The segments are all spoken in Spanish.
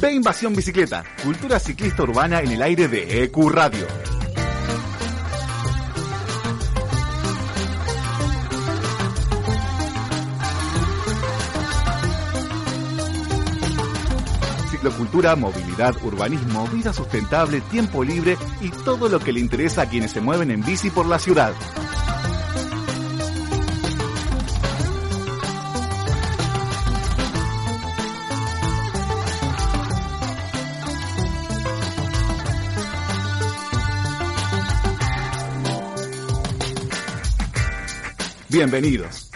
Ve Invasión Bicicleta, cultura ciclista urbana en el aire de EQ Radio. Ciclocultura, movilidad, urbanismo, vida sustentable, tiempo libre y todo lo que le interesa a quienes se mueven en bici por la ciudad. Bienvenidos.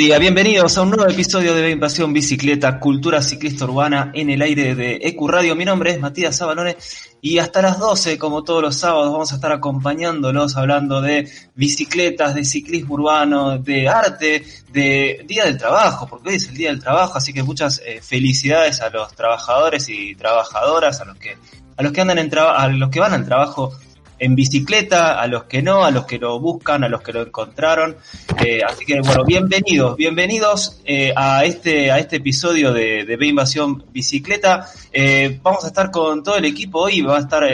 Día, bienvenidos a un nuevo episodio de Invasión Bicicleta, Cultura Ciclista Urbana en el aire de EQ Radio. Mi nombre es Matías Sabalone y hasta las 12, como todos los sábados, vamos a estar acompañándolos hablando de bicicletas, de ciclismo urbano, de arte, de Día del Trabajo, porque hoy es el Día del Trabajo, así que muchas eh, felicidades a los trabajadores y trabajadoras, a los que a los que andan en a los que van al trabajo en bicicleta, a los que no, a los que lo buscan, a los que lo encontraron. Eh, así que bueno, bienvenidos, bienvenidos eh, a este a este episodio de, de B Invasión Bicicleta. Eh, vamos a estar con todo el equipo hoy, va a estar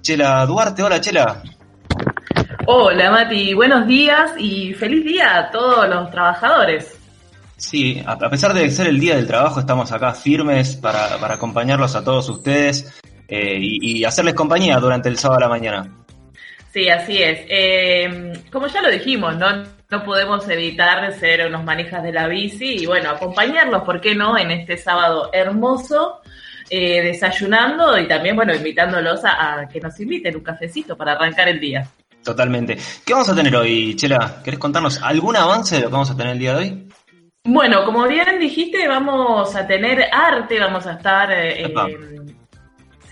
Chela Duarte. Hola Chela. Hola Mati, buenos días y feliz día a todos los trabajadores. Sí, a pesar de ser el día del trabajo, estamos acá firmes para, para acompañarlos a todos ustedes y, y hacerles compañía durante el sábado a la mañana. Sí, así es. Eh, como ya lo dijimos, ¿no? no podemos evitar ser unos manijas de la bici y bueno, acompañarlos, ¿por qué no? En este sábado hermoso, eh, desayunando y también, bueno, invitándolos a, que nos inviten un cafecito para arrancar el día. Totalmente. ¿Qué vamos a tener hoy, Chela? ¿Querés contarnos algún avance de lo que vamos a tener el día de hoy? Bueno, como bien dijiste, vamos a tener arte, vamos a estar... Eh,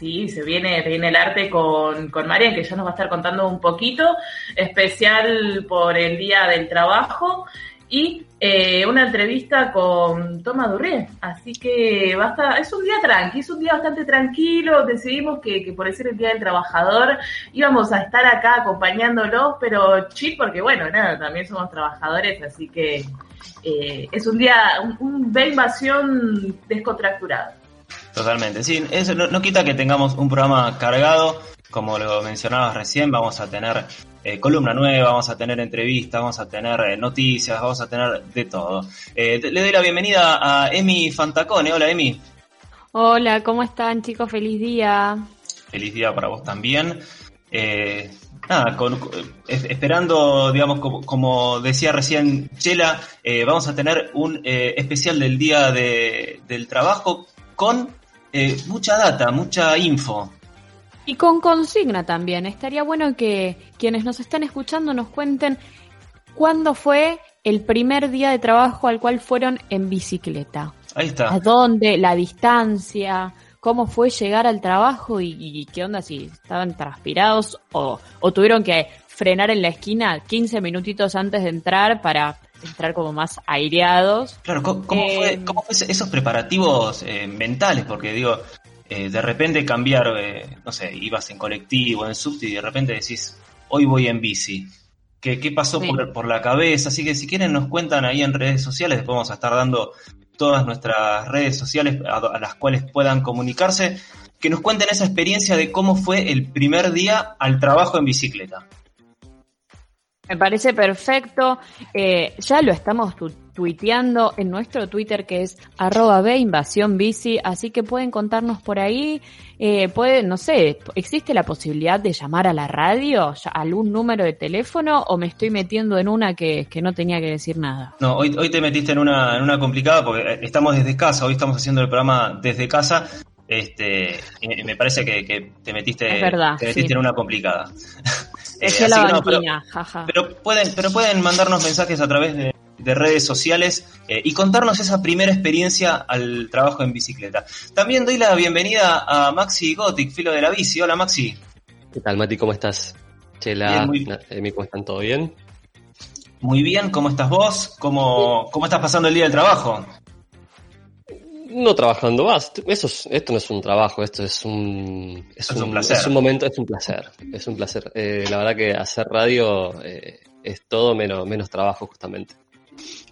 Sí, se viene, viene el arte con, con Marian, que ya nos va a estar contando un poquito, especial por el Día del Trabajo y eh, una entrevista con Toma Durré. Así que basta, es un día tranqui, es un día bastante tranquilo. Decidimos que, que por ser el Día del Trabajador íbamos a estar acá acompañándolos, pero chill, porque bueno, nada, también somos trabajadores, así que eh, es un día, un, un de invasión descontracturado. Totalmente, sí, eso no, quita que tengamos un programa cargado, como lo mencionabas recién, vamos a tener eh, columna nueva, vamos a tener entrevistas, vamos a tener eh, noticias, vamos a tener de todo. Eh, le doy la bienvenida a Emi Fantacone, hola Emi. Hola, ¿cómo están chicos? Feliz día. Feliz día para vos también. nada, esperando, digamos, como, decía recién Chela, vamos a tener un especial del Día del Trabajo con eh, mucha data, mucha info. Y con consigna también. Estaría bueno que quienes nos están escuchando nos cuenten cuándo fue el primer día de trabajo al cual fueron en bicicleta. Ahí está. ¿A dónde? La distancia. ¿Cómo fue llegar al trabajo? ¿Y, qué onda? Si estaban transpirados o, o tuvieron que frenar en la esquina 15 minutitos antes de entrar para entrar como más aireados. Claro, ¿cómo, fue, eh, cómo fue, esos preparativos eh, mentales? Porque digo, eh, de repente cambiar, no sé, ibas en colectivo, en subte y de repente decís, hoy voy en bici. ¿Qué, qué pasó por, por, la cabeza? Así que si quieren nos cuentan ahí en redes sociales, después vamos a estar dando todas nuestras redes sociales a las cuales puedan comunicarse, que nos cuenten esa experiencia de cómo fue el primer día al trabajo en bicicleta. Me parece perfecto. Eh, ya lo estamos tuiteando en nuestro Twitter que es arroba B invasión bici, así que pueden contarnos por ahí. Eh, pueden, no sé, ¿existe la posibilidad de llamar a la radio, algún número de teléfono o me estoy metiendo en una que, que no tenía que decir nada? No, hoy, hoy te metiste en una, en una complicada porque eh, estamos desde casa, hoy estamos haciendo el programa desde casa este, me parece que, te metiste, en una complicada. Es eh, la banquina, pero, jaja. Pero pueden, pero pueden mandarnos mensajes a través de, redes sociales eh, y contarnos esa primera experiencia al trabajo en bicicleta. También doy la bienvenida a Maxi Gothic, filo de la bici. Hola Maxi. ¿Qué tal Mati? ¿Cómo estás? Chela, Emi, ¿cómo están? ¿Todo bien? Muy bien, ¿cómo estás vos? ¿Cómo, ¿Cómo estás pasando el día del trabajo? No trabajando más. Eso esto no es un trabajo, esto es un, es, un, placer. Es un momento, es un placer. Es un placer. Eh, la verdad que hacer radio eh, es todo menos, menos trabajo justamente.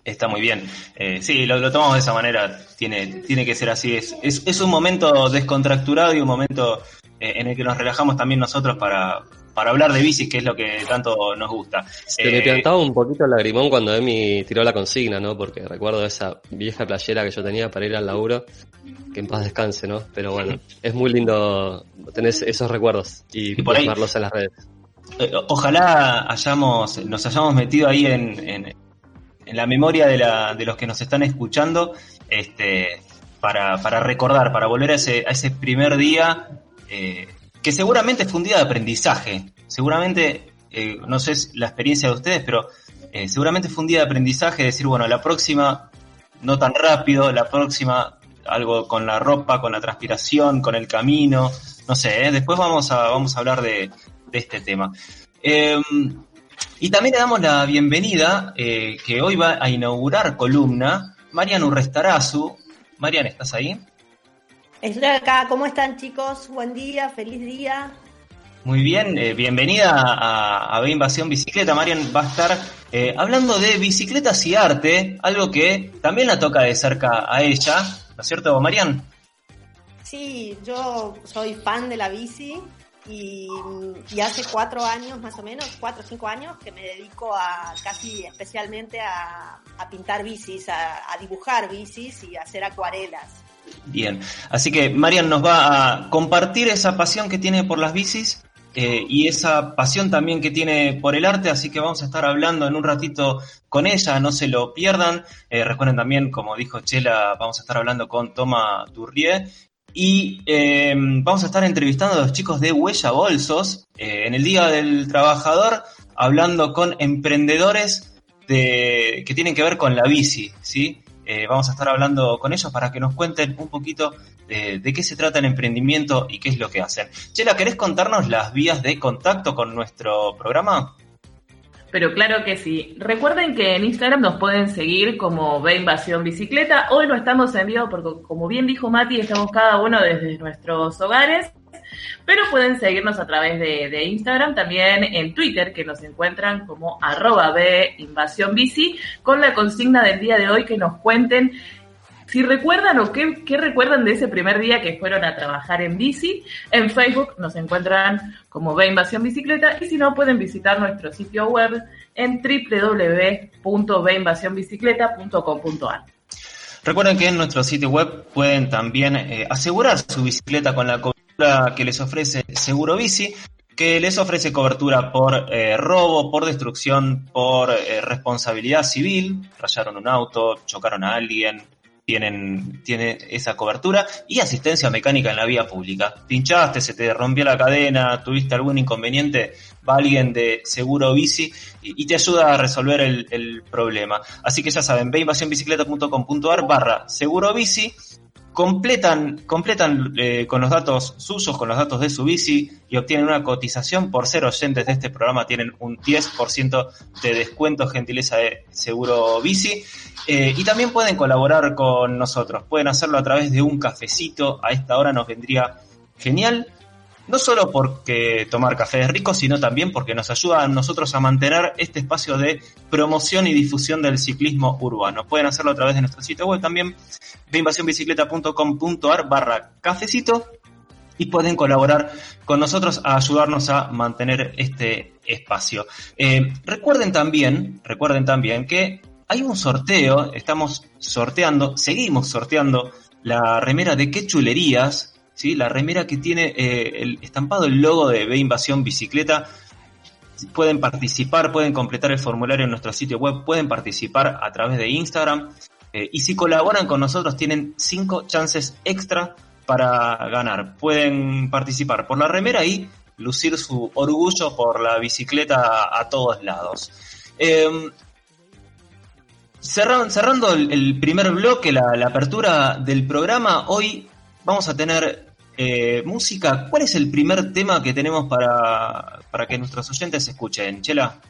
Está muy bien. Eh, sí, lo, lo, tomamos de esa manera. Tiene, tiene que ser así. Es, es, es un momento descontracturado y un momento en el que nos relajamos también nosotros para, para hablar de bicis, que es lo que tanto nos gusta. Se me plantaba un poquito el lagrimón cuando Emi tiró la consigna, ¿no? Porque recuerdo esa vieja playera que yo tenía para ir al laburo, que en paz descanse, ¿no? Pero bueno, es muy lindo tener esos recuerdos y, Y por ahí- plasmarlos en las redes. Eh, Ojalá hayamos, nos hayamos metido ahí en, en- en la memoria de, la, de los que nos están escuchando, este, para, para recordar, para volver a ese, a ese primer día, eh, que seguramente fue un día de aprendizaje. Seguramente, eh, no sé la experiencia de ustedes, pero eh, seguramente fue un día de aprendizaje, decir, bueno, la próxima no tan rápido, la próxima algo con la ropa, con la transpiración, con el camino, no sé, ¿eh? después vamos a, vamos a hablar de, este tema. Eh, y también le damos la bienvenida, que hoy va a inaugurar columna, Marian Urrestarazu. Marian, ¿estás ahí? Estoy acá, ¿cómo están chicos? Buen día, feliz día. Muy bien, eh, bienvenida a, a Ve Invasión Bicicleta. Marian va a estar eh, hablando de bicicletas y arte, algo que también la toca de cerca a ella, ¿no es cierto, Marian? Sí, yo soy fan de la bici y, y hace cuatro años más o menos, cuatro o cinco años, que me dedico a casi especialmente a, a pintar bicis, a, a dibujar bicis y a hacer acuarelas. Bien, así que Marian nos va a compartir esa pasión que tiene por las bicis eh, y esa pasión también que tiene por el arte, así que vamos a estar hablando en un ratito con ella, no se lo pierdan. Eh, recuerden también, como dijo Chela, vamos a estar hablando con Toma Durrié y eh, vamos a estar entrevistando a los chicos de Huella Bolsos en el Día del Trabajador, hablando con emprendedores de, que tienen que ver con la bici, ¿sí? Eh, vamos a estar hablando con ellos para que nos cuenten un poquito de, qué se trata el emprendimiento y qué es lo que hacen. Chela, ¿querés contarnos las vías de contacto con nuestro programa? Pero claro que sí. Recuerden que en Instagram nos pueden seguir como Ve Bicicleta. Hoy no estamos en vivo porque, como bien dijo Mati, estamos cada uno desde nuestros hogares. Pero pueden seguirnos a través de, Instagram, también en Twitter, que nos encuentran como arroba B Invasión Bici, con la consigna del día de hoy que nos cuenten si recuerdan o qué, qué recuerdan de ese primer día que fueron a trabajar en bici. En Facebook nos encuentran como B Invasión Bicicleta y si no pueden visitar nuestro sitio web en www.binvasionbicicleta.com.ar. Recuerden que en nuestro sitio web pueden también eh, asegurar su bicicleta con la que les ofrece Seguro Bici, que les ofrece cobertura por eh, robo, por destrucción, por eh, responsabilidad civil, rayaron un auto, chocaron a alguien, tienen, tiene esa cobertura y asistencia mecánica en la vía pública. Pinchaste, se te rompió la cadena, tuviste algún inconveniente, va alguien de seguro bici y, te ayuda a resolver el, problema. Así que ya saben, veinvasionbicicleta.com.ar barra seguro bici, completan, completan eh, con los datos suyos, con los datos de su bici y obtienen una cotización por ser oyentes de este programa, tienen un 10% de descuento, gentileza de seguro bici. Eh, y también pueden colaborar con nosotros, pueden hacerlo a través de un cafecito, a esta hora nos vendría genial, no solo porque tomar café es rico, sino también porque nos ayuda a nosotros a mantener este espacio de promoción y difusión del ciclismo urbano. Pueden hacerlo a través de nuestro sitio web también, invasiónbicicleta.com.ar barra cafecito y pueden colaborar con nosotros a ayudarnos a mantener este espacio. Eh, recuerden también, recuerden también que hay un sorteo, estamos sorteando, seguimos sorteando la remera de qué chulerías, ¿sí? la remera que tiene eh, el estampado el logo de B Invasión Bicicleta. Pueden participar, pueden completar el formulario en nuestro sitio web, pueden participar a través de Instagram. eh, y si colaboran con nosotros, tienen cinco chances extra para ganar. Pueden participar por la remera y lucir su orgullo por la bicicleta a, todos lados. Eh, cerrando, cerrando el, primer bloque, la, apertura del programa, hoy vamos a tener eh, música. ¿Cuál es el primer tema que tenemos para, para que nuestros oyentes escuchen? Chela.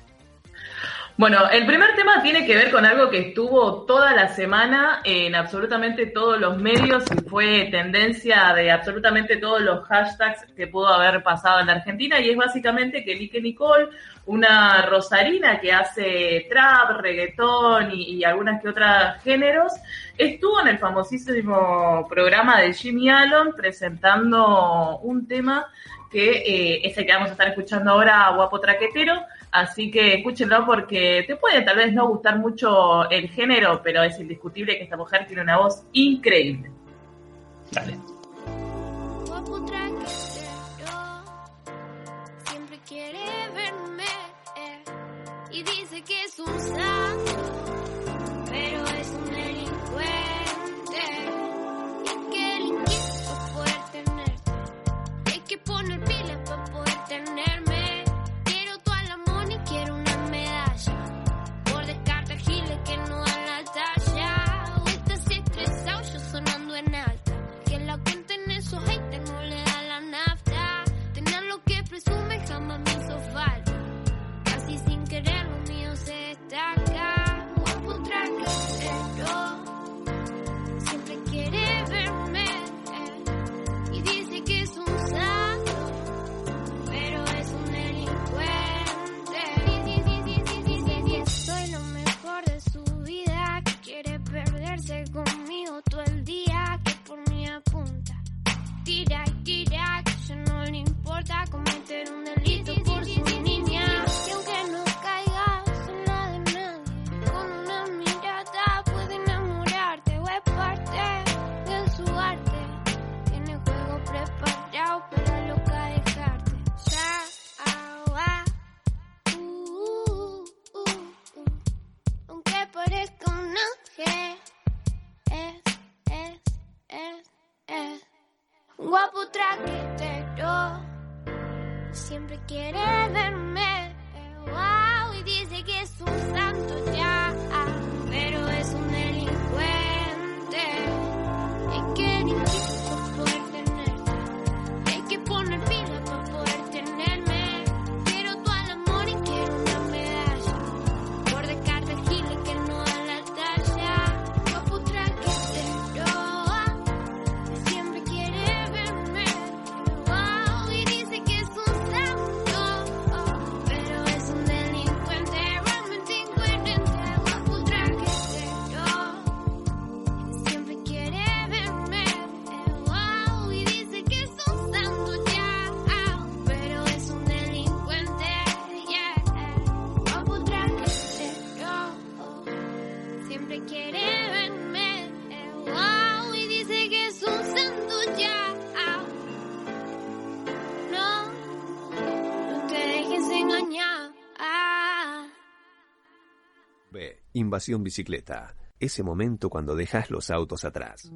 Bueno, el primer tema tiene que ver con algo que estuvo toda la semana en absolutamente todos los medios y fue tendencia de absolutamente todos los hashtags que pudo haber pasado en la Argentina y es básicamente que Lique Nicole, una rosarina que hace trap, reggaetón y, y algunas que otras géneros, estuvo en el famosísimo programa de Jimmy Allen presentando un tema que eh, es el que vamos a estar escuchando ahora, Guapo Traquetero, Así que escúchenlo porque te puede tal vez no gustar mucho el género, pero es indiscutible que esta mujer tiene una voz increíble. Dale. Siempre quiere verme y dice que es un santo, Invasión bicicleta. Ese momento cuando dejas los autos atrás.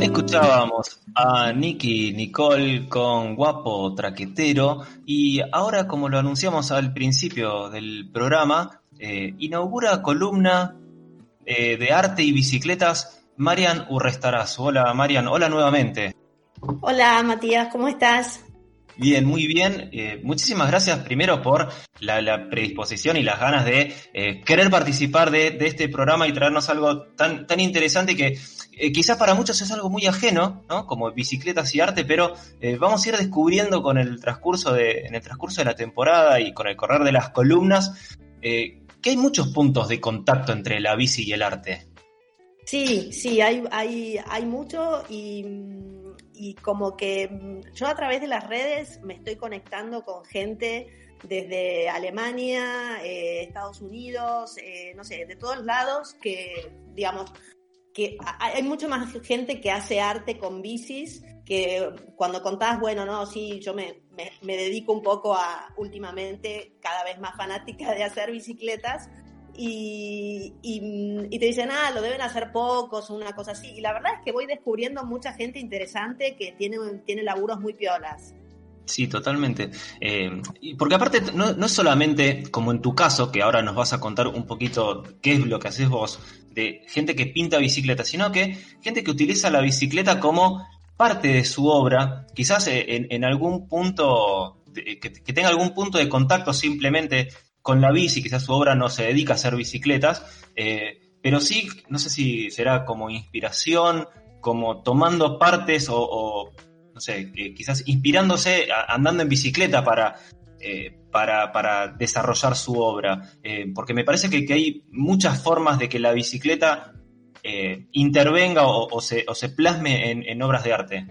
Escuchábamos a Nicky Nicole con Guapo Traquetero y ahora como lo anunciamos al principio del programa, eh, inaugura columna eh, de arte y bicicletas Marian Urrestaraz. Hola Marian, hola nuevamente. Hola Matías, ¿cómo estás? Bien, muy bien. Eh, muchísimas gracias primero por la, la predisposición y las ganas de eh, querer participar de, de este programa y traernos algo tan, tan interesante que eh, quizás para muchos es algo muy ajeno, ¿no? Como bicicletas y arte, pero vamos a ir descubriendo con el transcurso de, en el transcurso de la temporada y con el correr de las columnas que hay muchos puntos de contacto entre la bici y el arte. Sí, sí, hay, hay, hay mucho y, y como que mm, yo a través de las redes me estoy conectando con gente desde Alemania, eh, Estados Unidos, eh, no sé, de todos lados que, digamos, que ha- hay mucha más gente que hace arte con bicis que cuando contás, bueno, no, sí, yo me, me, me dedico un poco a, últimamente, cada vez más fanática de hacer bicicletas, y, y- te dicen, ah, lo deben hacer pocos, una cosa así. Y la verdad es que voy descubriendo mucha gente interesante que tiene, tiene laburos muy piolas. Sí, totalmente. Eh, porque aparte no, no es solamente como en tu caso, que ahora nos vas a contar un poquito qué es lo que haces vos, de gente que pinta bicicleta, sino que gente que utiliza la bicicleta como parte de su obra, quizás eh, en, algún punto, que tenga algún punto de contacto simplemente con la bici, quizás su obra no se dedica a hacer bicicletas, eh, pero sí, no sé si será como inspiración, como tomando partes o, no sé, quizás inspirándose andando en bicicleta para, eh, para, para desarrollar su obra. Eh, porque me parece que, que hay muchas formas de que la bicicleta intervenga o, o se, o se plasme en, en obras de arte.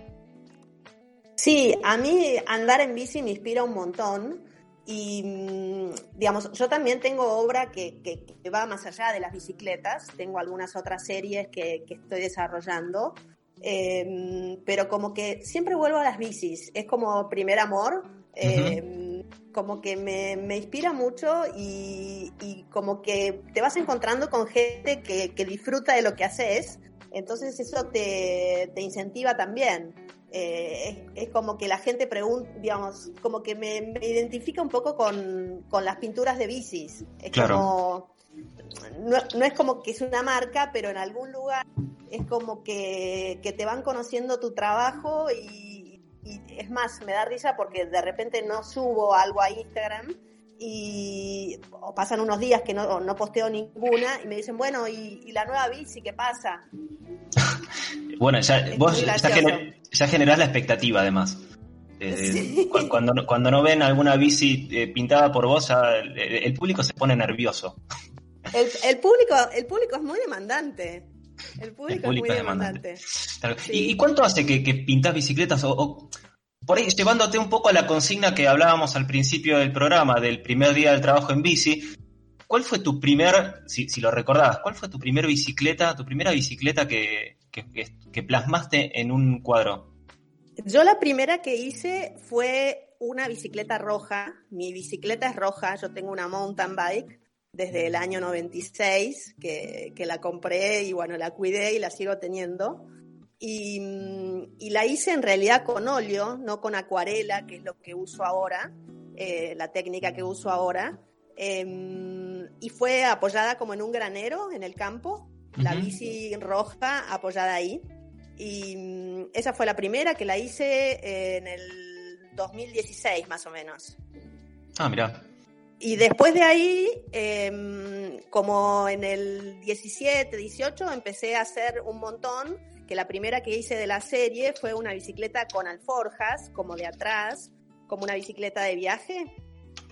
Sí, a mí andar en bici me inspira un montón y, mm, digamos, yo también tengo obra que, que- que va más allá de las bicicletas, tengo algunas otras series que, que estoy desarrollando, eh, pero como que siempre vuelvo a las bicis, es como primer amor, eh, como que me, me inspira mucho y, y como que te vas encontrando con gente que, que disfruta de lo que haces, entonces eso te, te incentiva también. Eh, es, es como que la gente pregunta, digamos, como que me, me identifica un poco con, con las pinturas de bicis. Es Claro. como, no, no es como que es una marca, pero en algún lugar es como que, que te van conociendo tu trabajo y, y es más, me da risa porque de repente no subo algo a Instagram y o pasan unos días que no, no posteo ninguna y me dicen, bueno, ¿y, y la nueva bici qué pasa? Bueno, ya, Es vos ya, gener- ya generás la expectativa además. Eh, Sí. cu- cuando, no- cuando no ven alguna bici eh, pintada por vos, ya el, el público se pone nervioso. El, el público, el público es muy demandante. El público, público es muy demandante. demandante. Claro. Sí. ¿Y, y cuánto hace que, que pintás bicicletas? O, o- por ahí, llevándote un poco a la consigna que hablábamos al principio del programa, del primer día del trabajo en bici, ¿cuál fue tu primer, si, lo recordás, cuál fue tu primer bicicleta, tu primera bicicleta que plasmaste en un cuadro? Yo la primera que hice fue una bicicleta roja. Mi bicicleta es roja, yo tengo una mountain bike desde el año 96 que, que la compré y bueno, la cuidé y la sigo teniendo. Y, mm, y la hice en realidad con óleo, no con acuarela, que es lo que uso ahora, eh, la técnica que uso ahora. Em, y fue apoyada como en un granero en el campo, la Ujú. bici roja apoyada ahí. Y mm, esa fue la primera que la hice eh, en el 2016 más o menos. Ah, mirá. Y después de ahí, em, como en el 17, 18, empecé a hacer un montón, que la primera que hice de la serie fue una bicicleta con alforjas, como de atrás, como una bicicleta de viaje.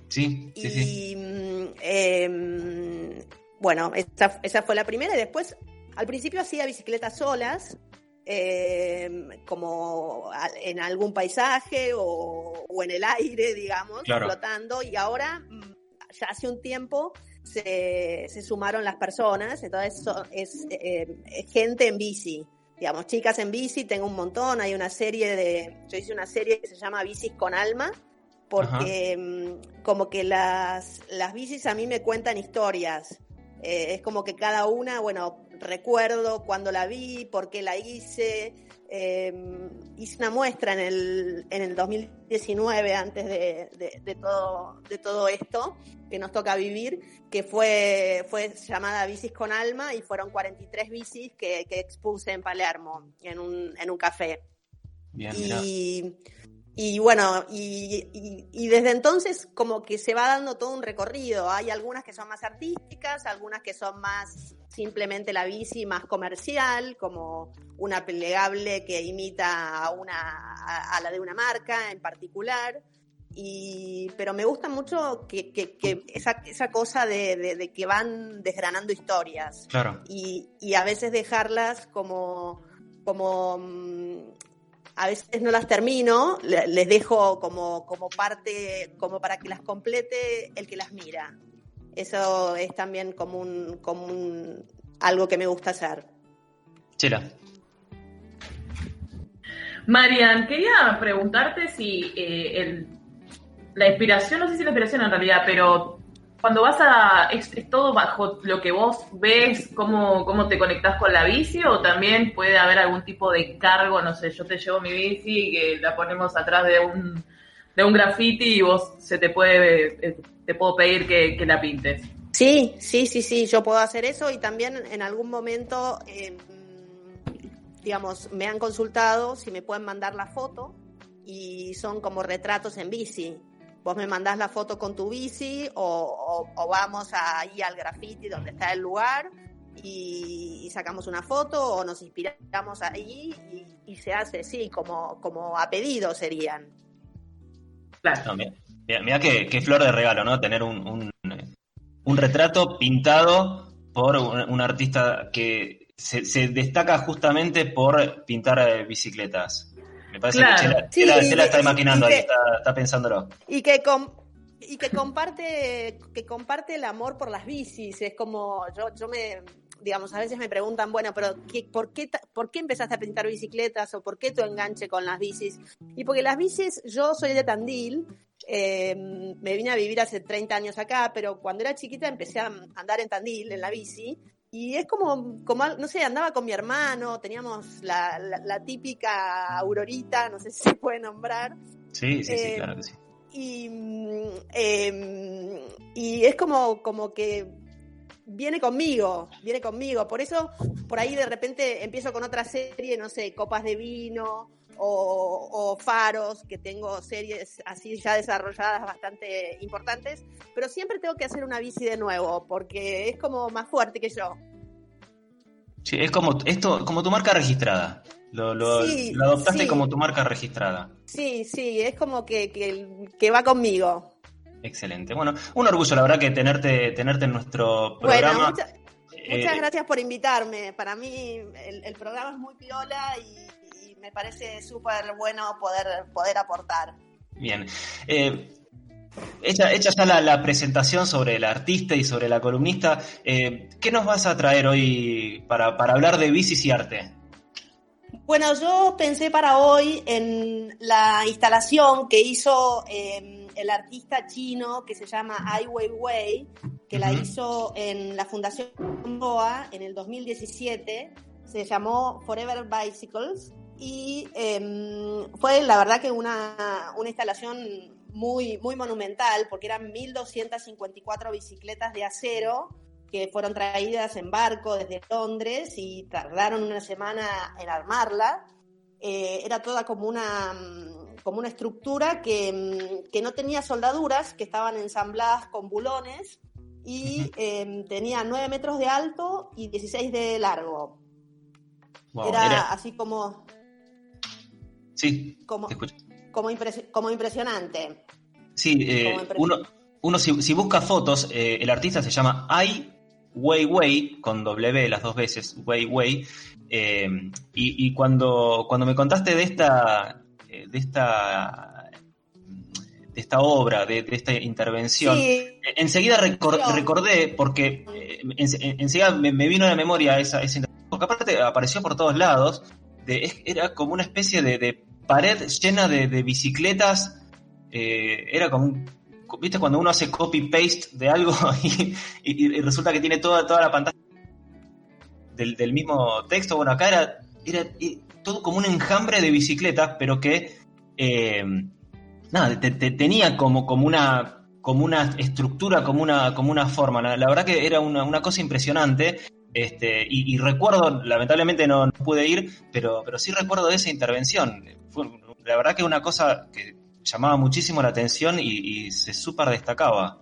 Sí, sí, sí. Y mm, em, bueno, esa, esa fue la primera. Y después, al principio hacía bicicletas solas, em, como en algún paisaje o, o en el aire, digamos, Claro. flotando. Y ahora, mm, ya hace un tiempo, se, se sumaron las personas. Entonces, so- es, eh, es gente en bici. Digamos, chicas en bici, tengo un montón. Hay una serie de. Yo hice una serie que se llama Bicis con Alma, porque mm, como que las, las bicis a mí me cuentan historias. Eh, es como que cada una, bueno, recuerdo cuando la vi, por qué la hice. Eh, hice una muestra en el, en el 2019, antes de, de- de todo, de todo esto que nos toca vivir, que fue, fue llamada Bicis con Alma y fueron 43 bicis que, que expuse en Palermo, en un, en un café. Bien. Y, y bueno, y, y- y desde entonces como que se va dando todo un recorrido. Hay algunas que son más artísticas, algunas que son más simplemente la bici, más comercial, como una plegable que imita a, una, a, a la de una marca en particular. Y, pero me gusta mucho que, que- que esa, esa cosa de, de- de que van desgranando historias Claro. y, y a veces dejarlas como, como mm, a veces no las termino, le- les dejo como, como parte, como para que las complete el que las mira. Eso es también como un, como un algo que me gusta hacer. Chela. Marian, quería preguntarte si eh, el- la inspiración, no sé si la inspiración en realidad, pero cuando vas a. ¿Es, todo bajo lo que vos ves, cómo, cómo te conectás con la bici? ¿O también puede haber algún tipo de cargo? No sé, yo te llevo mi bici y la ponemos atrás de un, de un graffiti y vos se te puede. eh, te puedo pedir que, que la pintes. Sí, sí, sí, sí, yo puedo hacer eso y también en algún momento eh, digamos, me han consultado si me pueden mandar la foto y son como retratos en bici. Vos me mandás la foto con tu bici o, vamos ahí al graffiti donde está el lugar y, sacamos una foto o nos inspiramos ahí y, se hace, sí, como, como a pedido serían. Claro. Mira, qué, flor de regalo, ¿no? Tener un, un, retrato pintado por un artista que se, se destaca justamente por pintar eh, bicicletas. Me parece Claro. que Chela, Sí, Chela- Chela está imaginando y ahí, que- está, está pensándolo. Y que com- y que comparte que comparte el amor por las bicis es como yo yo me digamos a veces me preguntan bueno pero ¿qué, por qué por qué empezaste a pintar bicicletas o por qué tu enganche con las bicis y porque las bicis yo soy de Tandil eh, me vine a vivir hace 30 años acá pero cuando era chiquita empecé a andar en Tandil en la bici y es como, como, no sé, andaba con mi hermano, teníamos la, la- la típica Aurorita, no sé si se puede nombrar, Sí, sí, sí, Eh, claro que sí. y, mm, em, y es como, como que viene conmigo, viene conmigo. Por eso, por ahí de repente empiezo con otra serie, no sé, copas de vino o, o faros, que tengo series así ya desarrolladas bastante importantes, pero siempre tengo que hacer una bici de nuevo, porque es como más fuerte que yo. Sí, es como, esto, como tu marca registrada. Lo, lo- Sí, lo adoptaste sí. como tu marca registrada. Sí, sí, es como que, que, que va conmigo. Excelente. Bueno, un orgullo, la verdad, que tenerte, tenerte en nuestro Bueno, programa. muchas, Eh, Muchas gracias por invitarme. Para mí el, el programa es muy piola y, y me parece súper bueno poder, poder aportar. Bien. Eh, hecha, hecha ya la, la presentación sobre el artista y sobre la columnista, eh, ¿qué nos vas a traer hoy para, para hablar de bicis y arte? Bueno, yo pensé para hoy en la instalación que hizo eh, el artista chino que se llama Ai Weiwei, que la Ujú. hizo en la Fundación Boa en el 2017. Se llamó Forever Bicycles y eh, fue la verdad que una, una instalación muy, muy monumental porque eran 1.254 bicicletas de acero que fueron traídas en barco desde Londres y tardaron una semana en armarla. Eh, era toda como una, como una estructura que, mm, que no tenía soldaduras, que estaban ensambladas con bulones y eh, tenía 9 metros de alto y 16 de largo. Wow, era, era- así como, Sí, como, como, como impresionante. Sí, eh, Como empre- uno, uno si, si busca fotos, eh, el artista se llama Ai Weiwei, con W las dos veces, Weiwei, eh, y, y cuando, cuando me contaste de esta, de esta, de esta obra, de, de esta intervención, Sí, eh, enseguida recor- recordé, porque eh, en- en- enseguida me, me vino a la memoria esa, esa intervención, porque aparte apareció por todos lados, de- era como una especie de, de pared llena de, de bicicletas, eh, era como un, ¿viste? Cuando uno hace copy-paste de algo y, y- y resulta que tiene toda, toda la pantalla del, del mismo texto, bueno, acá era, era eh, todo como un enjambre de bicicletas, pero que... eh, nada, te- te- tenía como, como una como una estructura, como una, como una forma. La, verdad que era una, una cosa impresionante. Este, y, recuerdo, lamentablemente no, pude ir, pero, pero sí recuerdo esa intervención. La verdad que una cosa que llamaba muchísimo la atención y, y se súper destacaba.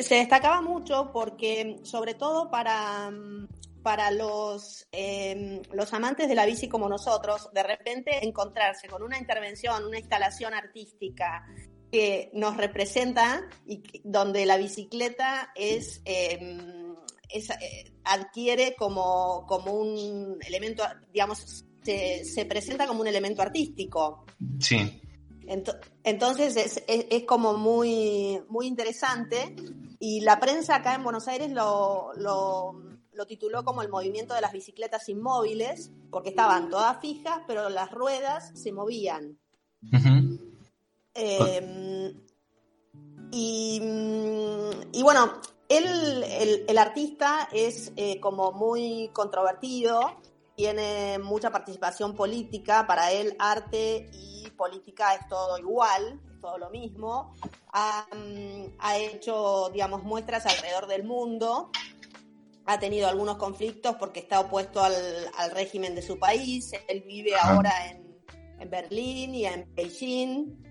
Se destacaba mucho porque, sobre todo para, para los, eh, los amantes de la bici como nosotros, de repente encontrarse con una intervención, una instalación artística que nos representa y que- donde la bicicleta es, eh, es, eh, adquiere como, como un elemento, digamos, se, se presenta como un elemento artístico. Sí. Ento- Entonces es, es- es como muy, muy interesante y la prensa acá en Buenos Aires lo, lo, lo tituló como el movimiento de las bicicletas inmóviles porque estaban todas fijas pero las ruedas se movían. Eh, y, y bueno, él, el, el artista es eh, como muy controvertido, tiene mucha participación política, para él arte y política es todo igual, todo lo mismo. Ha, ha hecho, digamos, muestras alrededor del mundo. Ha tenido algunos conflictos porque está opuesto al, al régimen de su país. Él vive Ajá. ahora en, en Berlín y en Beijing.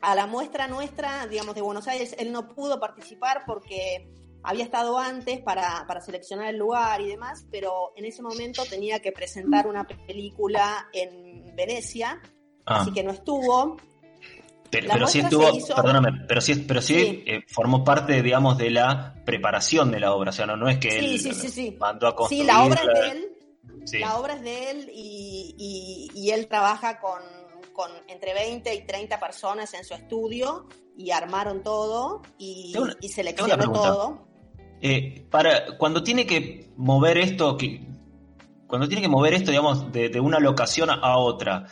A la muestra nuestra, digamos, de Buenos Aires, él no pudo participar porque había estado antes para, para seleccionar el lugar y demás, pero en ese momento tenía que presentar una película en Venecia, Ah, así que no estuvo. Pero, sí estuvo, hizo- perdóname, pero sí, pero sí, Sí. eh, formó parte, digamos, de la preparación de la obra. O sea, no, no es que Sí, él sí, sí, sí. mandó a Sí, construir. la obra es de él, Sí. La obra es de él y, y- y él trabaja con, con entre 20 y 30 personas en su estudio y armaron todo y, una- y seleccionó todo. Eh, para cuando tiene que mover esto, que, cuando tiene que mover esto, digamos, de, de una locación a otra,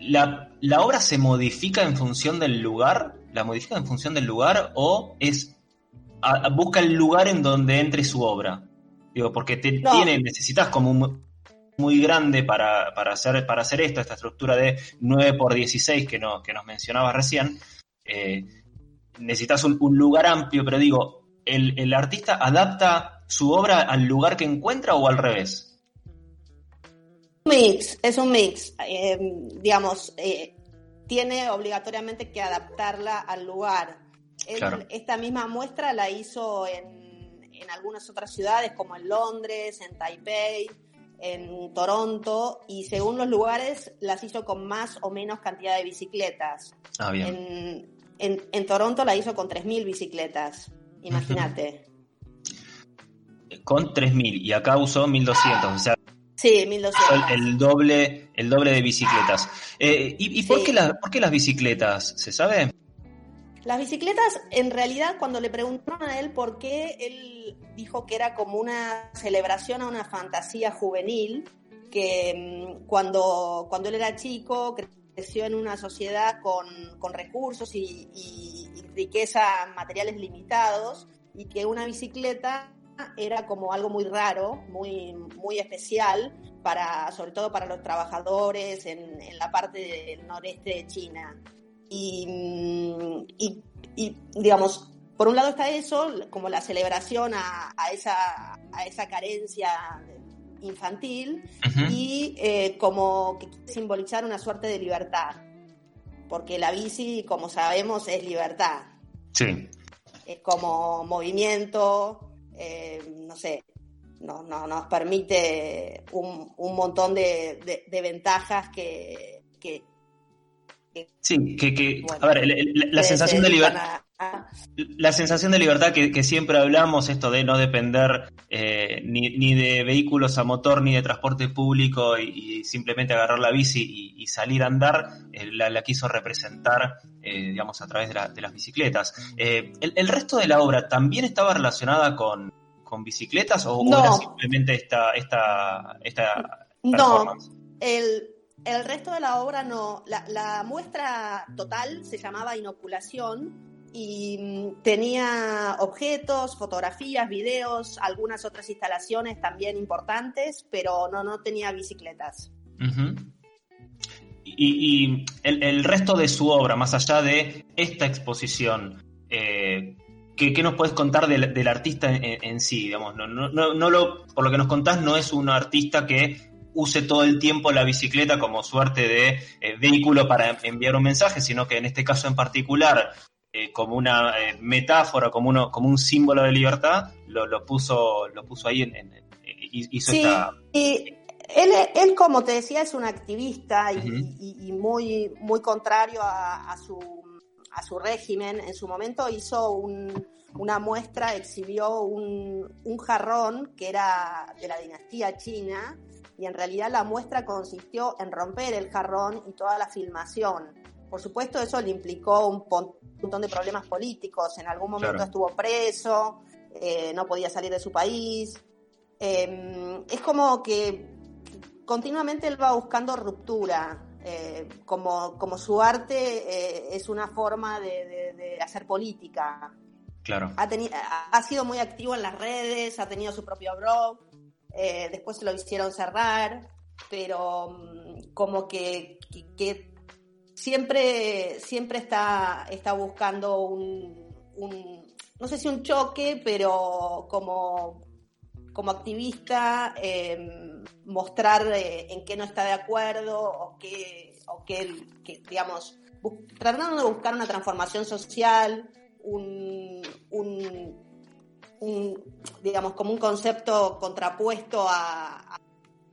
la, ¿la obra se modifica en función del lugar? ¿La modifica en función del lugar o es a- a- busca el lugar en donde entre su obra? Digo, porque te, No. tiene, necesitas como un muy grande para, para, hacer, para hacer esto, esta estructura de 9 por 16 que, no, que nos mencionabas recién. Eh, necesitas un, un lugar amplio, pero digo, ¿el, el artista adapta su obra al lugar que encuentra o al revés? Mix, es un mix. Eh, digamos, eh, tiene obligatoriamente que adaptarla al lugar. Él Claro. Esta misma muestra la hizo en, en algunas otras ciudades, como en Londres, en Taipei, en Toronto, y según los lugares las hizo con más o menos cantidad de bicicletas. Ah, bien. En, en, en Toronto la hizo con 3.000 bicicletas, imagínate. Con 3.000 y acá usó 1.200, o sea, Sí, 1.200. el, doble, el doble de bicicletas. Eh, ¿Y, y por, qué la- por qué las bicicletas? ¿Se sabe? Las bicicletas, en realidad, cuando le preguntaron a él por qué, él dijo que era como una celebración a una fantasía juvenil, que mm, cuando, cuando él era chico creció en una sociedad con, con recursos y, y- y riqueza, materiales limitados, y que una bicicleta era como algo muy raro, muy, muy especial, para, sobre todo para los trabajadores en, en la parte del noreste de China. Y, mm, y- y, digamos, por un lado está eso, como la celebración a, a esa, a esa carencia infantil, Ujú. y eh, como que simbolizar una suerte de libertad, porque la bici, como sabemos, es libertad, Sí. es como movimiento, eh, no sé, no, no, nos permite un, un montón de, de- de ventajas que, que, Sí, que, que Bueno, a ver, la, la sensación se de libertad. La sensación de libertad que, que siempre hablamos, esto de no depender eh, ni, ni de vehículos a motor ni de transporte público y, y simplemente agarrar la bici y, y salir a andar, eh, la, la quiso representar, eh, digamos, a través de, la- de las bicicletas. Eh, el, el resto de la obra también estaba relacionada con, con bicicletas o, era simplemente esta, esta, esta No, el, el resto de la obra no. La, la muestra total se llamaba Inoculación y mm, tenía objetos, fotografías, videos, algunas otras instalaciones también importantes, pero no, no tenía bicicletas. Y, el, resto de su obra, más allá de esta exposición, eh, ¿qué, qué nos puedes contar del, del artista en, sí? Digamos, no, no, no lo, por lo que nos contás, no es un artista que use todo el tiempo la bicicleta como suerte de eh, vehículo para enviar un mensaje, sino que en este caso en particular, eh, como una eh, metáfora, como, uno, como un símbolo de libertad, lo, lo puso, lo puso ahí en, en- en- hizo Sí, esta... y él, él, como te decía, es un activista y, Ujú. y- y muy, muy contrario a, a su, a su régimen. En su momento hizo un- una muestra, exhibió un, un jarrón que era de la dinastía china y en realidad la muestra consistió en romper el jarrón y toda la filmación. Por supuesto, eso le implicó un montón de problemas políticos. En algún momento Claro. estuvo preso, eh, no podía salir de su país. Eh, es como que continuamente él va buscando ruptura. eh, como, como su arte eh, es una forma de, de- de hacer política. Claro. Ha, ha sido muy activo en las redes, ha tenido su propio blog, después se lo hicieron cerrar, pero mm, como que, que- que siempre, siempre está, está buscando un, no sé si un choque, pero como, como activista, eh, mostrar eh, en qué no está de acuerdo o qué, o qué, digamos, tratando de buscar una transformación social, un, un- un, digamos, como un concepto contrapuesto a-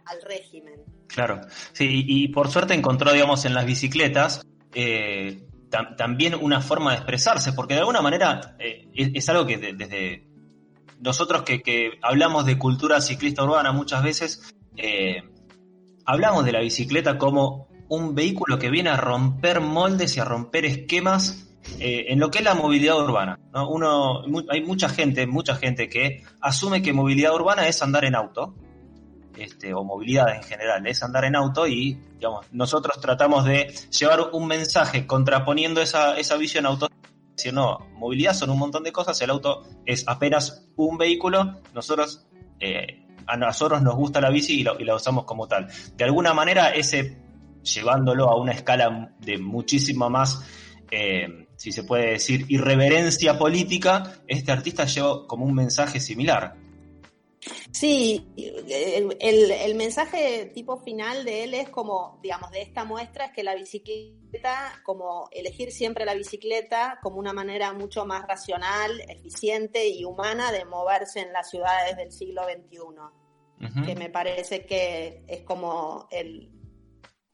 al régimen. Claro, sí, y, por suerte encontró, digamos, en las bicicletas eh, tam- también una forma de expresarse, porque de alguna manera eh, es, algo que de- desde nosotros que, que hablamos de cultura ciclista urbana muchas veces, eh, hablamos de la bicicleta como un vehículo que viene a romper moldes y a romper esquemas en lo que es la movilidad urbana. ¿no? Uno, mu- hay mucha gente, mucha gente que asume que movilidad urbana es andar en auto, este, o movilidad en general, es andar en auto y digamos, nosotros tratamos de llevar un mensaje contraponiendo esa, esa visión auto. Decir, no, movilidad son un montón de cosas, el auto es apenas un vehículo, nosotros, eh, a nosotros nos gusta la bici y, lo- y la usamos como tal. De alguna manera, ese, llevándolo a una escala de muchísimo más, eh, si se puede decir, irreverencia política, este artista lleva como un mensaje similar. Sí, el, el- el mensaje tipo final de él es como, digamos, de esta muestra es que la bicicleta, como elegir siempre la bicicleta como una manera mucho más racional, eficiente y humana de moverse en las ciudades del siglo XXI, que me parece que es como el,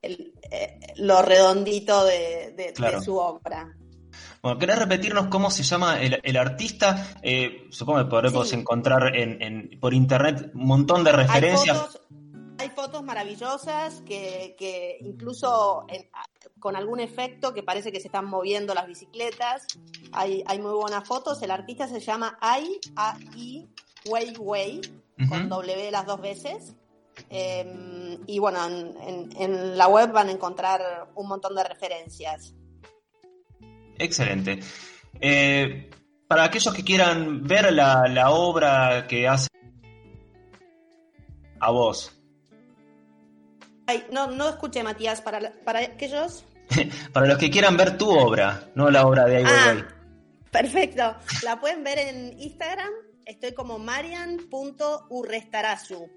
el, eh, lo redondito de, de- su obra. Bueno, ¿querés repetirnos cómo se llama el, el artista? Eh, supongo que podremos Sí. encontrar en, en- por internet un montón de Hay referencias. fotos, hay fotos maravillosas que, que incluso en- con algún efecto que parece que se están moviendo las bicicletas. Hay, hay muy buenas fotos. El artista se llama Ai, A-I, Wei Wei, con. W las dos veces. Eh, y bueno, en, en- en la web van a encontrar un montón de referencias. Excelente. Eh, para aquellos que quieran ver la, la obra que hace a vos, Ay, no, no escuché, Matías, para, para aquellos. para los que quieran ver tu obra, no la obra de Ai Ah, perfecto. La pueden ver en Instagram. Estoy como marian.urrestarazu.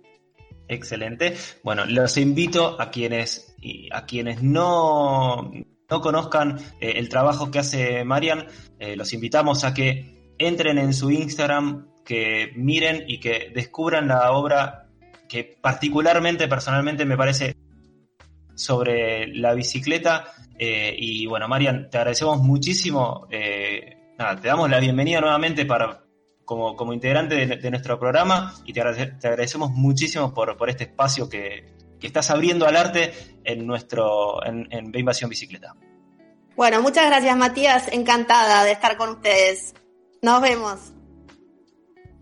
Excelente. Bueno, los invito a quienes, a quienes no, no conozcan eh, el trabajo que hace Marian, eh, los invitamos a que entren en su Instagram, que miren y que descubran la obra que particularmente, personalmente, me parece sobre la bicicleta. Eh, y bueno, Marian, te agradecemos muchísimo. nada, te damos la bienvenida nuevamente para, como, como integrante de, nuestro programa y te, te agradecemos muchísimo por, por este espacio que, que estás abriendo al arte en nuestro en, en Invasión Bicicleta. Bueno, muchas gracias, Matías. Encantada de estar con ustedes. Nos vemos.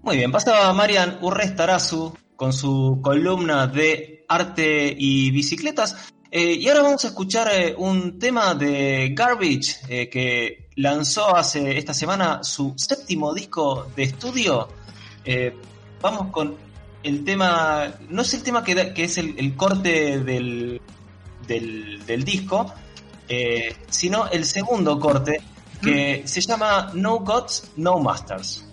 Muy bien, pasaba Marian Urrestarazu con su columna de arte y bicicletas. Eh, y ahora vamos a escuchar eh, un tema de Garbage eh, que lanzó hace esta semana su séptimo disco de estudio. Vamos con el tema, no es el tema que, da- que es el, el corte del, del, del disco, eh, sino el segundo corte que se llama No Gods, No Masters.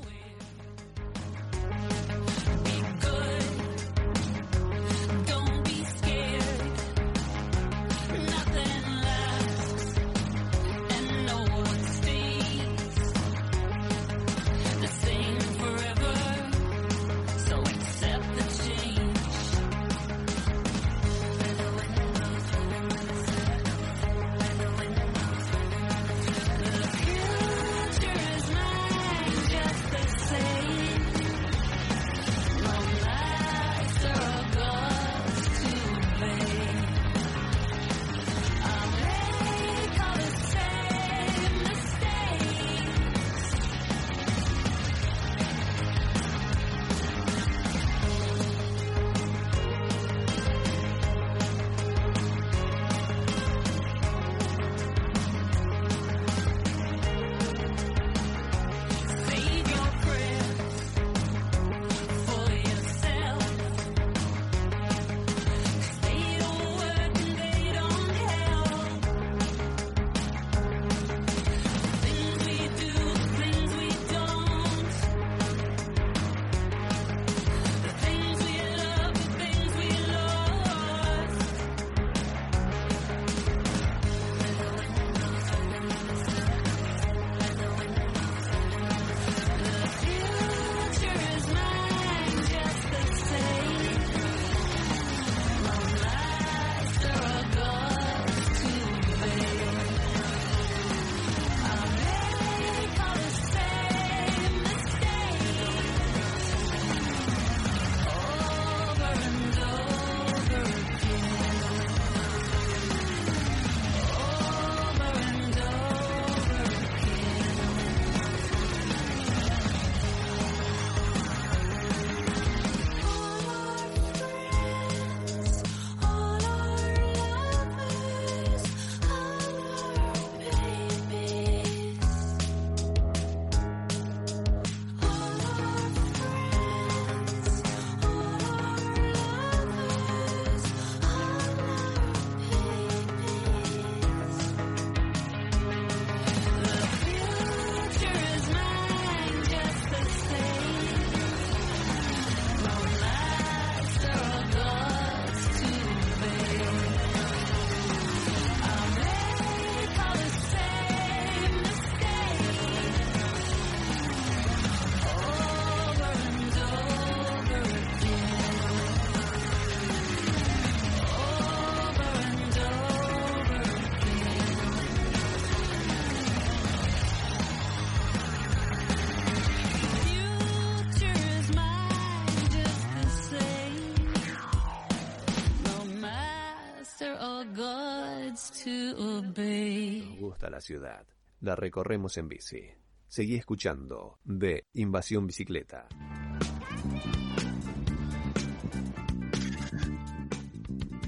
Gusta la ciudad. La recorremos en bici. Seguí escuchando de Invasión Bicicleta.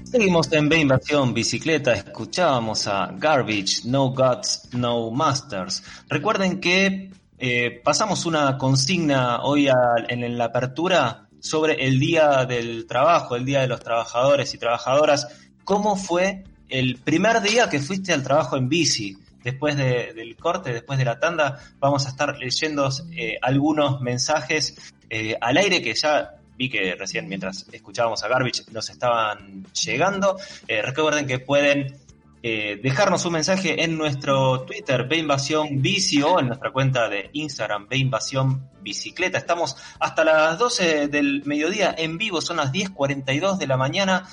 Seguimos en B Invasión Bicicleta, escuchábamos a Garbage, No Gods, No Masters. Recuerden que eh, pasamos una consigna hoy en la apertura sobre el Día del Trabajo, el Día de los Trabajadores y Trabajadoras. ¿Cómo fue el primer día que fuiste al trabajo en bici? Después de- del corte, después de la tanda, vamos a estar leyendo eh, algunos mensajes eh, al aire que ya vi que recién mientras escuchábamos a Garbage nos estaban llegando. Eh, recuerden que pueden dejarnos un mensaje en nuestro Twitter, B Invasión Bici, o en nuestra cuenta de Instagram, B Invasión Bicicleta. Estamos hasta las 12 del mediodía en vivo, son las 10.42 de la mañana.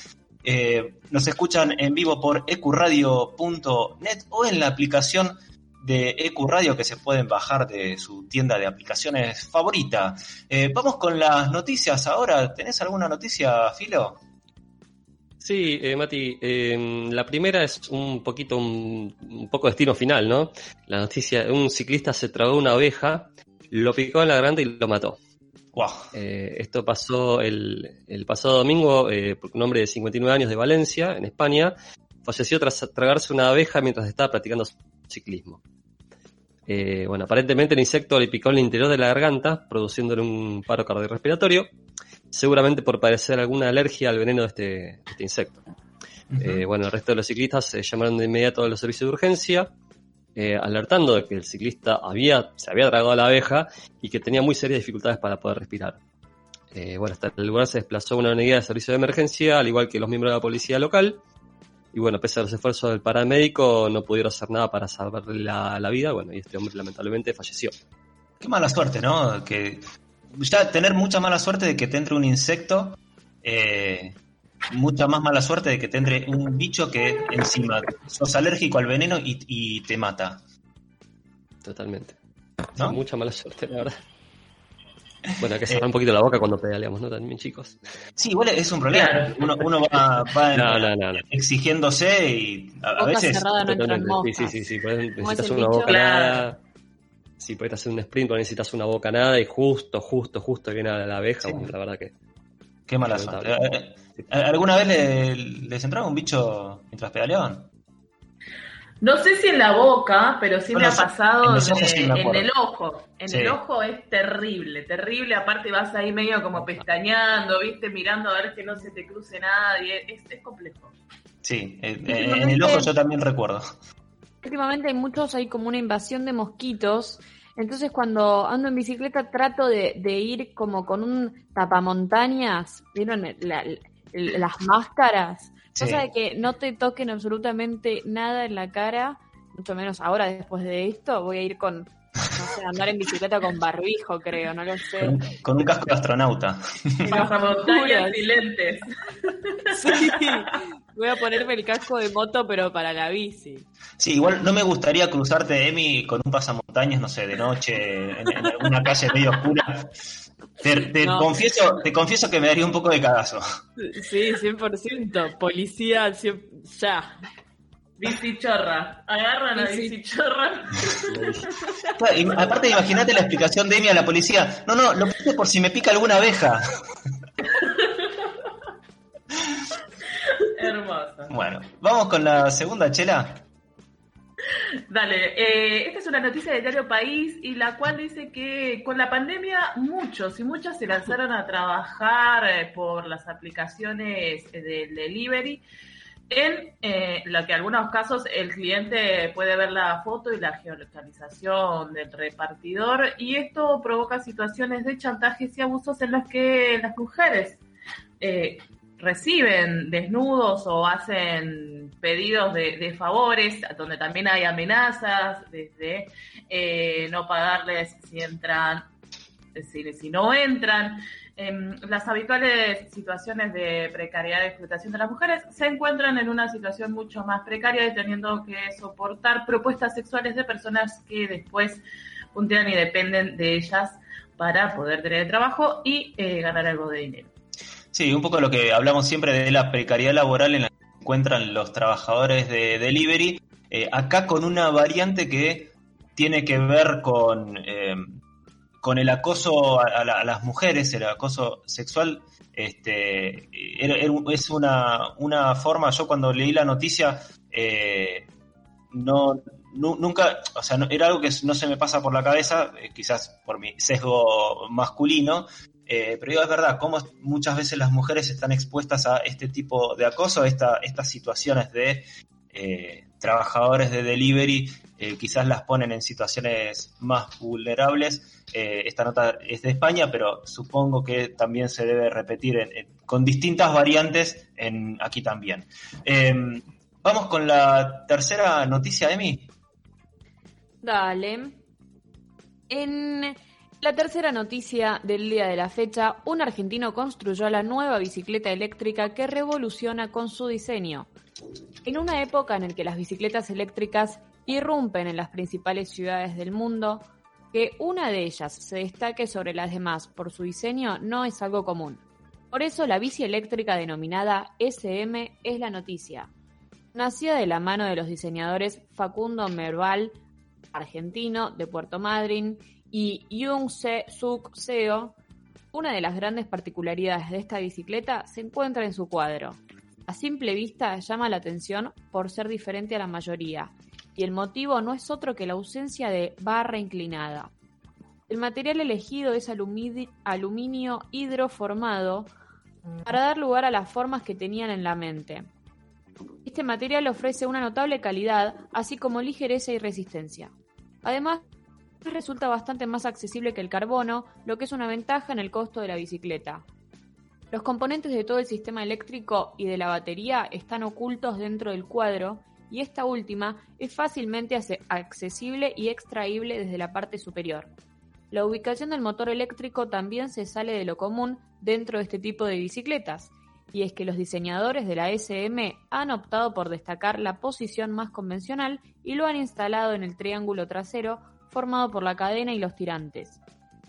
Eh, nos escuchan en vivo por ecuradio.net o en la aplicación de Ecuradio que se pueden bajar de su tienda de aplicaciones favorita. Eh, vamos con las noticias ahora. ¿Tenés alguna noticia, Filo? Sí, eh, Mati, eh, la primera es un poquito, un, un poco destino final, ¿no? La noticia, un ciclista se tragó una oveja, lo picó en la garganta y lo mató. Wow. Eh, esto pasó el, el pasado domingo, eh, un hombre de 59 años de Valencia, en España, falleció tras tragarse una abeja mientras estaba practicando ciclismo. Eh, bueno, aparentemente el insecto le picó en el interior de la garganta, produciéndole un paro cardiorrespiratorio, seguramente por padecer alguna alergia al veneno de este, de este insecto. Bueno, el resto de los ciclistas se llamaron de inmediato a los servicios de urgencia, eh, alertando de que el ciclista había, se había tragado a la abeja y que tenía muy serias dificultades para poder respirar. Eh, bueno, hasta el lugar se desplazó una unidad de servicio de emergencia, al igual que los miembros de la policía local. Y bueno, pese a los esfuerzos del paramédico, no pudieron hacer nada para salvarle la, la vida. Bueno, y este hombre lamentablemente falleció. Qué mala suerte, ¿no? Que ya tener mucha mala suerte de que te entre un insecto, eh, mucha más mala suerte de que te entre un bicho que encima sos alérgico al veneno y, y te mata. Totalmente. Mucha mala suerte, la verdad. Bueno, hay que cerrar un poquito la boca cuando pedaleamos, ¿no? También, chicos. Sí, igual es un problema. Uno, uno va, va No, no, no, no. exigiéndose y a, a Boca veces... cerrada no entran Totalmente. Sí, sí, sí, sí. Podés- ¿Cómo es necesitas una bicho? bocanada. Sí, podés hacer un sprint, pero necesitas una bocanada y justo, justo, justo viene a la abeja. Sí. Bueno, la verdad que. Qué mala suerte. ¿Alguna vez le- les entraba un bicho mientras pedaleaban? No sé si en la boca, pero sí Bueno, me ha pasado en los ojos de- sí me en acuerdo. el ojo. En Sí. el ojo es terrible, terrible. Aparte vas ahí medio como pestañeando, viste, mirando a ver que no se te cruce nadie. Es, es complejo. Sí, eh, eh, en el ojo yo también recuerdo. Últimamente hay muchos, hay como una invasión de mosquitos. Entonces cuando ando en bicicleta trato de, de ir como con un tapamontañas, ¿vieron? La- la- las máscaras. Sí. Cosa de que no te toquen absolutamente nada en la cara, mucho menos ahora después de esto, voy a ir con, no sé, andar en bicicleta con barbijo, creo, no lo sé. Con, con un casco de astronauta. Pasamontañas y lentes. Sí, voy a ponerme el casco de moto, pero para la bici. Sí, igual no me gustaría cruzarte, Emi, con un pasamontañas, no sé, de noche, en, en alguna calle medio oscura. Te, te No. confieso, te confieso que me daría un poco de cagazo. Sí, 100%. Policía, ya. Bicichorra. Agarran a Bici- bicichorra. Claro, y aparte, imagínate la explicación de Emi a la policía. No, no, lo puse por si me pica alguna abeja. Hermoso. Bueno, vamos con la segunda chela. Dale, eh, esta es una noticia del diario País y la cual dice que con la pandemia muchos y muchas se lanzaron a trabajar eh, por las aplicaciones eh, del delivery. En eh, lo que en algunos casos el cliente puede ver la foto y la geolocalización del repartidor y esto provoca situaciones de chantajes y abusos en los que las mujeres eh, reciben desnudos o hacen pedidos de, de favores, donde también hay amenazas desde eh, no pagarles si entran, si, si no entran. Em, las habituales situaciones de precariedad y explotación de las mujeres se encuentran en una situación mucho más precaria y teniendo que soportar propuestas sexuales de personas que después puntean y dependen de ellas para poder tener trabajo y eh, ganar algo de dinero. Sí, un poco lo que hablamos siempre de la precariedad laboral en la encuentran los trabajadores de delivery, eh, acá con una variante que tiene que ver con, eh, con el acoso a, la- a las mujeres, el acoso sexual. Este, era- es una, una forma, yo cuando leí la noticia, eh, no, nu- nunca, o sea, no- era algo que no se me pasa por la cabeza, eh, quizás por mi sesgo masculino, eh, pero digo, es verdad, cómo muchas veces las mujeres están expuestas a este tipo de acoso, a esta, estas situaciones de eh, trabajadores de delivery, eh, quizás las ponen en situaciones más vulnerables. Eh, esta nota es de España, pero supongo que también se debe repetir con distintas variantes en, aquí también. Eh, vamos con la tercera noticia, Emi. Dale. En la tercera noticia del día de la fecha, un argentino construyó la nueva bicicleta eléctrica que revoluciona con su diseño. En una época en la que las bicicletas eléctricas irrumpen en las principales ciudades del mundo, que una de ellas se destaque sobre las demás por su diseño no es algo común. Por eso la bici eléctrica denominada SM es la noticia. Nacida de la mano de los diseñadores Facundo Merval, argentino de Puerto Madryn, y Jung Se Suk Seo, una de las grandes particularidades de esta bicicleta se encuentra en su cuadro. A simple vista llama la atención por ser diferente a la mayoría, y el motivo no es otro que la ausencia de barra inclinada. El material elegido es aluminio hidroformado para dar lugar a las formas que tenían en la mente. Este material ofrece una notable calidad, así como ligereza y resistencia. Además, resulta bastante más accesible que el carbono, lo que es una ventaja en el costo de la bicicleta. Los componentes de todo el sistema eléctrico y de la batería están ocultos dentro del cuadro y esta última es fácilmente accesible y extraíble desde la parte superior. La ubicación del motor eléctrico también se sale de lo común dentro de este tipo de bicicletas, y es que los diseñadores de la SM han optado por destacar la posición más convencional y lo han instalado en el triángulo trasero formado por la cadena y los tirantes.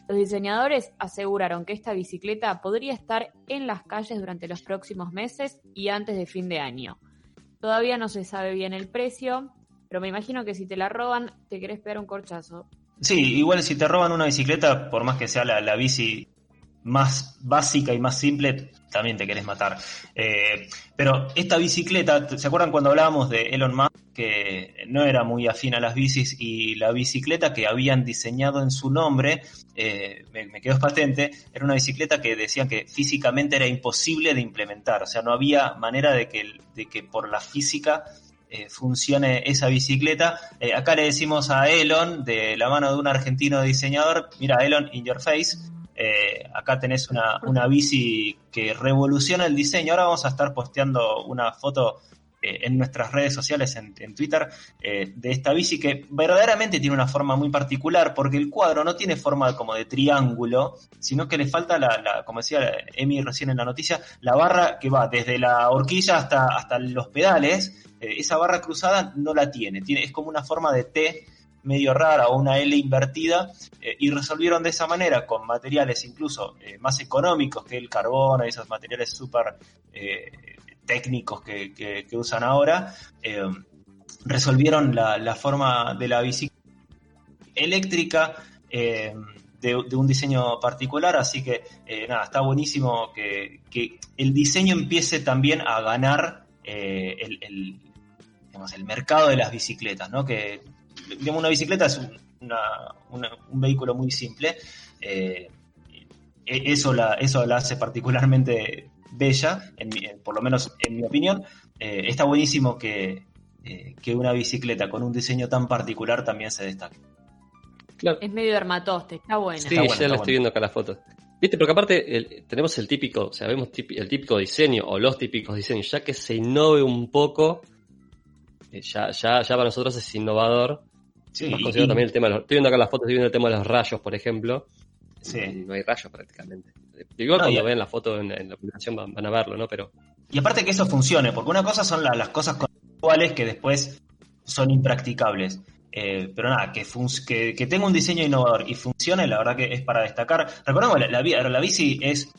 Los diseñadores aseguraron que esta bicicleta podría estar en las calles durante los próximos meses y antes de fin de año. Todavía no se sabe bien el precio, pero me imagino que si te la roban te querés pegar un corchazo. Sí, igual si te roban una bicicleta, por más que sea la, la bici más básica y más simple, también te querés matar. Eh, pero esta bicicleta, ¿se acuerdan cuando hablábamos de Elon Musk, que no era muy afín a las bicis y la bicicleta que habían diseñado en su nombre, eh, me, quedó patente, era una bicicleta que decían que físicamente era imposible de implementar, o sea, no había manera de que, de que por la física eh, funcione esa bicicleta. Acá le decimos a Elon, de la mano de un argentino diseñador, mira Elon, in your face, eh, acá tenés una, una bici que revoluciona el diseño. Ahora vamos a estar posteando una foto eh, en nuestras redes sociales, en, en Twitter, eh, de esta bici que verdaderamente tiene una forma muy particular, porque el cuadro no tiene forma como de triángulo, sino que le falta, la, la- como decía Emi recién en la noticia, la barra que va desde la horquilla hasta, hasta los pedales. Esa barra cruzada no la tiene, tiene, es como una forma de T medio rara o una L invertida eh, y resolvieron de esa manera con materiales incluso eh, más económicos que el carbono y esos materiales súper eh, técnicos que, usan ahora, resolvieron la, forma de la bicicleta eléctrica de, un diseño particular, así que nada, está buenísimo que, el diseño empiece también a ganar el, el mercado de las bicicletas, ¿no? Que digamos, una bicicleta es un, una- una- un vehículo muy simple. eh, e- eso, la, eso la hace particularmente bella, en por lo menos en mi opinión. Eh, está buenísimo que, eh, que una bicicleta con un diseño tan particular también se destaque. Claro. Es medio hermatoste, está buena. Sí, Está bueno, ya está la bueno. estoy viendo acá la foto. Viste, porque aparte el- tenemos el típico, o sea, vemos el típico diseño o los típicos diseños, ya que se innove un poco, ya, ya, ya para nosotros es innovador. Sí, Más también el tema de los, estoy viendo acá las fotos, estoy viendo el tema de los rayos, por ejemplo. sí. No hay rayos prácticamente. Igual No, cuando y- vean la foto en, en la publicación van, van a verlo, ¿no? Pero Y aparte que eso funcione, porque una cosa son la- las cosas conceptuales que después son impracticables. Eh, pero nada, que, que, que tenga un diseño innovador y funcione, la verdad que es para destacar. Recordemos, la, la, la bici es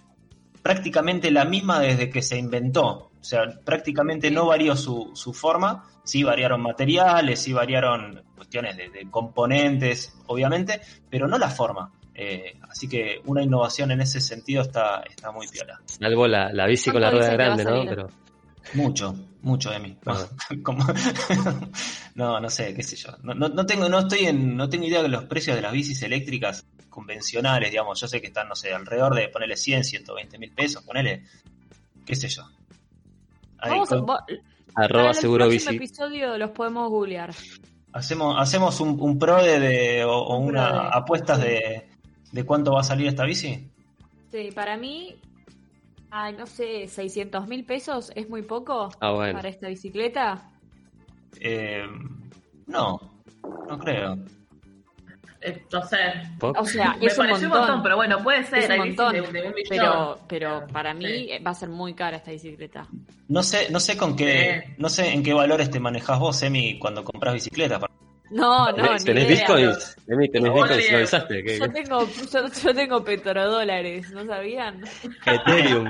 prácticamente la misma desde que se inventó. O sea, prácticamente no varió su, su forma, sí variaron materiales, sí variaron cuestiones de, de componentes, obviamente, pero no la forma. Eh, así que una innovación en ese sentido está, está muy piola. Salvo la, la bici con la ¿Cuánto rueda grande, ¿no? Pero Mucho, mucho de mí. Ah. No, no sé, qué sé yo. No, no, no tengo, no estoy en, no tengo idea de los precios de las bicis eléctricas convencionales, digamos. Yo sé que están, no sé, alrededor de ponerle 100, 120 mil pesos, ponerle, qué sé yo. Vamos a- vo- arroba el seguro próximo bici. episodio los podemos googlear. hacemos, hacemos un, un pro de, de- o, o Un una pro de- apuestas de, de cuánto va a salir esta bici. Sí, para mí, ay, no sé, 600 mil pesos es muy poco Ah, bueno. para esta bicicleta. Eh, no, no creo. No. ¿Poco? O sea, Me es un montón. pero bueno, puede ser. Es un hay bicis montón. de, de un millón. Pero, pero para mí Sí. va a ser muy cara esta bicicleta. No sé, no sé con qué, Sí. no sé en qué valores te manejas vos, Emi, cuando compras bicicletas. No, no, ¿Tenés, ni bitcoins? Emi, ¿tenés No, bitcoins? ni ¿Lo idea. avisaste? ¿Qué- Yo tengo, yo, yo tengo petrodólares, ¿no sabían? Ethereum.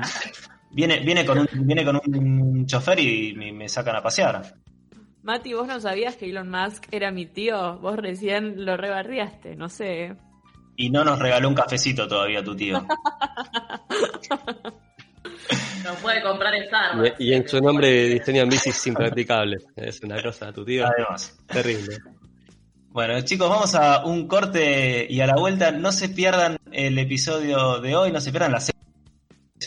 Viene, viene con un, viene con un chofer y me, me sacan a pasear. Mati, vos no sabías que Elon Musk era mi tío, vos recién lo rebarriaste, no sé. Y no nos regaló un cafecito todavía tu tío. No puede comprar Starbucks. Y, y en su nombre diseñan bicis impracticables. Es una cosa, tu tío. Además. Terrible. Bueno, chicos, vamos a un corte y a la vuelta. No se pierdan el episodio de hoy, no se pierdan la serie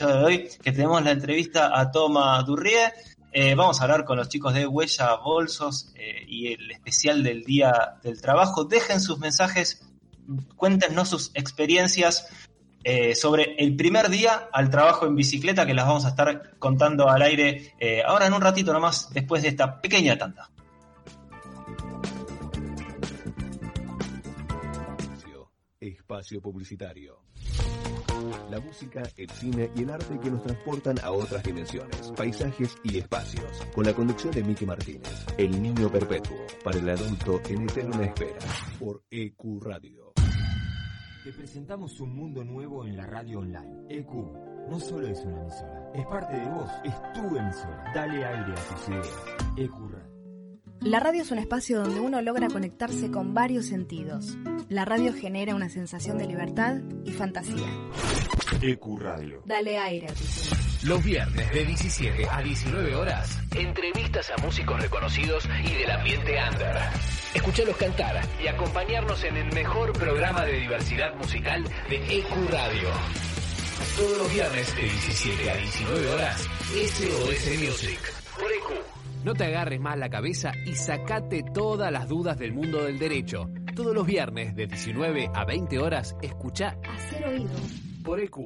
de hoy, que tenemos la entrevista a Toma Durrie. Eh, vamos a hablar con los chicos de Huella Bolsos eh, y el especial del Día del Trabajo. Dejen sus mensajes, cuéntenos sus experiencias eh, sobre el primer día al trabajo en bicicleta, que las vamos a estar contando al aire ahora en un ratito nomás, después de esta pequeña tanda. Espacio publicitario. La música, el cine y el arte que nos transportan a otras dimensiones, paisajes y espacios. Con la conducción de Miki Martínez, El Niño Perpetuo, para el adulto en eterna espera, por EQ Radio. Te presentamos un mundo nuevo en la radio online. EQ no solo es una emisora, es parte de vos, es tu emisora. Dale aire a tus ideas. EQ Radio. La radio es un espacio donde uno logra conectarse con varios sentidos. La radio genera una sensación de libertad y fantasía. EQ Radio. Dale aire a. Los viernes de 17 a 19 horas, entrevistas a músicos reconocidos y del ambiente under. Escuchalos cantar y acompañarnos en el mejor programa de diversidad musical de EQ Radio. Todos los viernes de 17 a 19 horas, SOS Music. Por EQ. No te agarres más la cabeza y sacate todas las dudas del mundo del derecho. Todos los viernes de 19 a 20 horas, escucha Hacer oído. por EQ.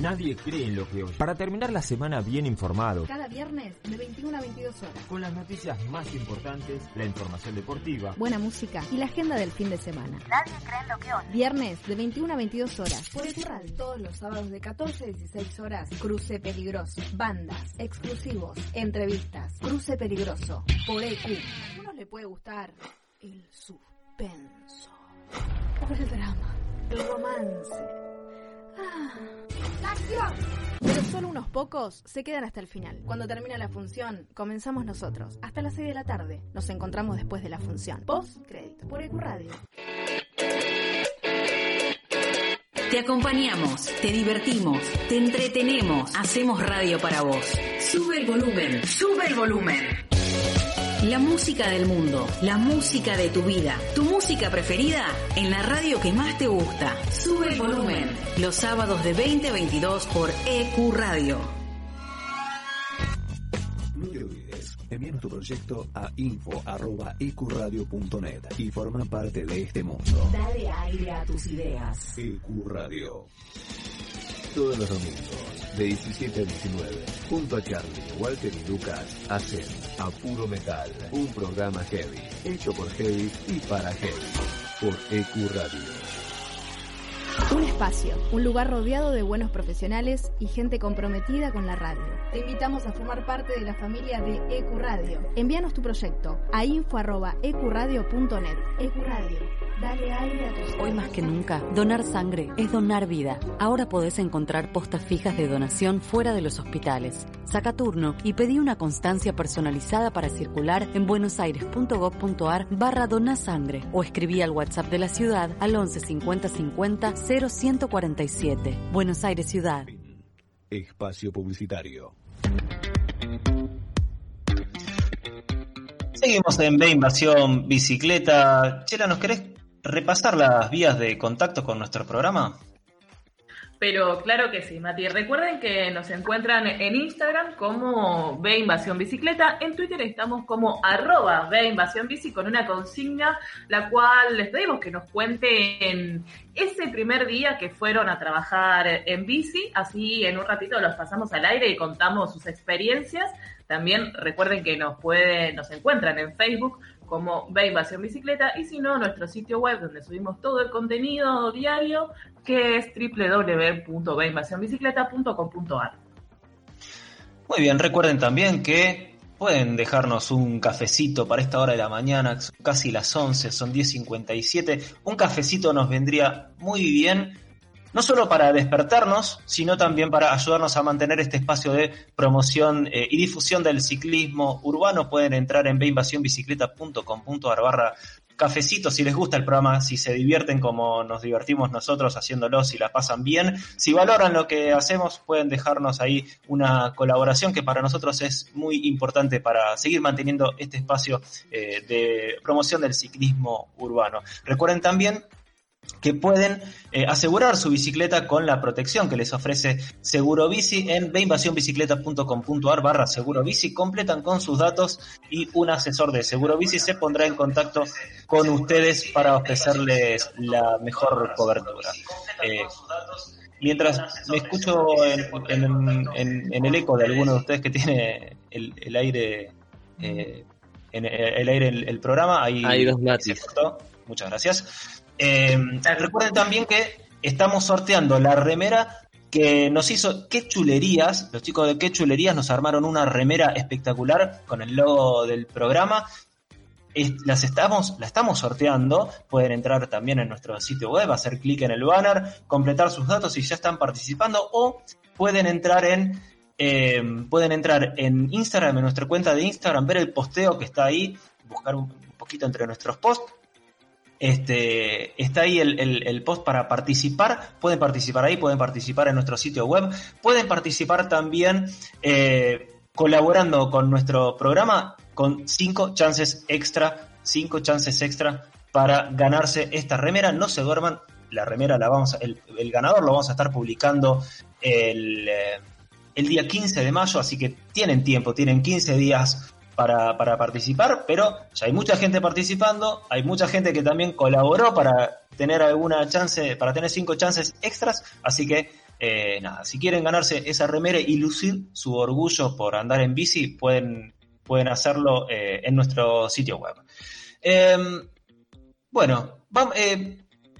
Nadie cree en lo que oye. Para terminar la semana bien informado, Cada viernes de 21 a 22 horas. con las noticias más importantes, la información deportiva, Buena música y la agenda del fin de semana. Nadie cree en lo que oye. Viernes de 21 a 22 horas. Por Radio. Todos los sábados de 14 a 16 horas. Cruce peligroso. Bandas, exclusivos, entrevistas. Cruce peligroso. Por EQ. A algunos le puede gustar el suspenso. El drama. El romance. Pero solo unos pocos se quedan hasta el final. Cuando termina la función, comenzamos nosotros. Hasta las 6 de la tarde. Nos encontramos después de la función. Post crédito. Por EQ Radio. Te acompañamos, te divertimos, te entretenemos, hacemos radio para vos. Sube el volumen, sube el volumen. La música del mundo, la música de tu vida, tu música preferida en la radio que más te gusta. Sube el volumen, los sábados de 20 a 22 por EQ Radio. No te olvides, envíanos tu proyecto a info.ecuradio.net y forma parte de este mundo. Dale aire a tus ideas. EQ Radio. Todos los domingos, de 17 a 19, junto a Charlie, Walter y Lucas, hacen A Puro Metal, un programa heavy, hecho por heavy y para heavy, por EQ Radio. Un espacio, un lugar rodeado de buenos profesionales y gente comprometida con la radio. Te invitamos a formar parte de la familia de EQ Radio. Envíanos tu proyecto a info.ecuradio.net. EQ Radio. Dale aire a tus Hoy más que nunca, donar sangre es donar vida. Ahora podés encontrar postas fijas de donación fuera de los hospitales. Saca turno y pedí una constancia personalizada para circular en buenosaires.gov.ar barra donasangre o escribí al WhatsApp de la ciudad al 11 50 50 0147. Buenos Aires Ciudad. Espacio Publicitario. Seguimos en B Invasión Bicicleta. Chela, ¿nos querés repasar las vías de contacto con nuestro programa? Pero claro que sí, Mati. Recuerden que nos encuentran en Instagram como B Invasión Bicicleta. En Twitter estamos como arroba B Invasión con una consigna, la cual les pedimos que nos cuenten ese primer día que fueron a trabajar en bici. Así en un ratito los pasamos al aire y contamos sus experiencias. También recuerden que nos pueden, nos encuentran en Facebook como B Invasión Bicicleta y si no, nuestro sitio web donde subimos todo el contenido diario que es www.binvasionbicicleta.com.ar. Muy bien, recuerden también que pueden dejarnos un cafecito para esta hora de la mañana, casi las 11, son 10.57. Un cafecito nos vendría muy bien, no solo para despertarnos, sino también para ayudarnos a mantener este espacio de promoción eh, y difusión del ciclismo urbano. Pueden entrar en beinvasionbicicleta.com.ar barra cafecito si les gusta el programa, si se divierten como nos divertimos nosotros haciéndolo, si la pasan bien, si valoran lo que hacemos, pueden dejarnos ahí una colaboración que para nosotros es muy importante para seguir manteniendo este espacio eh, de promoción del ciclismo urbano. Recuerden también que pueden eh, asegurar su bicicleta con la protección que les ofrece Seguro Bici en beinvasionbicicleta.com.ar barra Seguro Bici. Completan con sus datos y un asesor de Seguro Bici se pondrá en contacto con ustedes para ofrecerles la mejor cobertura. Eh, mientras me escucho en, en- en- en el eco de alguno de ustedes que tiene el, el aire... eh, en el aire el, el programa, ahí Hay dos se matis. cortó. Muchas gracias. Eh, recuerden también que estamos sorteando la remera que nos hizo Qué Chulerías. Los chicos de Qué Chulerías nos armaron una remera espectacular con el logo del programa. Las estamos, la estamos sorteando. Pueden entrar también en nuestro sitio web, hacer clic en el banner, completar sus datos y ya están participando. O pueden entrar en eh, pueden entrar en Instagram, en nuestra cuenta de Instagram, ver el posteo que está ahí, buscar un poquito entre nuestros posts. Este, está ahí el, post para participar. Pueden participar ahí, pueden participar en nuestro sitio web. Pueden participar también eh, colaborando con nuestro programa con cinco chances extra, cinco chances extra para ganarse esta remera. No se duerman, la remera la vamos a- el, ganador lo vamos a estar publicando el, eh, el día 15 de mayo, así que tienen tiempo, tienen 15 días para, participar, pero ya hay mucha gente participando, hay mucha gente que también colaboró para tener alguna chance, para tener cinco chances extras, así que eh, nada, si quieren ganarse esa remera y lucir su orgullo por andar en bici, pueden, pueden hacerlo eh, en nuestro sitio web. Em, bueno, eh,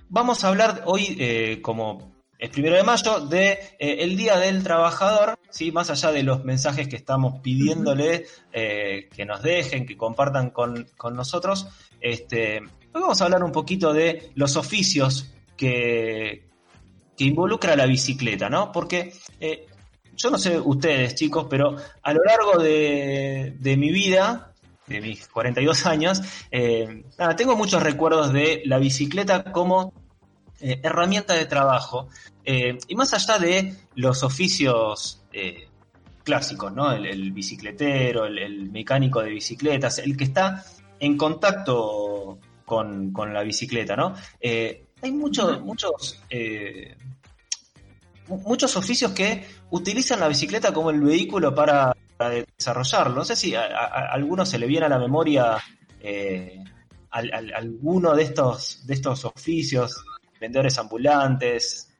vamos a hablar hoy, como es primero de mayo, de eh, el Día del Trabajador, ¿sí? más allá de los mensajes que estamos pidiéndole eh, que nos dejen, que compartan con, con nosotros. Este, hoy vamos a hablar un poquito de los oficios que, que involucra la bicicleta, ¿no? Porque eh, yo no sé ustedes, chicos, pero a lo largo de, de mi vida, de mis 42 años, nada, tengo muchos recuerdos de la bicicleta como eh, herramienta de trabajo. Eh, y más allá de los oficios eh, clásicos, ¿no? El, el bicicletero, el, el mecánico de bicicletas, el que está en contacto con, con la bicicleta, ¿no? Eh, hay muchos, muchos, mu- muchos oficios que utilizan la bicicleta como el vehículo para, para desarrollarlo. No sé si a, a- a alguno se le viene a la memoria al- al- alguno de estos, de estos oficios, vendedores ambulantes.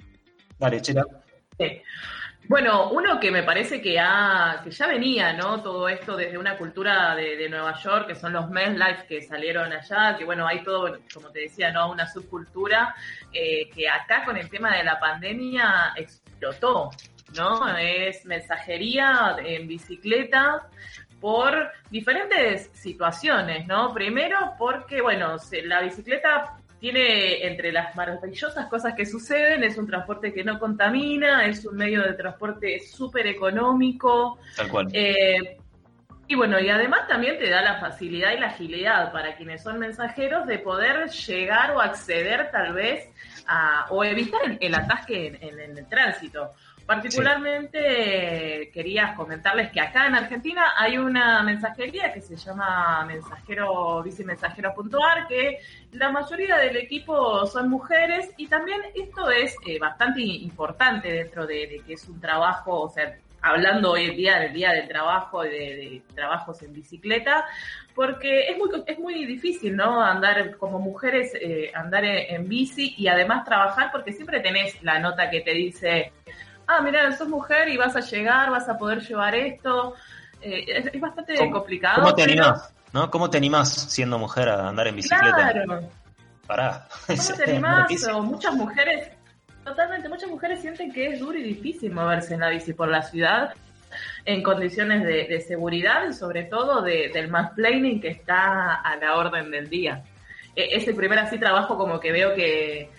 Bueno, uno que me parece que, ha, que ya venía, ¿no? Todo esto desde una cultura de, Nueva York, que son los life que salieron allá, que bueno, hay todo, como te decía, ¿no? Una subcultura eh, que acá con el tema de la pandemia explotó, ¿no? Es mensajería en bicicleta por diferentes situaciones, ¿no? Primero porque, bueno, la bicicleta tiene entre las maravillosas cosas que suceden, es un transporte que no contamina, es un medio de transporte súper económico. Tal cual. Eh, y bueno, y además también te da la facilidad y la agilidad para quienes son mensajeros de poder llegar o acceder tal vez a, o evitar el, el atasque en, en- en el tránsito. Particularmente eh, quería comentarles que acá en Argentina hay una mensajería que se llama mensajero que la mayoría del equipo son mujeres y también esto es eh, bastante importante dentro de, que es un trabajo, o sea, hablando hoy en día del día del trabajo, de, de trabajos en bicicleta, porque es muy, es muy difícil, ¿no? Andar como mujeres, eh, andar en bici y además trabajar porque siempre tenés la nota que te dice, ah, mira, sos mujer y vas a llegar, vas a poder llevar esto. Eh, es, es bastante complicado. ¿Cómo te pero- animás? ¿No? ¿Cómo te animás siendo mujer a andar en bicicleta? Claro. Pará. ¿Cómo te animás? Muchas mujeres, totalmente, muchas mujeres sienten que es duro y difícil moverse en la bici por la ciudad en condiciones de, de seguridad y sobre todo de, del mansplaining que está a la orden del día. E- Es el primer así trabajo como que veo que,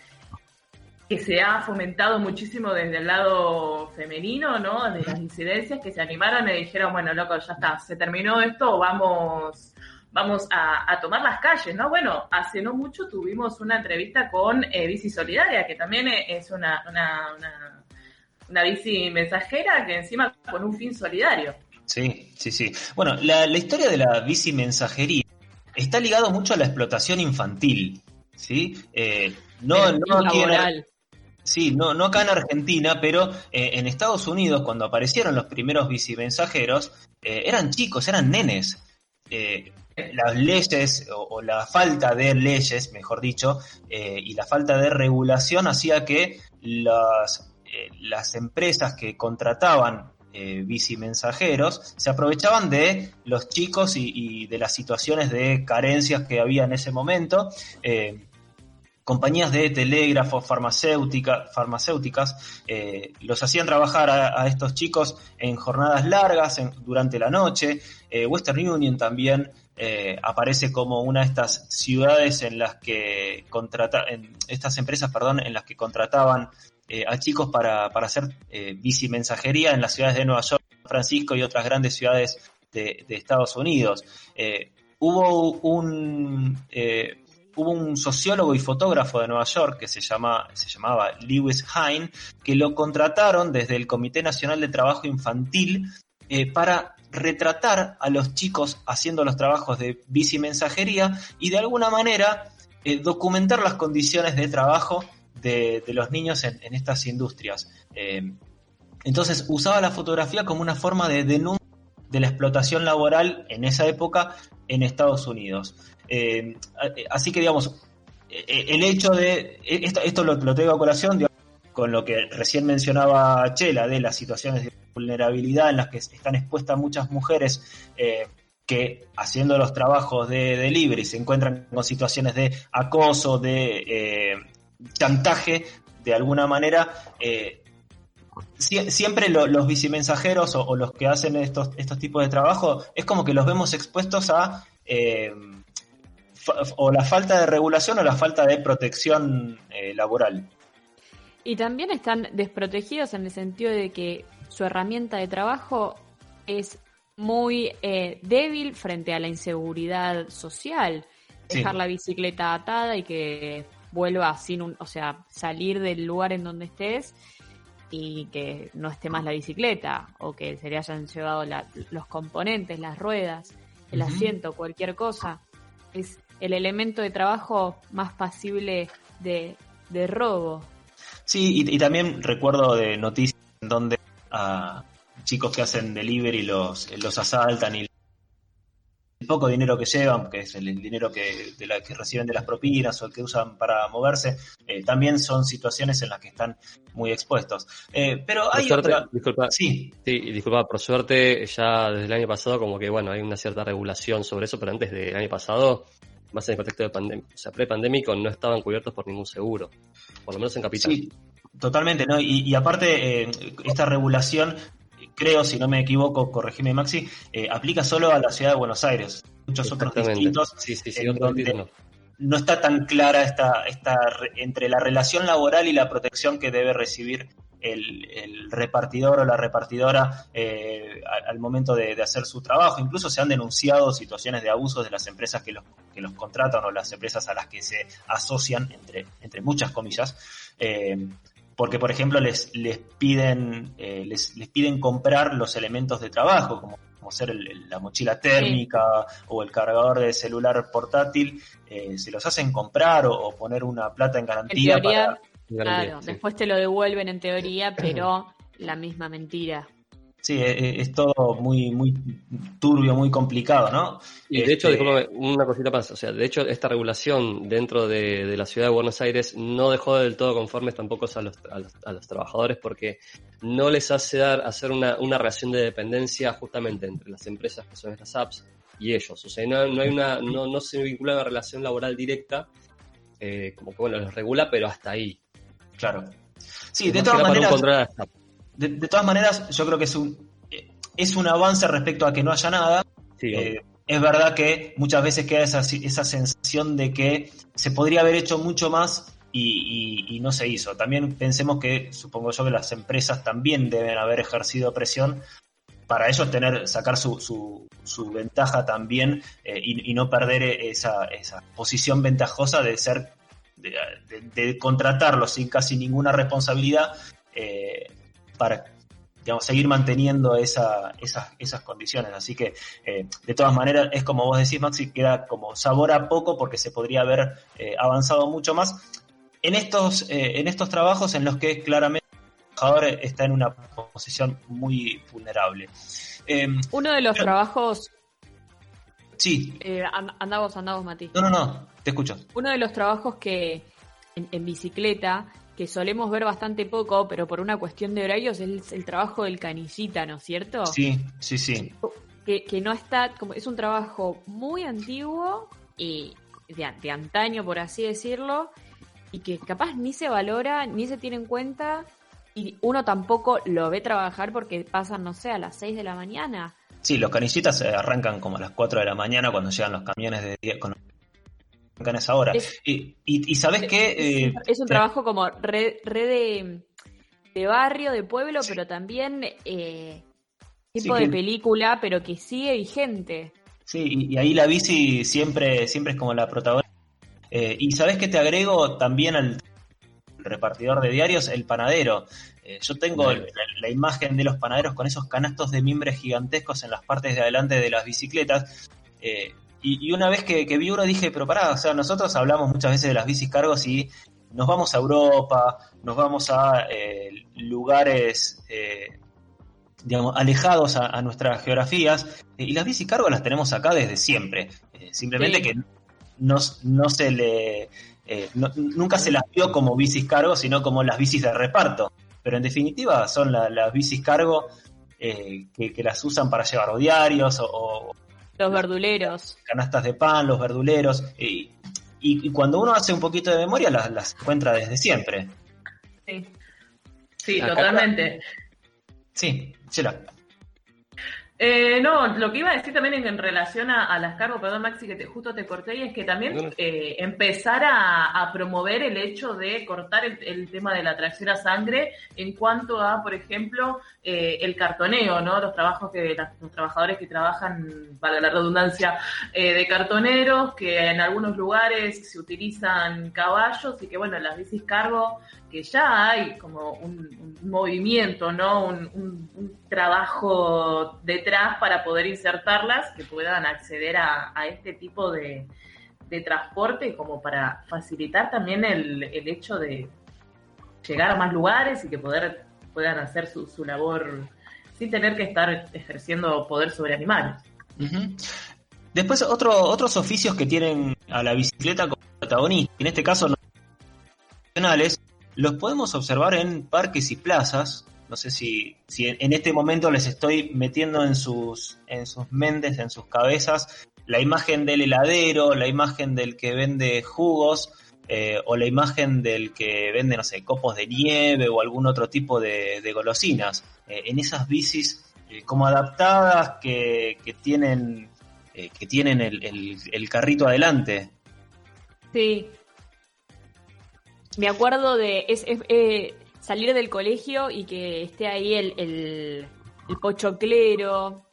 que se ha fomentado muchísimo desde el lado femenino, ¿no? De las incidencias que se animaron y dijeron, bueno, loco, ya está, se terminó esto, vamos vamos a, a tomar las calles, ¿no? Bueno, hace no mucho tuvimos una entrevista con eh, Bici Solidaria, que también e- es una, una, una, una bici mensajera que encima con un fin solidario. Sí, sí, sí. Bueno, la, la historia de la bici mensajería está ligado mucho a la explotación infantil, ¿sí? Eh, no, no. Sí, no, no acá en Argentina, pero eh, en Estados Unidos, cuando aparecieron los primeros bicimensajeros, eh, eran chicos, eran nenes. Eh, las leyes o, la falta de leyes, mejor dicho, y la falta de regulación hacía que las, las empresas que contrataban bicimensajeros se aprovechaban de los chicos y, y de las situaciones de carencias que había en ese momento. Compañías de telégrafos, farmacéutica, farmacéuticas, eh, los hacían trabajar a, estos chicos en jornadas largas durante la noche. Eh, Western Union también eh, aparece como una de estas ciudades en las que contrata, en estas empresas, perdón, en las que contrataban eh, a chicos para, para hacer eh, bicimensajería en las ciudades de Nueva York, San Francisco y otras grandes ciudades de, de Estados Unidos. Hubo un hubo un sociólogo y fotógrafo de Nueva York que se, llama, se llamaba Lewis Hine, que lo contrataron desde el Comité Nacional de Trabajo Infantil eh, para retratar a los chicos haciendo los trabajos de bicimensajería y de alguna manera eh, documentar las condiciones de trabajo de, los niños en, en estas industrias. Eh, entonces usaba la fotografía como una forma de denuncia de la explotación laboral en esa época en Estados Unidos. Eh, así que, digamos, eh, el hecho de. Esto, esto lo, lo tengo a colación con lo que recién mencionaba Chela, de las situaciones de vulnerabilidad en las que están expuestas muchas mujeres. Eh, que haciendo los trabajos de delivery se encuentran con situaciones de acoso, de eh, chantaje, de alguna manera, eh, Sie- siempre lo- los bicimensajeros o, o los que hacen estos, estos tipos de trabajo es como que los vemos expuestos a eh, o la falta de regulación o la falta de protección eh, laboral. Y también están desprotegidos en el sentido de que su herramienta de trabajo es muy eh, débil frente a la inseguridad social. Sí. Dejar la bicicleta atada y que vuelva sin un, o sea, salir del lugar en donde estés y que no esté más la bicicleta o que se le hayan llevado la- los componentes, las ruedas, el asiento, cualquier cosa. Es el elemento de trabajo más pasible de, de robo. Sí, y, y también recuerdo de noticias en donde a chicos que hacen delivery los, los asaltan y el poco dinero que llevan, que es el dinero que, de la, que reciben de las propinas o el que usan para moverse, eh, también son situaciones en las que están muy expuestos. Eh, pero Por hay suerte, otra... disculpa, Sí, sí, y disculpa, por suerte ya desde el año pasado como que bueno, hay una cierta regulación sobre eso, pero antes del año pasado, más en el contexto de pandemia, o sea, pre-pandémico, no estaban cubiertos por ningún seguro, por lo menos en capital. Sí, totalmente, ¿no? Y, y aparte, eh, esta regulación, creo, si no me equivoco, corregime Maxi, eh, aplica solo a la ciudad de Buenos Aires. Muchos otros distintos Sí, sí, sí, otros distintos no está tan clara esta, esta re- entre la relación laboral y la protección que debe recibir el, el repartidor o la repartidora eh, al, al momento de, de hacer su trabajo. Incluso se han denunciado situaciones de abusos de las empresas que los, que los contratan o las empresas a las que se asocian, entre, entre muchas comillas. eh, porque, por ejemplo, les, les, piden, eh, les, les piden comprar los elementos de trabajo, como, como ser el- el- la mochila térmica o el cargador de celular portátil, eh, se los hacen comprar o, o poner una plata en En garantía teoría, para... claro, después te lo devuelven en teoría, pero la misma mentira. Sí, eh, eh, es todo muy, muy turbio, muy complicado, ¿no? Y de hecho, Este, discúlpame, una cosita más. O sea, de hecho, esta regulación dentro de, de la ciudad de Buenos Aires no dejó del todo conformes tampoco a los, a los, a los trabajadores porque no les hace dar hacer una, una relación de dependencia justamente entre las empresas que son estas apps y ellos. O sea, no, no hay una, no, no se vincula una relación laboral directa, eh, como que bueno, los regula, pero hasta ahí. Claro. Sí, de todas maneras, de, de todas maneras, yo creo que es un, eh, es un avance respecto a que no haya nada. Sí, Eh, es verdad que muchas veces queda esa, esa sensación de que se podría haber hecho mucho más y, y- y no se hizo. También pensemos que, supongo yo, que las empresas también deben haber ejercido presión para ellos tener, sacar su, su, su ventaja también eh, y, y no perder esa, esa posición ventajosa de ser, de, de- de contratarlos sin casi ninguna responsabilidad eh, para digamos, seguir manteniendo esa, esas, esas condiciones. Así que, eh, de todas maneras, es como vos decís, Maxi, queda como sabor a poco porque se podría haber eh, avanzado mucho más en estos, en estos trabajos en los que claramente el trabajador está en una posición muy vulnerable. Eh, Uno de los trabajos. Sí, Eh, and- anda vos, Mati. no, no, no, te escucho. Uno de los trabajos que en, en bicicleta, que solemos ver bastante poco, pero por una cuestión de horarios, es el trabajo del canillita, ¿no es cierto? Sí, sí, sí. Que, que no está, como es un trabajo muy antiguo y de, de antaño, por así decirlo, y que capaz ni se valora, ni se tiene en cuenta, y uno tampoco lo ve trabajar porque pasan, no sé, a las 6 de la mañana. Sí, los canillitas se arrancan como a las 4 de la mañana cuando llegan los camiones de 10 con arrancan a esa hora. Es- Y, y, y sabes qué? Eh, Es un te- trabajo como red, red de, de barrio, de pueblo, pero también eh, tipo Sí, de que- película, pero que sigue vigente. Sí, y, y ahí la bici siempre, siempre es como la protagonista. Eh, y sabes que te agrego también al repartidor de diarios, el panadero. Eh, yo tengo la, la imagen de los panaderos con esos canastos de mimbre gigantescos en las partes de adelante de las bicicletas. Eh, y, y una vez que, que vi uno dije, pero pará, o sea, nosotros hablamos muchas veces de las bicis cargos y nos vamos a Europa, nos vamos a eh, lugares, digamos, alejados a, a nuestras geografías, y las bicis cargo las tenemos acá desde siempre. Eh, simplemente Sí. que no, no se le. eh, no- nunca se las vio como bicis cargo, sino como las bicis de reparto. Pero en definitiva son la- las bicis cargo eh, que, que las usan para llevar diarios o, o Los verduleros. canastas de pan, los verduleros. Y, y- y cuando uno hace un poquito de memoria, las, las encuentra desde siempre. Sí, sí Acá- totalmente. Sí, Chela. Eh, no, lo que iba a decir también en, en relación a, a las cargos, perdón Maxi, que te, justo te corté, y es que también eh, empezar a, a promover el hecho de cortar el, el tema de la tracción a sangre en cuanto a, por ejemplo, eh, el cartoneo, ¿no? Los trabajos que las- los trabajadores que trabajan, para la redundancia, eh, de cartoneros, que en algunos lugares se utilizan caballos y que, bueno, las bicis cargo, que ya hay como un, movimiento, ¿no? Un, trabajo detrás para poder insertarlas, que puedan acceder a, este tipo de, transporte, como para facilitar también el, el hecho de llegar a más lugares y que poder, puedan hacer su, labor sin tener que estar ejerciendo poder sobre animales. Ujú. Después, otro, otros oficios que tienen a la bicicleta como protagonista, en este caso no los podemos observar en parques y plazas. No sé si, si en, este momento les estoy metiendo en sus, en sus mentes, en sus cabezas, la imagen del heladero, la imagen del que vende jugos, eh, o la imagen del que vende, no sé, copos de nieve o algún otro tipo de, golosinas. Eh, en esas bicis eh, como adaptadas que, que tienen, que tienen el, el- el carrito adelante. Sí. Me acuerdo de es, es, eh, salir del colegio y que esté ahí el, el, el pochoclero.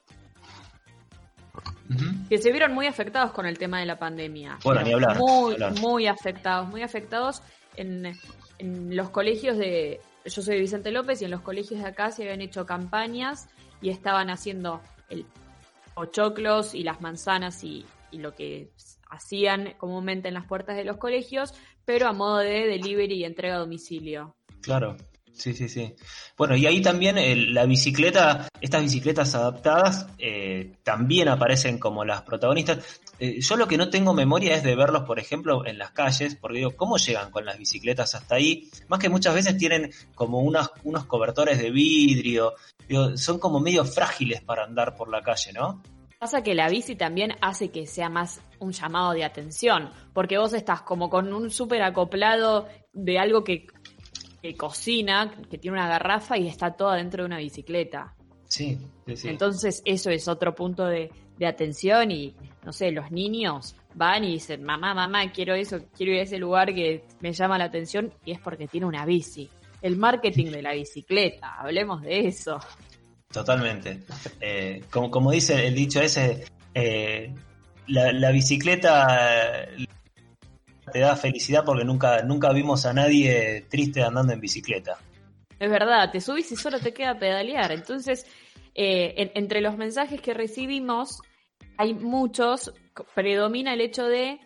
Que se vieron muy afectados con el tema de la pandemia. Bueno, ni hablar, Muy, hablar. muy afectados, muy afectados en, en los colegios de. Yo soy Vicente López y en los colegios de acá se habían hecho campañas y estaban haciendo el pochoclos y las manzanas y, y lo que hacían comúnmente en las puertas de los colegios, pero a modo de delivery y entrega a domicilio. Claro, sí, sí, sí. Bueno, y ahí también el- la bicicleta, estas bicicletas adaptadas eh, también aparecen como las protagonistas. Eh, yo lo que no tengo memoria es de verlos, por ejemplo, en las calles, porque digo, ¿cómo llegan con las bicicletas hasta ahí? Más que muchas veces tienen como unas, unos cobertores de vidrio, digo, son como medio frágiles para andar por la calle, ¿no? Pasa que la bici también hace que sea más un llamado de atención, porque vos estás como con un súper acoplado de algo que, que cocina, que tiene una garrafa y está toda dentro de una bicicleta. Sí, sí, sí. Entonces eso es otro punto de, de atención y, no sé, los niños van y dicen, mamá, mamá, quiero eso, quiero ir a ese lugar que me llama la atención y es porque tiene una bici. El marketing de la bicicleta, hablemos de eso. Totalmente. Eh, como, como dice el dicho ese, eh, la, bicicleta eh, te da felicidad porque nunca, nunca vimos a nadie triste andando en bicicleta. Es verdad, te subís y solo te queda pedalear. Entonces, en- entre los mensajes que recibimos, hay muchos, predomina el hecho de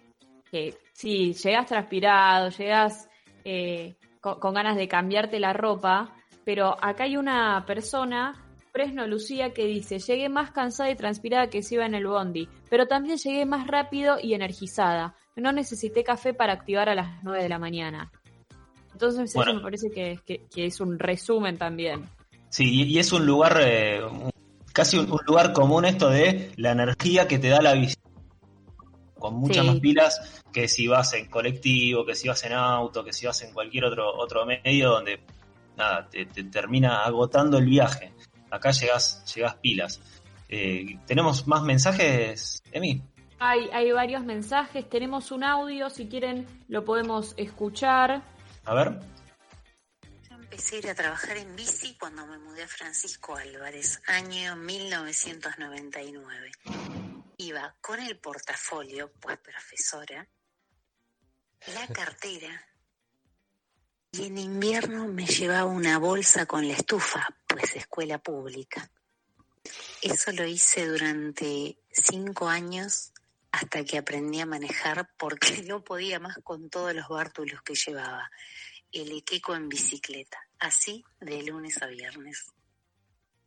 que si llegas transpirado, llegas co- con, ganas de cambiarte la ropa, pero acá hay una persona, Fresno Lucía, que dice, llegué más cansada y transpirada que se iba en el bondi, pero también llegué más rápido y energizada. No necesité café para activar a las 9 de la mañana. Entonces Bueno. eso me parece que, que- que es un resumen también. Sí, y, y es un lugar, eh, casi un, un lugar común esto de la energía que te da la bicicleta. Con muchas Sí. más pilas que si vas en colectivo, que si vas en auto, que si vas en cualquier otro, otro medio donde nada, te, te termina agotando el viaje. Acá llegas, llegas pilas. Eh, ¿Tenemos más mensajes, Emi? Hay, hay varios mensajes, tenemos un audio, si quieren lo podemos escuchar. A ver. Empecé a ir a trabajar en bici cuando me mudé a Francisco Álvarez, año 1999. Iba con el portafolio, pues profesora, la cartera y en invierno me llevaba una bolsa con la estufa, escuela pública. Eso lo hice durante cinco años hasta que aprendí a manejar porque no podía más con todos los bártulos que llevaba. El equeco en bicicleta, así de lunes a viernes.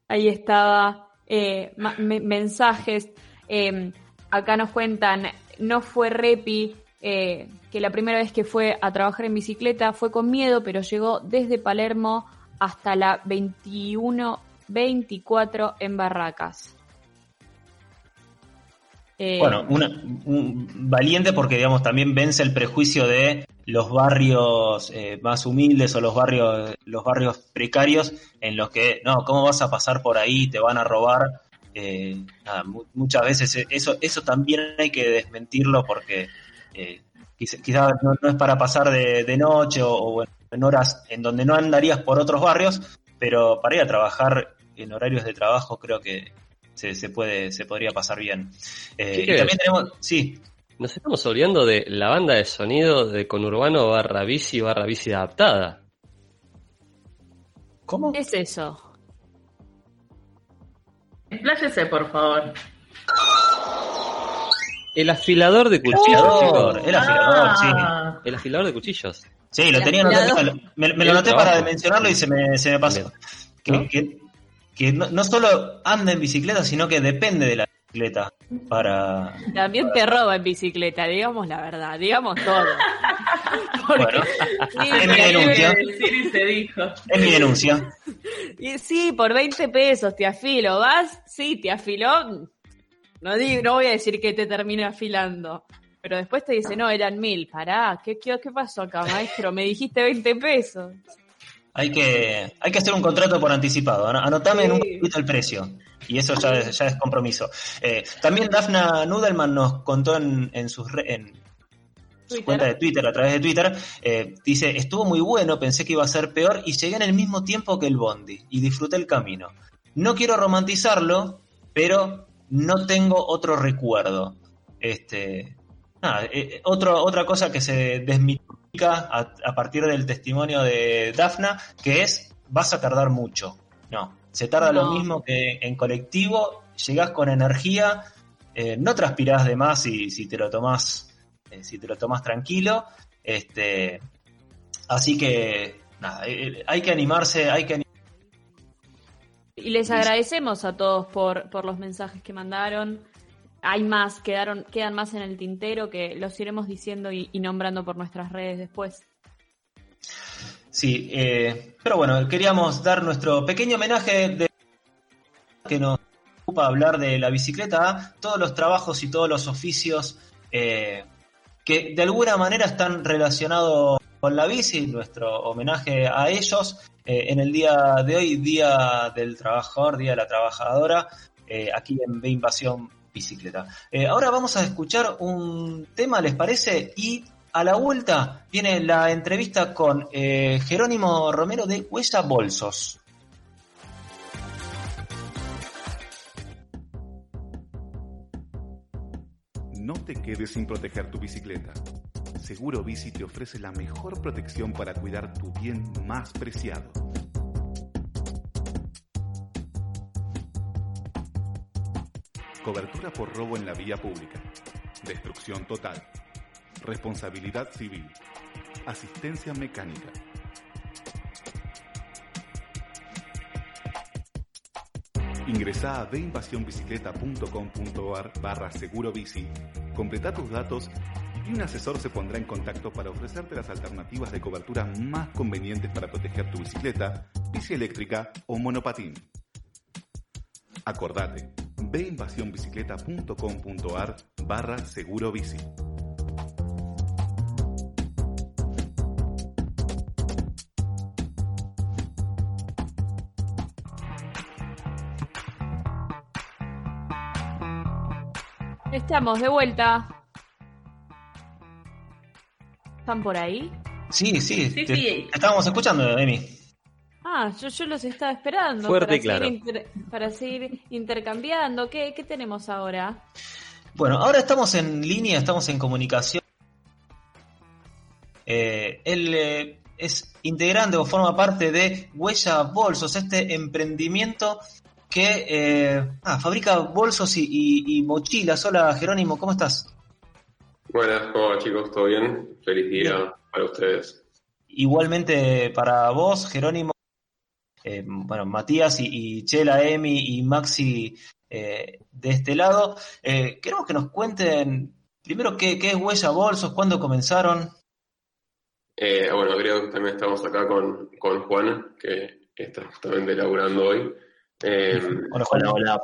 Ahí estaba, eh, mensajes. eh, acá nos cuentan, no fue Repi, eh, que la primera vez que fue a trabajar en bicicleta fue con miedo, pero llegó desde Palermo hasta la 21-24 en Barracas. Eh, Bueno, una- un valiente porque, digamos, también vence el prejuicio de los barrios eh, más humildes o los barrios, los barrios precarios en los que, no, ¿cómo vas a pasar por ahí? Te van a robar. Eh, nada, mu- muchas veces eso, eso también hay que desmentirlo porque quizás no, no es para pasar de, de noche o, o en horas en donde no andarías por otros barrios, pero para ir a trabajar en horarios de trabajo creo que se, se puede se podría pasar bien. Eh, y también tenemos, sí, Nos estamos olvidando de la banda de sonido de conurbano barra bici barra bici adaptada. ¿Cómo? ¿Qué es eso? Expláyese, por favor. El afilador de cuchillos, chicos. el afilador, sí. Ah, El afilador de cuchillos. Sí, lo tenía anotado, me, me lo anoté para mencionarlo y se me, se me pasó. Que, ¿No? que- que no, no solo anda en bicicleta, sino que depende de la bicicleta para... También te roba en bicicleta, digamos la verdad, digamos todo. Bueno, Sí, es mi denuncia. decir y se dijo. Es mi denuncia. Y sí, por 20 pesos te afilo. ¿Vas? Sí, te afiló. No, digo, no voy a decir que te termine afilando. Pero después te dice, no, eran mil. Pará, ¿qué, qué, qué pasó acá, maestro? Me dijiste 20 pesos. Hay que, hay que hacer un contrato por anticipado. Ano- Anotame en un poquito el precio. Y eso ya, es- ya es compromiso. Eh, también Dafna Nudelman nos contó en, en sus re- en, su cuenta de Twitter, a través de Twitter, eh, dice, estuvo muy bueno, pensé que iba a ser peor y llegué en el mismo tiempo que el Bondi y disfruté el camino. No quiero romantizarlo, pero no tengo otro recuerdo. Este, nada, eh, eh, otro, otra cosa que se desmitifica a, a partir del testimonio de Dafna, que es, vas a tardar mucho. No, se tarda lo mismo que en colectivo, llegás con energía, eh, no transpirás de más si, si te lo tomás eh, si te lo tomás tranquilo. Este, así que nada, hay que animarse, hay que ani- Y les agradecemos a todos por, por los mensajes que mandaron. Hay más, quedaron, quedan más en el tintero que los iremos diciendo y, nombrando por nuestras redes después. Sí, eh, pero bueno, queríamos dar nuestro pequeño homenaje de que nos ocupa hablar de la bicicleta todos los trabajos y todos los oficios eh, que de alguna manera están relacionados con la bici, nuestro homenaje a ellos eh, en el día de hoy, Día del Trabajador, Día de la Trabajadora, eh, aquí en B Invasión Bicicleta. Eh, ahora vamos a escuchar un tema, ¿les parece? Y a la vuelta viene la entrevista con eh, Jerónimo Romero de Huella Bolsos. No te quedes sin proteger tu bicicleta. Seguro Bici te ofrece la mejor protección para cuidar tu bien más preciado. Cobertura por robo en la vía pública. Destrucción total. Responsabilidad civil. Asistencia mecánica. Ingresá a veinvasionbicicleta.com.ar barra seguro bici, completa tus datos y un asesor se pondrá en contacto para ofrecerte las alternativas de cobertura más convenientes para proteger tu bicicleta, bici eléctrica o monopatín. Acordate, veinvasionbicicleta.com.ar barra seguro bici. Estamos de vuelta. ¿Están por ahí? Sí, sí, Sí, te, sí. te estábamos escuchando, Emi. Ah, yo, yo los estaba esperando Fuerte para, y claro. seguir inter- para seguir intercambiando. ¿Qué, ¿Qué tenemos ahora? Bueno, ahora estamos en línea, estamos en comunicación. Eh, él eh, es integrante o forma parte de Huella Bolsos, este emprendimiento que eh, ah, fabrica bolsos y, y- y mochilas. Hola Jerónimo, ¿cómo estás? Buenas, ¿cómo va, chicos? ¿Todo bien? Feliz día para ustedes. Igualmente para vos, Jerónimo, eh, bueno, Matías y, y Chela, Emi y Maxi eh, de este lado. Eh, queremos que nos cuenten primero qué, qué es Huella Bolsos, cuándo comenzaron. Eh, bueno, creo que también estamos acá con, con Juan, que está justamente laburando hoy. Eh, Hola, Juan. Hola,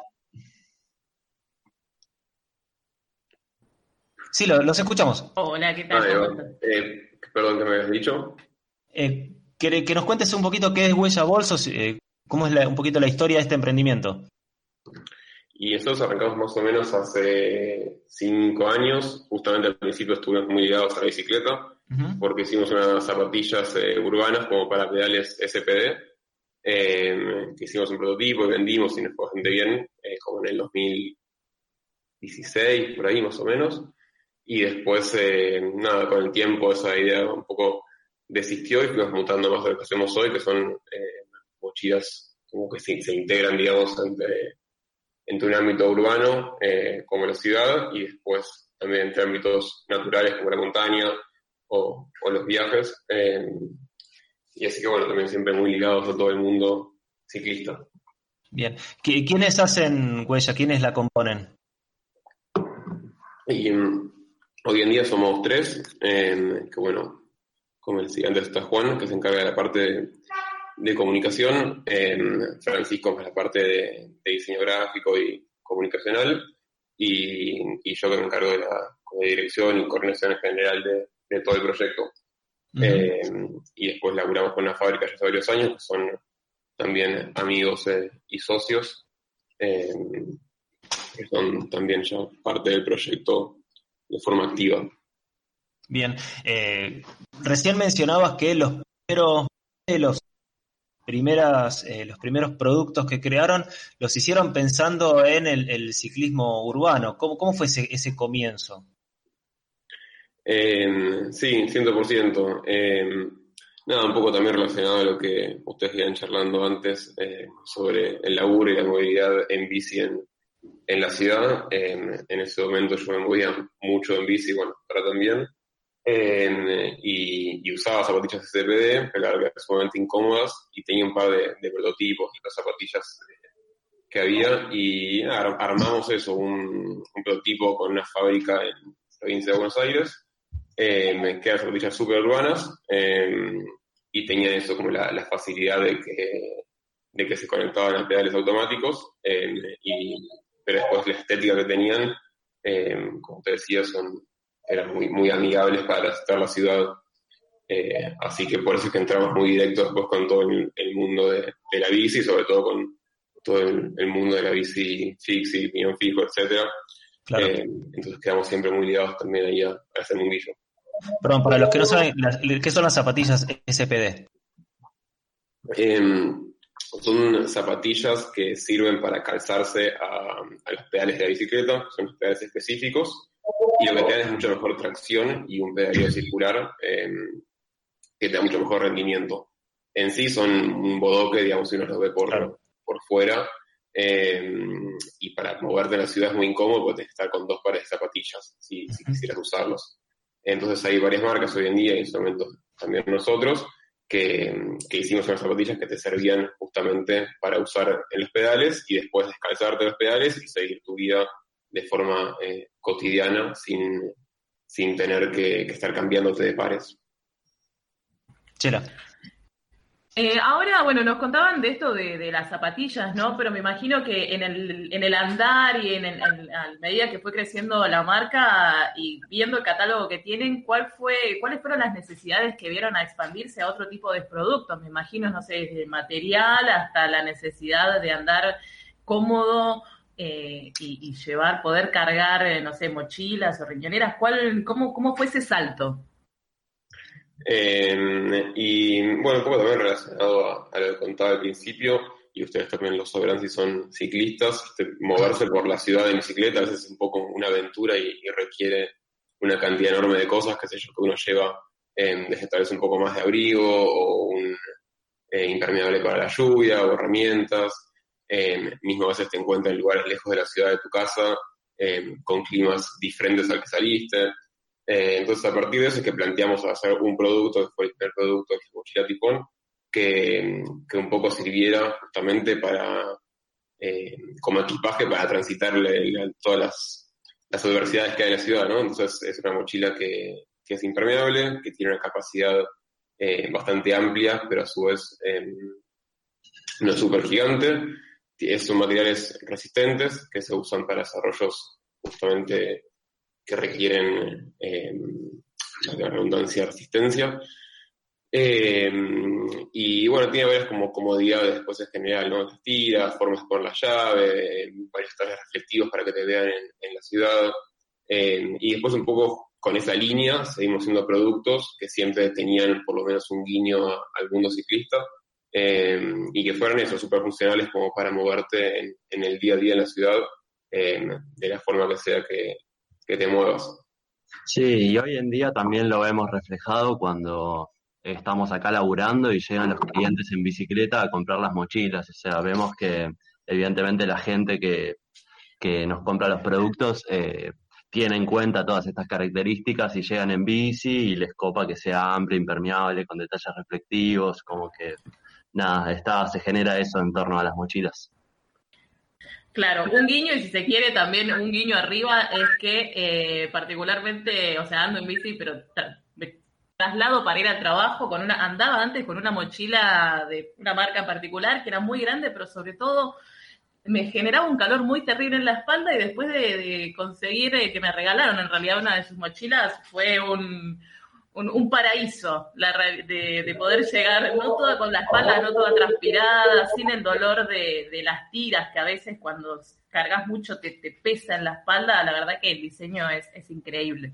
Sí, lo- los escuchamos. Hola, ¿qué tal? Eh, perdón, ¿qué me habías dicho? Eh, que, que nos cuentes un poquito qué es Huella Bolsos, eh, cómo es la- un poquito la historia de este emprendimiento. Y nosotros arrancamos más o menos hace cinco años. Justamente al principio estuvimos muy ligados a la bicicleta, porque hicimos unas zapatillas eh, urbanas como para pedales SPD. eh, que hicimos un prototipo y vendimos y nos fue bastante bien, eh, como en el 2016, por ahí más o menos. Y después, nada, con el tiempo esa idea un poco desistió y fuimos mutando más de lo que hacemos hoy, que son eh, mochilas como que se, se integran, digamos, entre, entre un ámbito urbano eh, como la ciudad y después también entre ámbitos naturales como la montaña o, o los viajes. eh, y así que bueno, también siempre muy ligados a todo el mundo ciclista. Bien. ¿Qui- ¿Quiénes hacen Huella? ¿Quiénes la componen? Y mm, hoy en día somos tres, eh, que bueno, como decía antes está Juan, que se encarga de la parte de, de comunicación, eh, Francisco es la parte de, de diseño gráfico y comunicacional, y, y yo que me encargo de la de dirección y coordinación en general de, de todo el proyecto. Eh, y después laburamos con una fábrica ya hace varios años, que son también amigos eh, y socios, eh, que son también ya parte del proyecto de forma activa. Bien, eh, recién mencionabas que los primeros los primeras eh, los primeros productos que crearon los hicieron pensando en el, ciclismo urbano. ¿Cómo, cómo fue ese, comienzo? Eh, sí, 100%. Eh, nada, un poco también relacionado a lo que ustedes iban charlando antes sobre el laburo y la movilidad en bici en, en la ciudad. en ese momento yo me movía mucho en bici, bueno, ahora también. Eh, y, y, usaba zapatillas SPD, pero eran sumamente incómodas y tenía un par de, de prototipos de las zapatillas eh, que había y ar armamos eso, un, un, prototipo con una fábrica en provincia de Buenos Aires, eh, que eran zapatillas súper urbanas eh, y tenían eso como la, la, facilidad de que, de que se conectaban a pedales automáticos, eh, y, pero después la estética que tenían, como te decía, son eran muy, muy amigables para estar la ciudad. Eh, así que por eso es que entramos muy directo después con todo el, el mundo de, de, la bici, sobre todo con todo el, el mundo de la bici fixie, piñón fijo, etcétera. Claro. Eh, entonces quedamos siempre muy ligados también ahí a, a ese mundillo. Perdón, para los que no saben, las, ¿qué son las zapatillas SPD? Eh, son zapatillas que sirven para calzarse a, a los pedales de la bicicleta, son pedales específicos, y lo que te da es mucha mejor tracción y un pedaleo circular eh, que te da mucho mejor rendimiento. En sí son un bodoque, digamos, si uno lo ve por, claro. por fuera, eh, y para moverte en la ciudad es muy incómodo porque tienes que estar con dos pares de zapatillas si, si quisieras usarlos. Entonces hay varias marcas hoy en día, y en ese momento también nosotros, que, que, hicimos unas zapatillas que te servían justamente para usar en los pedales y después descalzarte los pedales y seguir tu vida de forma eh, cotidiana sin, sin tener que, que, estar cambiándote de pares. Chela. Eh, ahora, bueno, nos contaban de esto de, de, las zapatillas, ¿no? Pero me imagino que en el, en el andar y en, el, en, a medida que fue creciendo la marca y viendo el catálogo que tienen, ¿cuál fue, ¿cuáles fueron las necesidades que vieron a expandirse a otro tipo de productos? Me imagino, no sé, desde material hasta la necesidad de andar cómodo eh, y, y, llevar, poder cargar, eh, no sé, mochilas o riñoneras. ¿Cuál, cómo, ¿Cómo fue ese salto? Eh, y bueno, un poco también relacionado a, a, lo que contaba al principio, y ustedes también lo sabrán si son ciclistas, este, moverse por la ciudad en bicicleta a veces es un poco una aventura y, requiere una cantidad enorme de cosas, que sé yo, que uno lleva eh, desde tal vez un poco más de abrigo o un eh, impermeable para la lluvia o herramientas. Eh, mismo a veces te encuentras en lugares lejos de la ciudad de tu casa, eh, con climas diferentes al que saliste. Eh, entonces, a partir de eso es que planteamos hacer un producto, que fue el primer producto de mochila tifón, que, que, un poco sirviera justamente para, como equipaje para transitar todas las, las, adversidades que hay en la ciudad, ¿no? Entonces, es una mochila que, que es impermeable, que tiene una capacidad eh, bastante amplia, pero a su vez no es súper gigante. Son materiales resistentes que se usan para desarrollos justamente que requieren eh, la redundancia resistencia. Eh, y bueno, tiene varias como comodidades después en general, ¿no? Las tiras, formas por la llave, varios trajes reflectivos para que te vean en, en la ciudad. Eh, y después un poco con esa línea seguimos haciendo productos que siempre tenían por lo menos un guiño al mundo ciclista eh, y que fueran esos súper funcionales como para moverte en, el día a día en la ciudad eh, de la forma que sea que, que te muevas. Sí, y hoy en día también lo vemos reflejado cuando estamos acá laburando y llegan los clientes en bicicleta a comprar las mochilas. O sea, vemos que evidentemente la gente que, que nos compra los productos eh, tiene en cuenta todas estas características y llegan en bici y les copa que sea amplio, impermeable, con detalles reflectivos, como que nada, está, se genera eso en torno a las mochilas. Claro, un guiño y si se quiere también un guiño arriba es que eh, particularmente, o sea, ando en bici, pero me traslado para ir al trabajo con una, andaba antes con una mochila de una marca en particular que era muy grande, pero sobre todo me generaba un calor muy terrible en la espalda y después de, de conseguir eh, que me regalaron en realidad una de sus mochilas fue un, un, un paraíso la, de, de, poder llegar, no toda con la espalda, no toda transpirada, sin el dolor de, las tiras que a veces cuando cargas mucho te, te, pesa en la espalda, la verdad que el diseño es, increíble.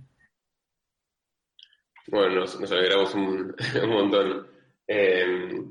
Bueno, nos, nos alegramos un, montón. Eh,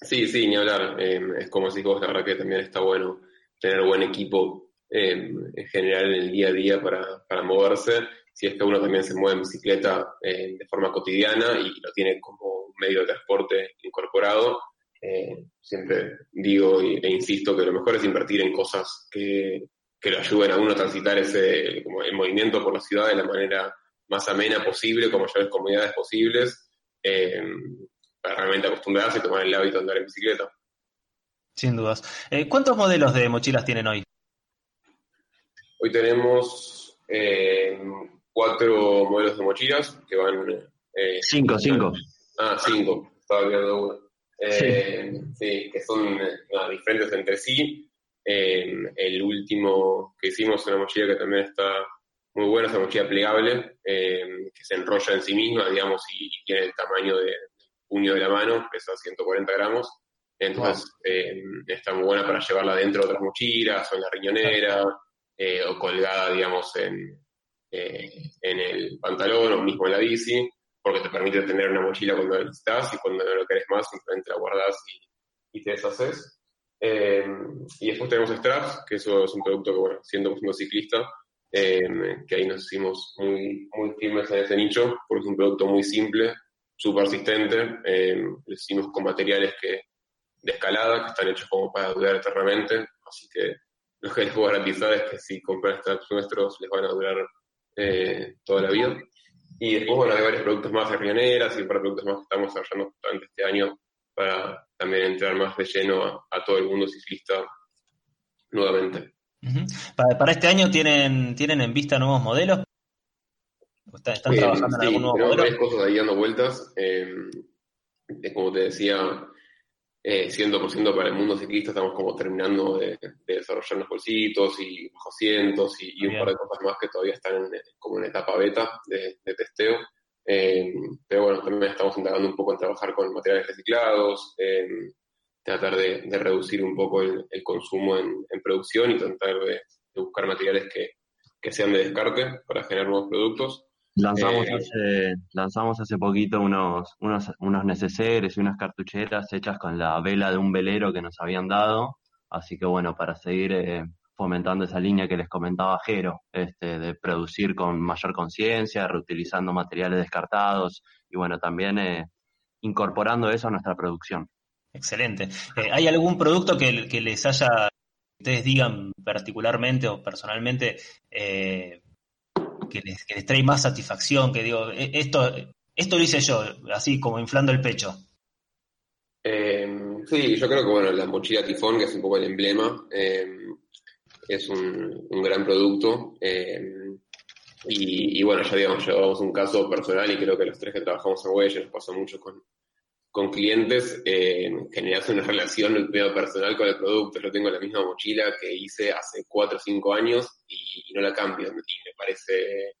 sí, sí, ni hablar. Eh, es como si vos, la verdad que también está bueno tener buen equipo eh, en general en el día a día para moverse. Si es que uno también se mueve en bicicleta eh, de forma cotidiana y lo tiene como un medio de transporte incorporado, eh, siempre digo e insisto que lo mejor es invertir en cosas que, que lo ayuden a uno a transitar ese como el movimiento por la ciudad de la manera más amena posible, con mayores comodidades posibles, eh, para realmente acostumbrarse y tomar el hábito de andar en bicicleta. Sin dudas. Eh, ¿Cuántos modelos de mochilas tienen hoy? Hoy tenemos cuatro modelos de mochilas que van... eh, Cinco, cinco. Ah, cinco. Estaba viendo uno. Eh, sí. que son nada, diferentes entre sí. Eh, el último que hicimos, una mochila que también está muy buena, es una mochila plegable, eh, que se enrolla en sí misma, digamos, y, y tiene el tamaño de- del puño de la mano, pesa 140 gramos. Entonces, eh, está muy buena para llevarla dentro de otras mochilas, o en la riñonera, eh, o colgada, digamos, en, eh, en el pantalón o mismo en la bici, porque te permite tener una mochila cuando la necesitas y cuando no lo querés más, simplemente la guardas y, y te deshaces. Eh, y después tenemos straps, que eso es un producto que, bueno, siendo siendo ciclista, eh, que ahí nos hicimos muy, muy firmes en ese nicho, porque es un producto muy simple, súper persistente, eh, lo hicimos con materiales que de escalada, que están hechos como para durar eternamente, así que lo que les puedo garantizar es que si compran straps nuestros les van a durar eh, toda la vida. Y después, bueno, hay varios productos más de riñoneras y para productos más que estamos desarrollando durante este año para también entrar más de lleno a, a todo el mundo ciclista nuevamente. Para, para este año tienen, tienen en vista nuevos modelos. ¿O ¿Están, están Eh, trabajando en sí, algún nuevo modelo? varias cosas ahí dando vueltas. Eh, como te decía, eh, 100% para el mundo ciclista estamos como terminando de, de desarrollar los bolsitos y bajos cientos y, y un par de cosas más que todavía están en- como en etapa beta de, de testeo. Eh, pero bueno, también estamos indagando un poco en trabajar con materiales reciclados, en tratar de, de reducir un poco el, el consumo en, en producción y tratar de, de buscar materiales que, que sean de descarte para generar nuevos productos. Lanzamos Eh, hace, lanzamos hace poquito unos, unos, unos neceseres y unas cartucheras hechas con la vela de un velero que nos habían dado. Así que bueno, para seguir eh, fomentando esa línea que les comentaba Jero, este, de producir con mayor conciencia, reutilizando materiales descartados y bueno, también eh, incorporando eso a nuestra producción. Excelente. Eh, ¿Hay algún producto que, que les haya, que ustedes digan particularmente o personalmente, eh, que, les, que les trae más satisfacción? Que digo, "E- esto, esto lo hice yo, así como inflando el pecho. Eh, sí, yo creo que bueno, la mochila tifón, que es un poco el emblema, eh, es un, un gran producto. eh, y, bueno, ya digamos, llevamos un caso personal y creo que los tres que trabajamos en Huella nos pasa mucho con, con clientes, eh, generas una relación personal con el producto. Yo tengo la misma mochila que hice hace cuatro o cinco años y, y no la cambio. Y me parece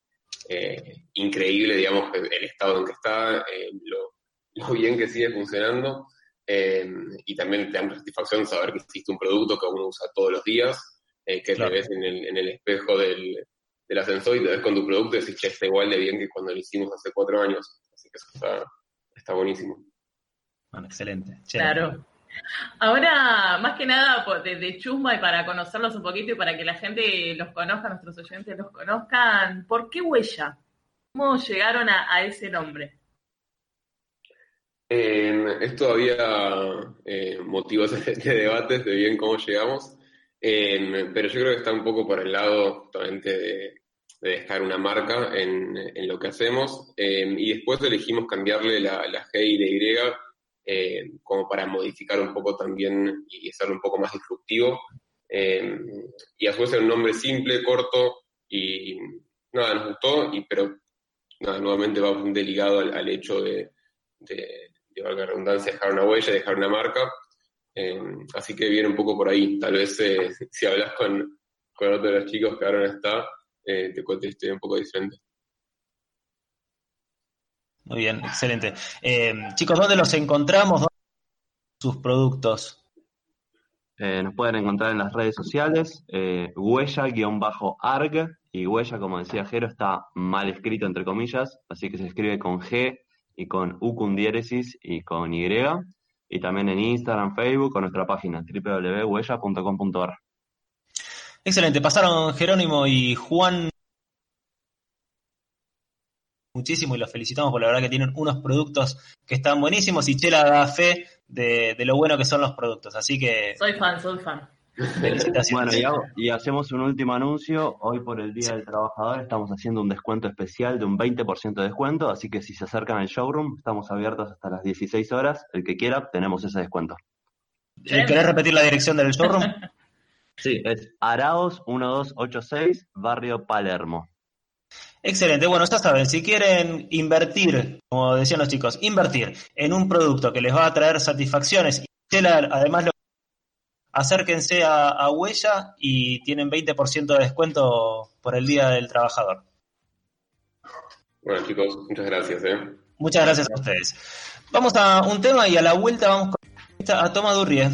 eh, increíble, digamos, el estado en que está, eh, lo, lo bien que sigue funcionando. eh, y también te da satisfacción saber que existe un producto que uno usa todos los días, eh, que Claro. te ves en el, en el espejo del, del ascensor y te ves con tu producto y decís, che, está igual de bien que cuando lo hicimos hace cuatro años. Así que eso está, está buenísimo. Bueno, excelente. Claro. Ahora, más que nada, por- de, de chusma y para conocerlos un poquito y para que la gente los conozca, nuestros oyentes los conozcan, ¿por qué huella? ¿Cómo llegaron a, a ese nombre? Eh, es todavía eh, motivo de, de debates de bien cómo llegamos, eh, pero yo creo que está un poco por el lado justamente de, de dejar una marca en, en lo que hacemos eh, y después elegimos cambiarle la, la G y la Y eh, como para modificar un poco también y hacerlo un poco más disruptivo eh, y a su vez era un nombre simple, corto y nada, nos gustó, y, pero nada, nuevamente va bastante ligado al, hecho de, de, de, la redundancia, dejar una huella, dejar una marca. Eh, así que viene un poco por ahí. Tal vez eh, si hablas con, con otro de los chicos que ahora no está, te historia un poco diferente. Muy bien, excelente. Eh, chicos, ¿dónde los encontramos? ¿Dónde sus productos? Eh, nos pueden encontrar en las redes sociales, eh, huella-arg, y huella, como decía Jero, está mal escrito entre comillas, así que se escribe con G y con U con diéresis y con Y, y también en Instagram, Facebook o nuestra página www.huella.com.ar. Excelente, pasaron Jerónimo y Juan muchísimo y los felicitamos por la verdad que tienen unos productos que están buenísimos y Chela da fe de, de lo bueno que son los productos, así que Soy fan, soy fan. felicitaciones. Bueno, y, hago- y hacemos un último anuncio. Hoy por el Día del Trabajador estamos haciendo un descuento especial de un 20% de descuento, así que si se acercan al showroom, estamos abiertos hasta las 16 horas. El que quiera, tenemos ese descuento. Eh, ¿Querés repetir la dirección del showroom? Sí, es Araos 1286, barrio Palermo. Excelente, bueno, ya saben, si quieren invertir, como decían los chicos, invertir en un producto que les va a traer satisfacciones y además lo acérquense a, a Huella y tienen 20% de descuento por el Día del Trabajador. Bueno, chicos, muchas gracias. ¿eh? Muchas gracias a ustedes. Vamos a un tema y a la vuelta vamos con a Toma Durrie.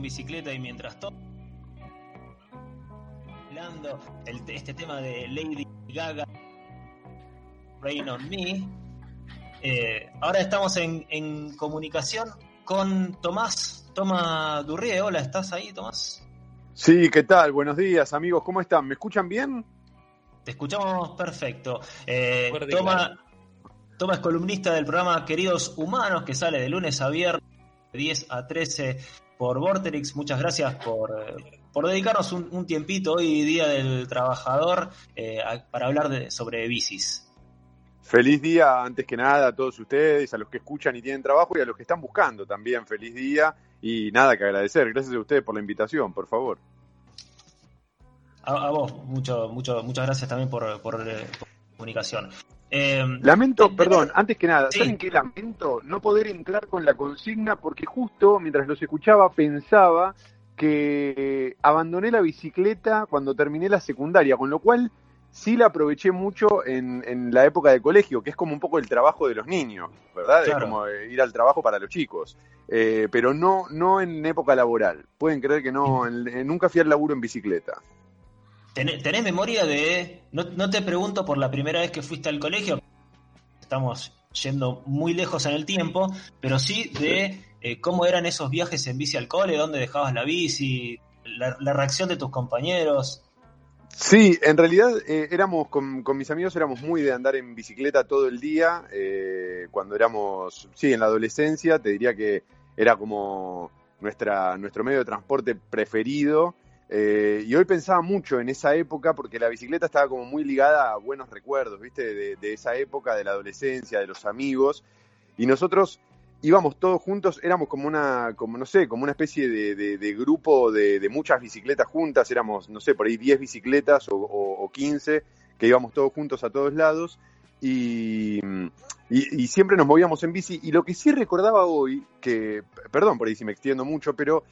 Bicicleta y mientras todo hablando el- este tema de Lady Gaga Rain on Me. eh, ahora estamos en, en comunicación con Tomás, Tomás Durrie. Hola, ¿estás ahí, Tomás? Sí, ¿qué tal? Buenos días, amigos. ¿Cómo están? ¿Me escuchan bien? Te escuchamos perfecto. Eh, Toma. Toma es columnista del programa Queridos Humanos, que sale de lunes a viernes, de 10 a 13 por Vorterix. Muchas gracias por, por dedicarnos un, un tiempito hoy, Día del Trabajador, eh, a- para hablar de, sobre bicis. Feliz día, antes que nada, a todos ustedes, a los que escuchan y tienen trabajo y a los que están buscando también. Feliz día y nada que agradecer. Gracias a ustedes por la invitación, por favor. A, a vos, mucho, mucho, muchas gracias también por, por, eh, por la comunicación. Eh, Lamento, perdón, antes que nada, Sí. ¿saben qué lamento? No poder entrar con la consigna porque justo mientras los escuchaba pensaba que abandoné la bicicleta cuando terminé la secundaria, con lo cual sí la aproveché mucho en, en la época de colegio, que es como un poco el trabajo de los niños, ¿verdad? Claro. Es como eh, ir al trabajo para los chicos, Eh, pero no, no en época laboral. Pueden creer que no, en- nunca fui al laburo en bicicleta. ¿Tenés, tenés memoria de.? No, no te pregunto por la primera vez que fuiste al colegio, estamos yendo muy lejos en el tiempo, pero sí de eh, cómo eran esos viajes en bici al cole, dónde dejabas la bici, la, la reacción de tus compañeros. Sí, en realidad eh, éramos con, con mis amigos éramos muy de andar en bicicleta todo el día. eh, cuando éramos, sí, en la adolescencia, te diría que era como nuestra, nuestro medio de transporte preferido. Eh, y hoy pensaba mucho en esa época porque la bicicleta estaba como muy ligada a buenos recuerdos, ¿viste? De, esa época, de la adolescencia, de los amigos. Y nosotros íbamos todos juntos, éramos como una, como no sé, como una especie de, grupo de, muchas bicicletas juntas, éramos, no sé, por ahí 10 bicicletas o, o- o 15, que íbamos todos juntos a todos lados, y, y- y siempre nos movíamos en bici, y lo que sí recordaba hoy, que, perdón por ahí si me extiendo mucho, pero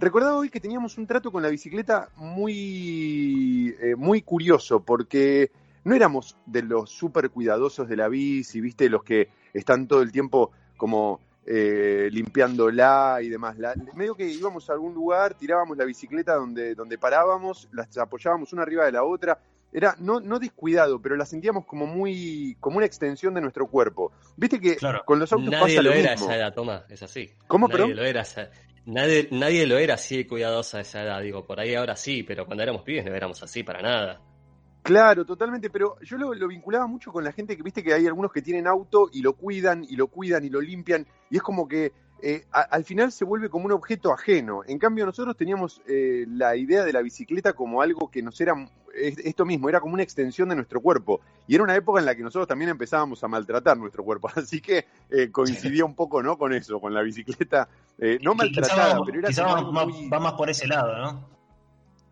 Recordaba hoy que teníamos un trato con la bicicleta muy, eh, muy curioso, porque no éramos de los súper cuidadosos de la bici, viste, los que están todo el tiempo como eh, limpiándola y demás. La- medio que íbamos a algún lugar, tirábamos la bicicleta donde, donde parábamos, las apoyábamos una arriba de la otra. Era no, no descuidado, pero la sentíamos como muy, como una extensión de nuestro cuerpo. Viste que con los autos Nadie pasa lo lo era mismo. esa edad, Tomás, es así. ¿Cómo, nadie perdón? Lo era esa- nadie, nadie lo era así de cuidadosa a esa edad, digo, por ahí ahora sí, pero cuando éramos pibes no éramos así para nada. Claro, totalmente, pero yo lo, lo vinculaba mucho con la gente que viste que hay algunos que tienen auto y lo cuidan y lo cuidan y lo limpian y es como que eh, a- al final se vuelve como un objeto ajeno. En cambio nosotros teníamos eh, la idea de la bicicleta como algo que nos era es- esto mismo, era como una extensión de nuestro cuerpo. Y era una época en la que nosotros también empezábamos a maltratar nuestro cuerpo, así que eh, coincidía un poco no con eso, con la bicicleta. Eh, no maltratada, va- pero era quizá muy- va más por ese lado, ¿no?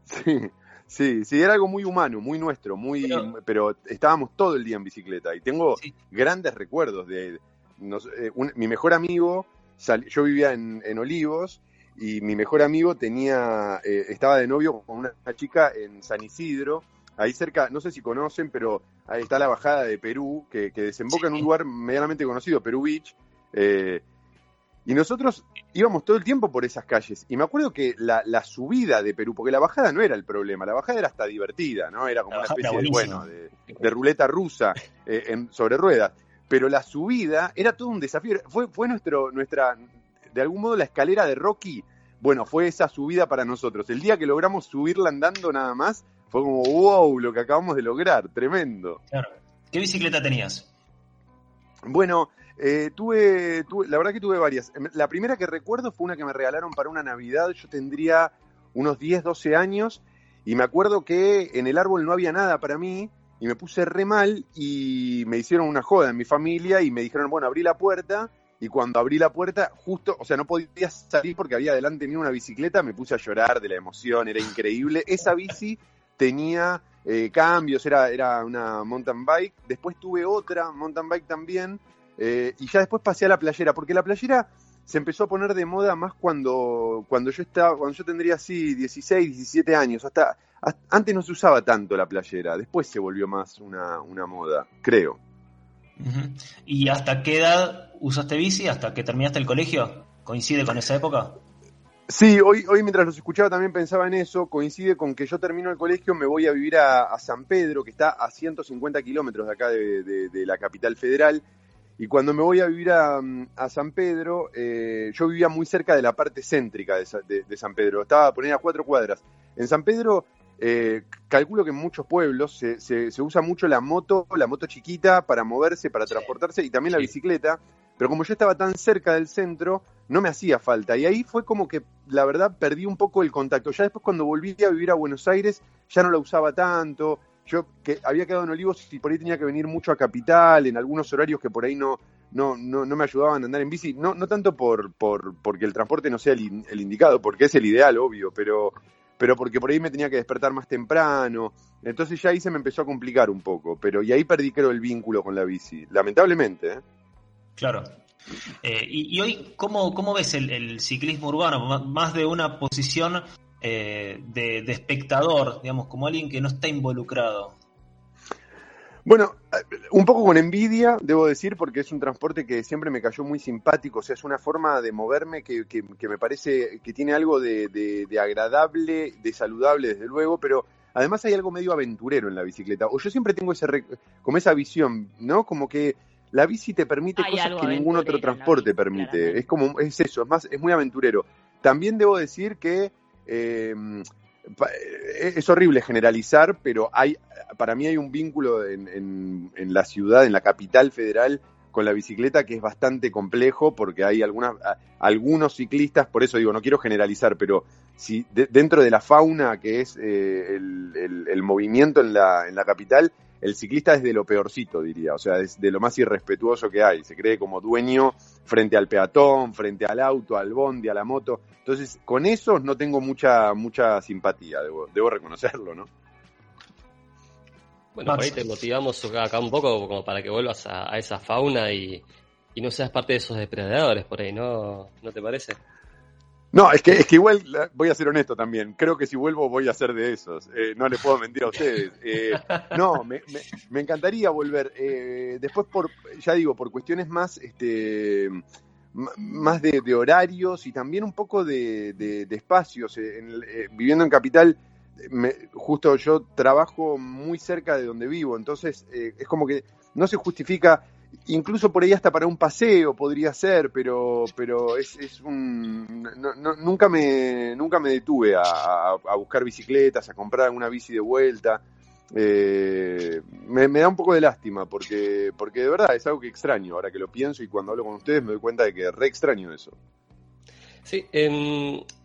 Sí, sí, sí, era algo muy humano, muy nuestro, muy, pero, estábamos todo el día en bicicleta. Y tengo grandes recuerdos de, nos- eh, un- mi mejor amigo, sal- yo vivía en, en Olivos y mi mejor amigo tenía, eh, estaba de novio con una, chica en San Isidro, ahí cerca, no sé si conocen, pero ahí está la bajada de Perú, que, que desemboca en un lugar medianamente conocido, Perú Beach, eh, y nosotros íbamos todo el tiempo por esas calles. Y me acuerdo que la, la subida de Perú, porque la bajada no era el problema, la bajada era hasta divertida, ¿no? Era como una era especie de, bueno, de, de ruleta rusa eh, en- sobre ruedas. Pero la subida era todo un desafío. Fue, fue nuestro, nuestra, de algún modo, la escalera de Rocky. Bueno, fue esa subida para nosotros. El día que logramos subirla andando nada más, fue como, wow, lo que acabamos de lograr, tremendo. Claro. ¿Qué bicicleta tenías? Bueno, eh, tuve, tuve- la verdad que tuve varias. Em, La primera que recuerdo fue una que me regalaron para una Navidad. Yo tendría unos 10, 12 años y me acuerdo que en el árbol no había nada para mí y me puse re mal y me hicieron una joda en mi familia y me dijeron, bueno, abrí la puerta y cuando abrí la puerta, justo, o sea, no podía salir porque había delante mío una bicicleta, me puse a llorar de la emoción, era increíble. Esa bici tenía eh, cambios, era, era una mountain bike. Después tuve otra mountain bike también. eh, y ya después pasé a la playera, porque la playera se empezó a poner de moda más cuando, cuando yo estaba, cuando yo tendría así 16, 17 años. Hasta, hasta- antes no se usaba tanto la playera, después se volvió más una, una moda, creo. ¿Y hasta qué edad usaste bici? ¿Hasta que terminaste el colegio? ¿Coincide con esa época? Sí, hoy, hoy mientras los escuchaba también pensaba en eso, coincide con que yo termino el colegio, me voy a vivir a, a San Pedro, que está a 150 kilómetros de acá de, de- de la capital federal, y cuando me voy a vivir a, a San Pedro, eh, yo vivía muy cerca de la parte céntrica de- de San Pedro, estaba a poner a cuatro cuadras. En San Pedro, eh, calculo que en muchos pueblos se, se- se usa mucho la moto, la moto chiquita para moverse, para transportarse, y también la bicicleta, pero como yo estaba tan cerca del centro, no me hacía falta. Y ahí fue como que, la verdad, perdí un poco el contacto. Ya después cuando volví a vivir a Buenos Aires, ya no la usaba tanto. Yo que había quedado en Olivos y por ahí tenía que venir mucho a Capital, en algunos horarios que por ahí no, no, no, no me ayudaban a andar en bici. No, no tanto por, por porque el transporte no sea el, el indicado, porque es el ideal, obvio, pero, pero porque por ahí me tenía que despertar más temprano. Entonces ya ahí se me empezó a complicar un poco. Pero y ahí perdí, creo, el vínculo con la bici. Lamentablemente, ¿eh? Claro. Eh, y, hoy, ¿cómo, cómo ves el, el ciclismo urbano? Más de una posición eh, de, de espectador, digamos, como alguien que no está involucrado. Bueno, eh, un poco con envidia, debo decir, porque es un transporte que siempre me cayó muy simpático, o sea, es una forma de moverme que, que- que me parece que tiene algo de, de- de agradable, de saludable, desde luego, pero además hay algo medio aventurero en la bicicleta, o yo siempre tengo ese como esa visión, ¿no? Como que la bici te permite Hay cosas que ningún otro transporte bici, permite, claramente. es como, es eso, es más, es muy aventurero. También debo decir que... eh, es horrible generalizar, pero hay, para mí hay un vínculo en, en- la ciudad, en la capital federal, con la bicicleta que es bastante complejo porque hay algunas, algunos ciclistas, por eso digo, no quiero generalizar, pero si de- dentro de la fauna que es eh, el, el- el movimiento en la, en la capital, el ciclista es de lo peorcito, diría, o sea, es de lo más irrespetuoso que hay, se cree como dueño frente al peatón, frente al auto, al bondi, a la moto. Entonces, con esos no tengo mucha mucha simpatía, debo, debo reconocerlo, ¿no? Bueno, por ahí te motivamos acá un poco como para que vuelvas a, a esa fauna y, y no seas parte de esos depredadores por ahí, ¿no? ¿No te parece? No, es que, es que igual voy a ser honesto también. Creo que si vuelvo voy a ser de esos. Eh, no les puedo mentir a ustedes. Eh, no, me, me- encantaría volver. Eh, después, por, ya digo, por cuestiones más, este, más de, de horarios y también un poco de, de- espacios. Eh, viviendo en capital, me- justo yo trabajo muy cerca de donde vivo, entonces es como que no se justifica, incluso por ahí hasta para un paseo podría ser, pero, pero es, es un, no- nunca me, nunca me detuve a, a- buscar bicicletas, a comprar una bici de vuelta. Eh, me, da un poco de lástima porque, porque de verdad es algo que extraño ahora que lo pienso y cuando hablo con ustedes me doy cuenta de que re extraño eso. Sí,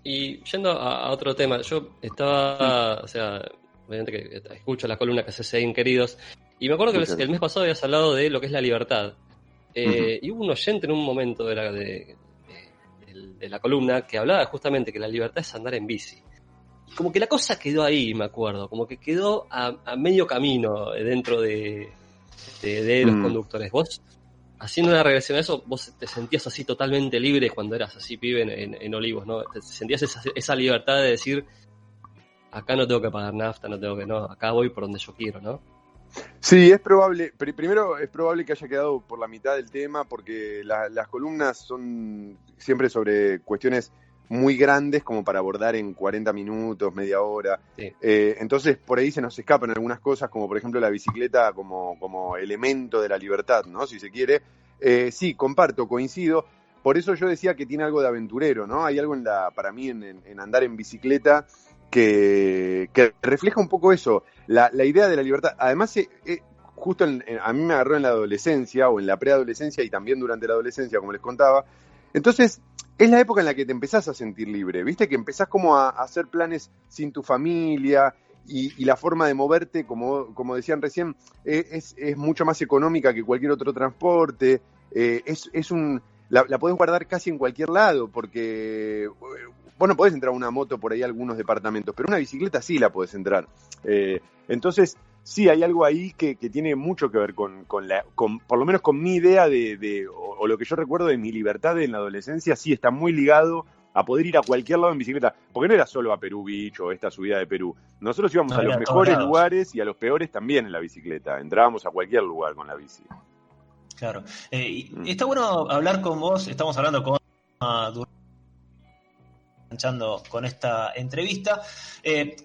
y yendo a, a otro tema, yo estaba, o sea, obviamente que escucho la columna que hace Sein Queridos, y me acuerdo que el, el mes pasado habías hablado de lo que es la libertad. Eh, Ujú. Y hubo un oyente en un momento de la, de, de- de la columna que hablaba justamente que la libertad es andar en bici. Y como que la cosa quedó ahí, me acuerdo, como que quedó a, a medio camino dentro de, de, de los Mm. conductores. Vos, haciendo una regresión a eso, vos te sentías así totalmente libre cuando eras así pibe en, en- en Olivos, ¿no? Te sentías esa, esa libertad de decir, acá no tengo que pagar nafta, no tengo que, no, acá voy por donde yo quiero, ¿no? Sí, es probable. pri- Primero, es probable que haya quedado por la mitad del tema, porque la- las columnas son siempre sobre cuestiones muy grandes, como para abordar en 40 minutos, media hora. Sí. Eh, entonces, por ahí se nos escapan algunas cosas, como por ejemplo la bicicleta como, como elemento de la libertad, ¿no? Si se quiere. Eh, sí, comparto, coincido. Por eso yo decía que tiene algo de aventurero, ¿no? Hay algo en la, para mí en- en andar en bicicleta que, refleja un poco eso, la, la idea de la libertad. Además, eh, eh, justo a mí me agarró en la adolescencia o en la preadolescencia y también durante la adolescencia, como les contaba. Entonces, es la época en la que te empezás a sentir libre, ¿viste? Que empezás como a, hacer planes sin tu familia y, la forma de moverte, como, como decían recién, eh, es, es mucho más económica que cualquier otro transporte. es, es un... La, la podés guardar casi en cualquier lado, porque vos no podés entrar a una moto por ahí a algunos departamentos, pero una bicicleta sí la podés entrar. Eh, entonces, sí, hay algo ahí que, que tiene mucho que ver con, con la, con, por lo menos con mi idea de, de- o, o lo que yo recuerdo de mi libertad en la adolescencia, sí está muy ligado a poder ir a cualquier lado en bicicleta, porque no era solo a Perú Beach o esta subida de Perú. Nosotros íbamos No, a los mejores lados. lugares y a los peores también en la bicicleta. Entrábamos a cualquier lugar con la bici. Claro. Eh, y está bueno hablar con vos, estamos hablando con Dur- enganchando con esta entrevista, eh,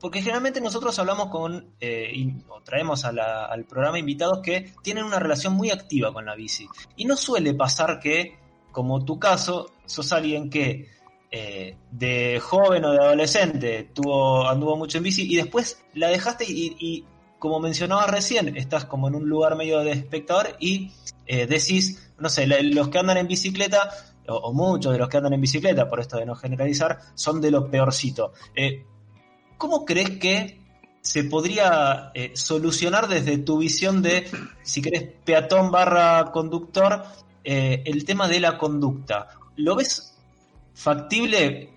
porque generalmente nosotros hablamos con, eh, o traemos al programa invitados que tienen una relación muy activa con la bici. Y no suele pasar que, como tu caso, sos alguien que eh, de joven o de adolescente tuvo, anduvo mucho en bici y después la dejaste y, como mencionaba recién, estás como en un lugar medio de espectador y decís, no sé, los que andan en bicicleta, o, muchos de los que andan en bicicleta, por esto de no generalizar, son de lo peorcito. Eh, ¿Cómo crees que se podría eh, solucionar desde tu visión de, si querés, peatón barra conductor, eh, el tema de la conducta? ¿Lo ves factible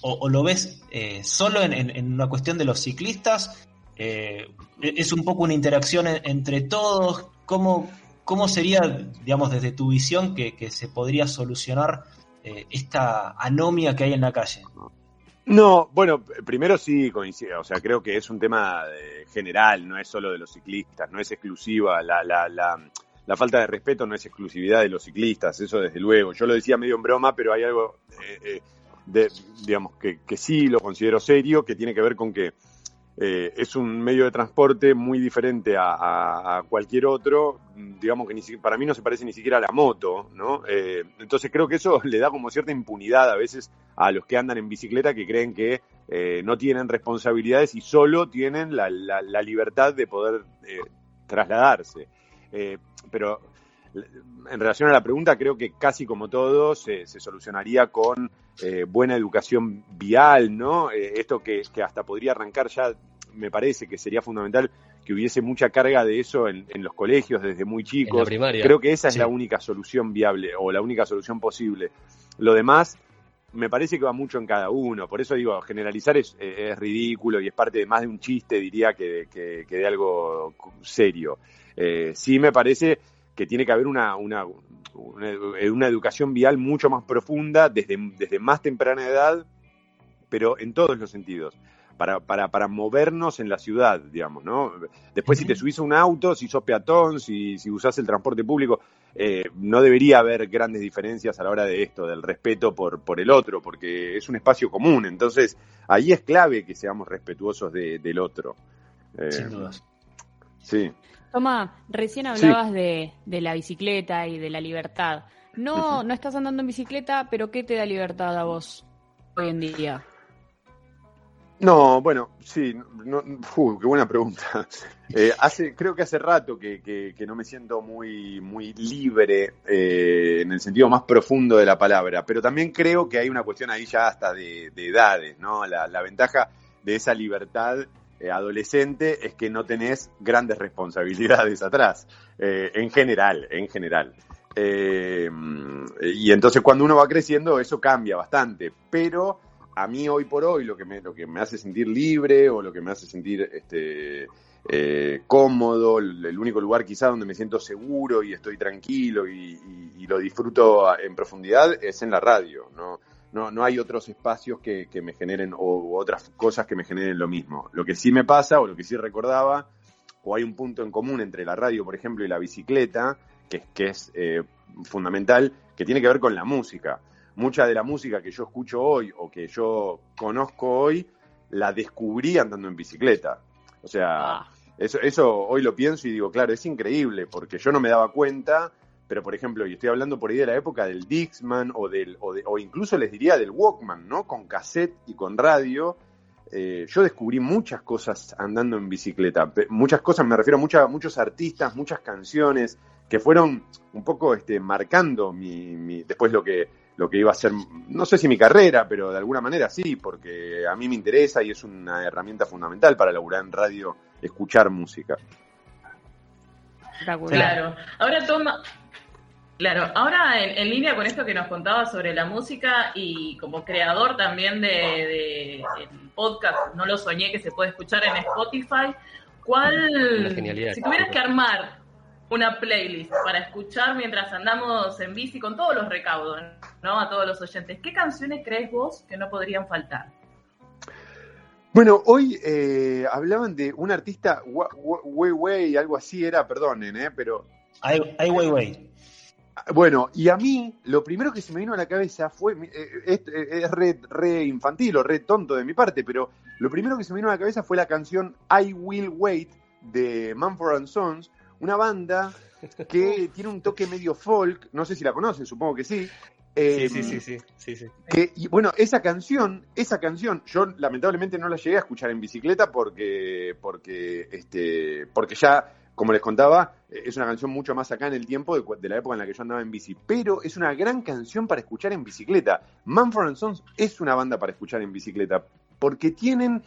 o, lo ves solo en, una cuestión de los ciclistas? ¿Es un poco una interacción en- entre todos? ¿Cómo, cómo sería, digamos, desde tu visión que, se podría solucionar eh, esta anomia que hay en la calle? No, bueno, primero sí coincido, o sea, creo que es un tema eh, general, no es solo de los ciclistas, no es exclusiva, la, falta de respeto no es exclusividad de los ciclistas, eso desde luego. Yo lo decía medio en broma, pero hay algo, eh, de, digamos, que, que sí lo considero serio, que tiene que ver con que eh, es un medio de transporte muy diferente a, cualquier otro, digamos que ni para mí no se parece ni siquiera a la moto, ¿no? Eh, entonces creo que eso le da como cierta impunidad a veces a los que andan en bicicleta que creen que eh, no tienen responsabilidades y solo tienen la, libertad de poder trasladarse. Pero en relación a la pregunta, creo que casi como todo se, solucionaría con buena educación vial, ¿no? Esto que hasta podría arrancar ya, me parece que sería fundamental que hubiese mucha carga de eso en, en los colegios desde muy chicos. Creo que esa es Sí. la única solución viable o la única solución posible. Lo demás me parece que va mucho en cada uno. Por eso digo, generalizar es, eh, es ridículo y es parte de más de un chiste, diría, que, que- que de algo serio. Eh, sí me parece que tiene que haber una, una, una, una educación vial mucho más profunda desde, desde más temprana edad, pero en todos los sentidos. Para, para, para movernos en la ciudad, digamos, ¿no? Después, si te subís a un auto, si sos peatón, si, si usás el transporte público, eh, no debería haber grandes diferencias a la hora de esto, del respeto por, por el otro, porque es un espacio común. Entonces, ahí es clave que seamos respetuosos de- del otro. Eh, Sin dudas. Sí. Toma, recién Sí. hablabas de, de la bicicleta y de la libertad. No, no estás andando en bicicleta, pero ¿qué te da libertad a vos hoy en día? No, bueno, sí, no, qué buena pregunta. Eh, hace, creo que hace rato que, que- que no me siento muy, muy libre eh, en el sentido más profundo de la palabra, pero también creo que hay una cuestión ahí ya hasta de, de edades, ¿no? La, la ventaja de esa libertad eh, adolescente es que no tenés grandes responsabilidades atrás, en general, en general. Y entonces cuando uno va creciendo eso cambia bastante, pero a mí hoy por hoy lo que me, lo que me hace sentir libre o lo que me hace sentir este, eh, cómodo, el, único lugar quizá donde me siento seguro y estoy tranquilo y, lo disfruto en profundidad es en la radio. No, no, no hay otros espacios que, que me generen o otras cosas que me generen lo mismo. Lo que sí me pasa o lo que sí recordaba, o hay un punto en común entre la radio, por ejemplo, y la bicicleta, que, que es eh, fundamental, que tiene que ver con la música. Mucha de la música que yo escucho hoy o que yo conozco hoy, la descubrí andando en bicicleta. O sea, eso, eso hoy lo pienso y digo, claro, es increíble, porque yo no me daba cuenta, pero por ejemplo, y estoy hablando por ahí de la época del Dixman o, del, o, de- o incluso les diría del Walkman, ¿no? Con cassette y con radio. eh, yo descubrí muchas cosas andando en bicicleta. Muchas cosas, me refiero a mucha- muchos artistas, muchas canciones que fueron un poco este, marcando mi, mi- después lo que, lo que iba a ser, no sé si mi carrera, pero de alguna manera sí, porque a mí me interesa y es una herramienta fundamental para laburar en radio, escuchar música. Claro. Ahora toma. Claro, ahora en, en línea con esto que nos contabas sobre la música y como creador también de, de el podcast, no lo soñé que se puede escuchar en Spotify. ¿Cuál, si tuvieras que armar una playlist para escuchar mientras andamos en bici con todos los recaudos, ¿no? A todos los oyentes, ¿qué canciones crees vos que no podrían faltar? Bueno, hoy eh, hablaban de un artista, Wei Wei, algo así era, perdonen, ¿eh? pero Ai Ai Weiwei. Bueno, y a mí lo primero que se me vino a la cabeza fue, eh, es, es re, re infantil o re tonto de mi parte, pero lo primero que se me vino a la cabeza fue la canción I Will Wait de and Sons, una banda que tiene un toque medio folk, no sé si la conocen, supongo que sí. Sí, Eh, sí, sí, sí, sí, sí. que, y bueno, esa canción, esa canción, yo lamentablemente no la llegué a escuchar en bicicleta porque, porque, este, porque ya como les contaba, eh, es una canción mucho más acá en el tiempo de, de la época en la que yo andaba en bici, pero es una gran canción para escuchar en bicicleta. Manfred Sons es una banda para escuchar en bicicleta, porque tienen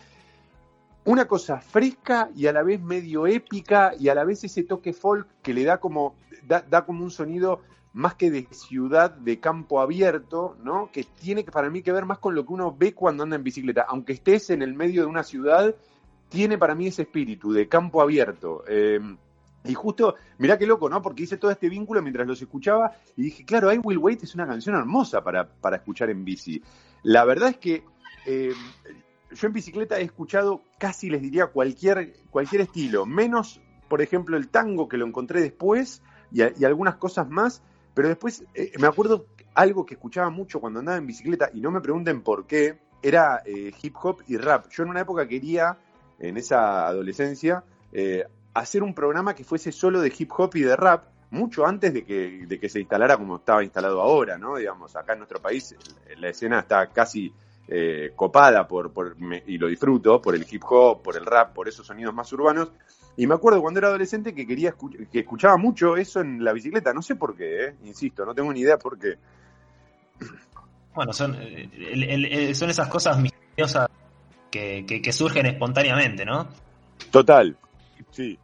una cosa fresca y a la vez medio épica y a la vez ese toque folk que le da como, da, como un sonido más que de ciudad, de campo abierto, ¿no? Que tiene para mí que ver más con lo que uno ve cuando anda en bicicleta. Aunque estés en el medio de una ciudad, tiene para mí ese espíritu de campo abierto. Eh, y justo, mirá qué loco, ¿no? Porque hice todo este vínculo mientras los escuchaba y dije, claro, I Will Wait es una canción hermosa para, para escuchar en bici. La verdad es que eh, yo en bicicleta he escuchado casi, les diría, cualquier, cualquier estilo, menos, por ejemplo, el tango que lo encontré después y, algunas cosas más, pero después eh, me acuerdo algo que escuchaba mucho cuando andaba en bicicleta y no me pregunten por qué, era eh, hip hop y rap. Yo en una época quería, en esa adolescencia, eh, hacer un programa que fuese solo de hip hop y de rap, mucho antes de que, de que se instalara como estaba instalado ahora, ¿no? Digamos, acá en nuestro país la escena está casi eh, copada por, por me- y lo disfruto, por el hip hop, por el rap, por esos sonidos más urbanos. Y me acuerdo cuando era adolescente que quería que escuchaba mucho eso en la bicicleta, no sé por qué, ¿eh? insisto, no tengo ni idea por qué. Bueno, son, eh, el- el- el- son esas cosas misteriosas que, que- que surgen espontáneamente, ¿no? Total, sí.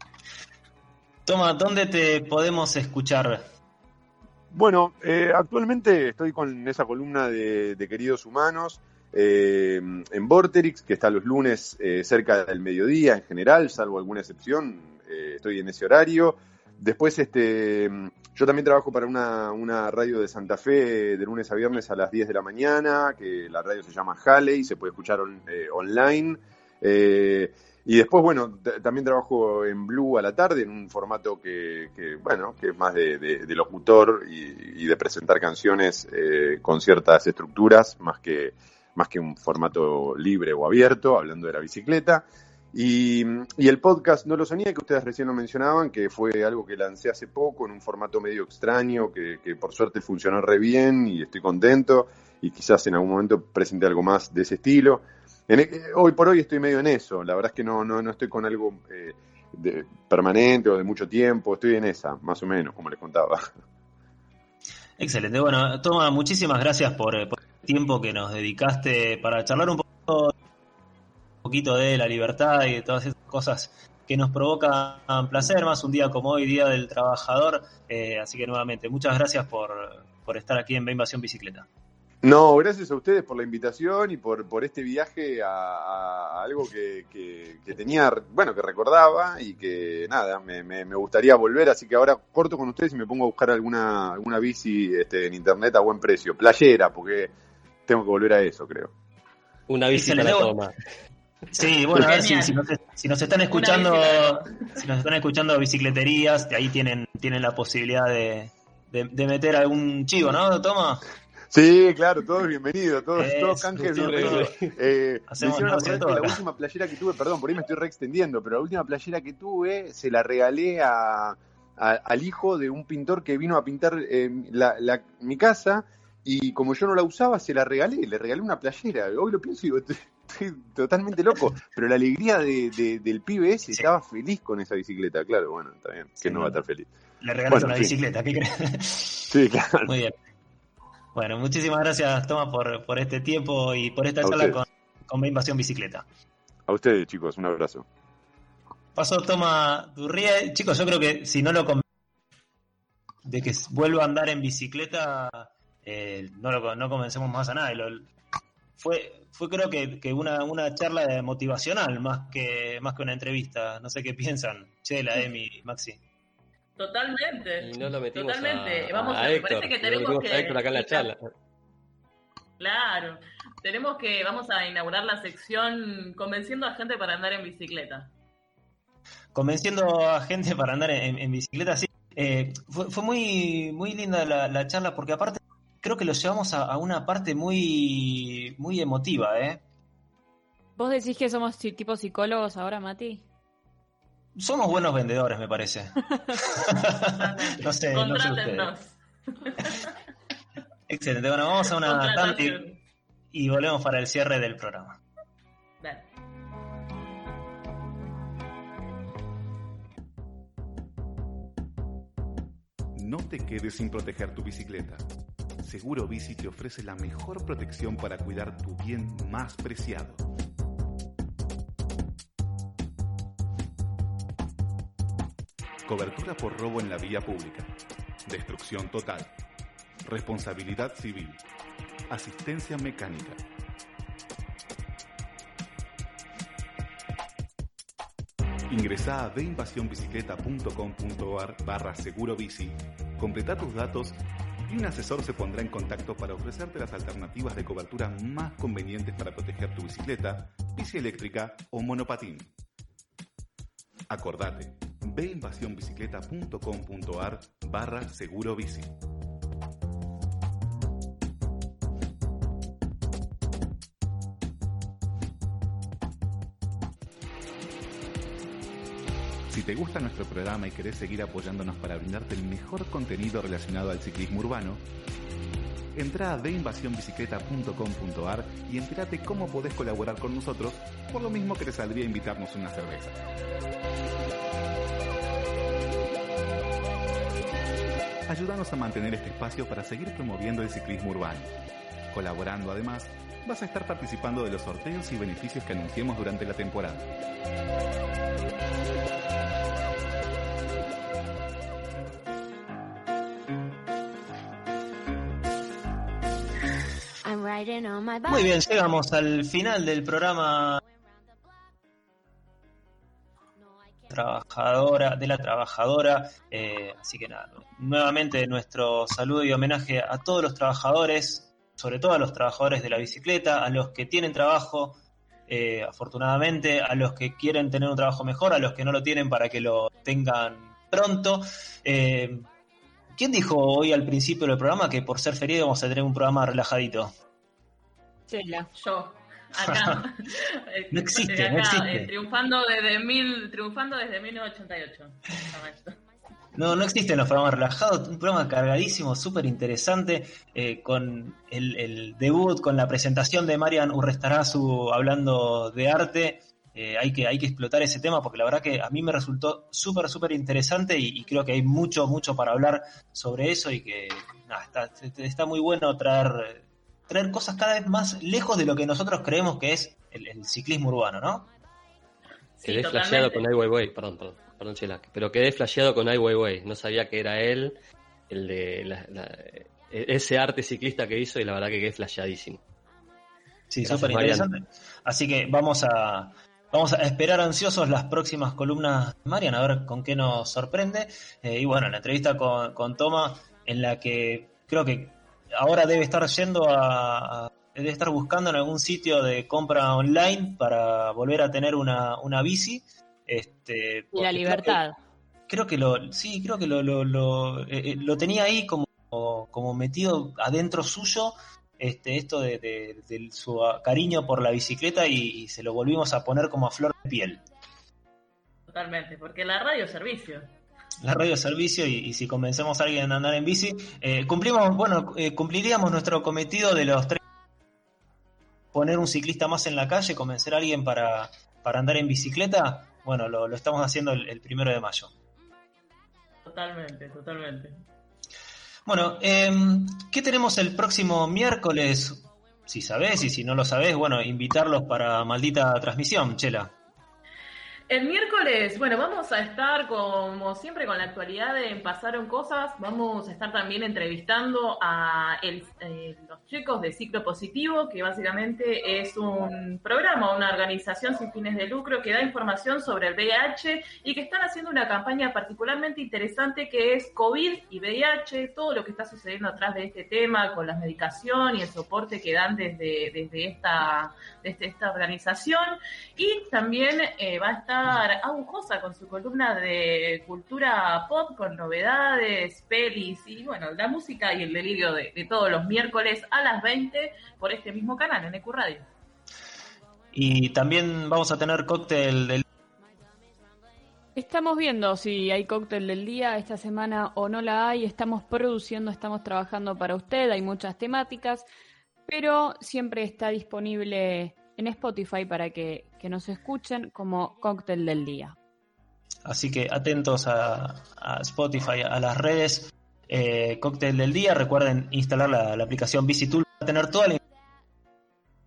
Toma, ¿dónde te podemos escuchar? Bueno, eh, actualmente estoy con esa columna de, de Queridos Humanos eh, en Vorterix, que está los lunes eh, cerca del mediodía en general, salvo alguna excepción, eh, estoy en ese horario. Después, este, yo también trabajo para una, una radio de Santa Fe de lunes a viernes a las 10 de la mañana, que la radio se llama Halley, se puede escuchar on- online. Y después, bueno, también trabajo en Blue a la tarde, en un formato que, que, bueno, que es más de, locutor y, y de presentar canciones con ciertas estructuras, más que, más que un formato libre o abierto, hablando de la bicicleta. Y, y el podcast No lo sonía, que ustedes recién lo mencionaban, que fue algo que lancé hace poco en un formato medio extraño, que, que por suerte funcionó re bien y estoy contento, y quizás en algún momento presente algo más de ese estilo. Eh, hoy por hoy estoy medio en eso, la verdad es que no, no, no estoy con algo eh, permanente o de mucho tiempo, estoy en esa, más o menos, como les contaba. Excelente. Bueno, Toma, muchísimas gracias por, tiempo que nos dedicaste para charlar un poco, poquito de la libertad y de todas esas cosas que nos provocan placer, más un día como hoy, Día del Trabajador. Eh, así que nuevamente, muchas gracias por, por estar aquí en Invasión Bicicleta. No, gracias a ustedes por la invitación y por, por este viaje a, algo que, que- que tenía, bueno, que recordaba y que nada, me, me- me gustaría volver, así que ahora corto con ustedes y me pongo a buscar alguna, alguna bici este, en internet a buen precio, playera, porque tengo que volver a eso, creo. Una bici para toma. Sí, bueno, a ver si, nos, si nos están escuchando, si nos están escuchando bicicleterías, de ahí tienen, tienen la posibilidad de, de, de meter algún chivo, ¿no? Toma. Sí, claro, todos bienvenidos, todos, canjes sí, bienvenidos. sí. Eh, me hicieron todo la última playera que tuve, perdón, por ahí me estoy reextendiendo, pero la última playera que tuve se la regalé a, a- al hijo de un pintor que vino a pintar eh, la- la- mi casa y como yo no la usaba, se la regalé, le regalé una playera. Hoy lo pienso y digo, estoy, totalmente loco, pero la alegría de- de- del pibe ese estaba feliz con esa bicicleta, claro, bueno, está bien, que no va a estar feliz. Le regalas Bueno, una bicicleta, ¿qué crees? Sí, claro. Muy bien. Bueno, muchísimas gracias, Toma, por, por este tiempo y por esta A charla ustedes. con, con Invasión Bicicleta. A ustedes, chicos, un abrazo. Pasó Toma Durrie. Chicos, yo creo que si no lo de que vuelva a andar en bicicleta, eh, no lo no convencemos más a nadie. Lo- fue, fue creo que, que una, una charla de motivacional más que, más que una entrevista. No sé qué piensan. Chela, Emi, Maxi. Totalmente. Y no lo metimos Totalmente. a, Vamos a a- Héctor. parece que tenemos que- a Héctor acá en la charla. Claro. Tenemos que, vamos a inaugurar la sección convenciendo a gente para andar en bicicleta. convenciendo a gente para andar en, en bicicleta. Sí, Eh, fue, fue muy, muy linda la, la charla porque aparte creo que lo llevamos a, a una parte muy, muy emotiva, ¿eh? ¿Vos decís que somos tipo psicólogos ahora, Mati? Somos buenos vendedores, me parece. no sé, no sé ustedes. Excelente, bueno, vamos a una tanda y, y volvemos para el cierre del programa. Dale. No te quedes sin proteger tu bicicleta. Seguro Bici te ofrece la mejor protección para cuidar tu bien más preciado. Cobertura por robo en la vía pública. Destrucción total. Responsabilidad civil. Asistencia mecánica. Ingresá a deinvasionbicicleta.com.ar barra seguro completa tus datos y un asesor se pondrá en contacto para ofrecerte las alternativas de cobertura más convenientes para proteger tu bicicleta, bici eléctrica o monopatín. Acordate, veinvasionbicicleta.com.ar barra seguro bici. Si te gusta nuestro programa y querés seguir apoyándonos para brindarte el mejor contenido relacionado al ciclismo urbano, entra a deinvasionbicicleta.com.ar y entérate cómo podés colaborar con nosotros, por lo mismo que te saldría invitarnos una cerveza. Ayúdanos a mantener este espacio para seguir promoviendo el ciclismo urbano. Colaborando además, vas a estar participando de los sorteos y beneficios que anunciemos durante la temporada. Muy bien, llegamos al final del programa trabajadora de la trabajadora eh, así que nada nuevamente nuestro saludo y homenaje a todos los trabajadores sobre todo a los trabajadores de la bicicleta a los que tienen trabajo eh, afortunadamente a los que quieren tener un trabajo mejor a los que no lo tienen para que lo tengan pronto Eh, ¿quién dijo hoy al principio del programa que por ser feriado vamos a tener un programa relajadito? Chela. Yo, acá. No existe, acá, no existe. eh, triunfando desde mil, triunfando desde 1988. No, no existen los programas relajados, un programa cargadísimo, súper interesante, eh, con el, el debut, con la presentación de Marian Urrestarazu hablando de arte. Eh, hay, que, hay que explotar ese tema porque la verdad que a mí me resultó súper, súper interesante y, y creo que hay mucho, mucho para hablar sobre eso y que nada, está, está muy bueno traer, traer cosas cada vez más lejos de lo que nosotros creemos que es el, el ciclismo urbano, ¿no? Quedé totalmente. flasheado con Ai Weiwei, perdón, perdón, perdón, pero quedé flasheado con Ai Weiwei, no sabía que era él, el de la- la- ese arte ciclista que hizo y la verdad que quedé flasheadísimo. Sí, súper interesante. Así que vamos a, vamos a esperar ansiosos las próximas columnas de Marian, a ver con qué nos sorprende. Eh, y bueno, la entrevista con, con Toma, en la que creo que ahora debe estar yendo a, a- debe estar buscando en algún sitio de compra online para volver a tener una, una bici. Este, Y la creo que- libertad. creo que lo, sí, creo que lo, lo, lo, eh, eh, lo tenía ahí como, como metido adentro suyo, este, esto de, de- de su cariño por la bicicleta y, y se lo volvimos a poner como a flor de piel. Totalmente, porque la radio es servicio. La radio servicio y, y si convencemos a alguien a andar en bici, eh, cumplimos, bueno, eh, cumpliríamos nuestro cometido de los tres, poner un ciclista más en la calle, convencer a alguien para, para andar en bicicleta, bueno, lo, lo estamos haciendo el- el primero de mayo. Totalmente, totalmente. Bueno, em, ¿qué tenemos el próximo miércoles? Si sabés y si no lo sabés, bueno, invitarlos para maldita transmisión, Chela. El miércoles, bueno, vamos a estar como siempre con la actualidad de Pasaron Cosas. Vamos a estar también entrevistando a el- eh, los chicos de Ciclo Positivo, que básicamente es un programa, una organización sin fines de lucro que da información sobre el VIH y que están haciendo una campaña particularmente interesante que es COVID y VIH, todo lo que está sucediendo atrás de este tema con la medicación y el soporte que dan desde, desde, esta, desde esta organización. Y también eh, va a estar Agujosa con su columna de cultura pop, con novedades, pelis y bueno, la música y el delirio de, de todos los miércoles a las 20 por este mismo canal en EQ Radio. Y también vamos a tener cóctel del... Estamos viendo si hay cóctel del día esta semana o no la hay. Estamos produciendo, estamos trabajando para usted. Hay muchas temáticas, pero siempre está disponible en Spotify para que, que nos escuchen como cóctel del día. Así que atentos a, Spotify, a las redes. eh, cóctel del día. Recuerden instalar la, aplicación VisiTool para tener toda la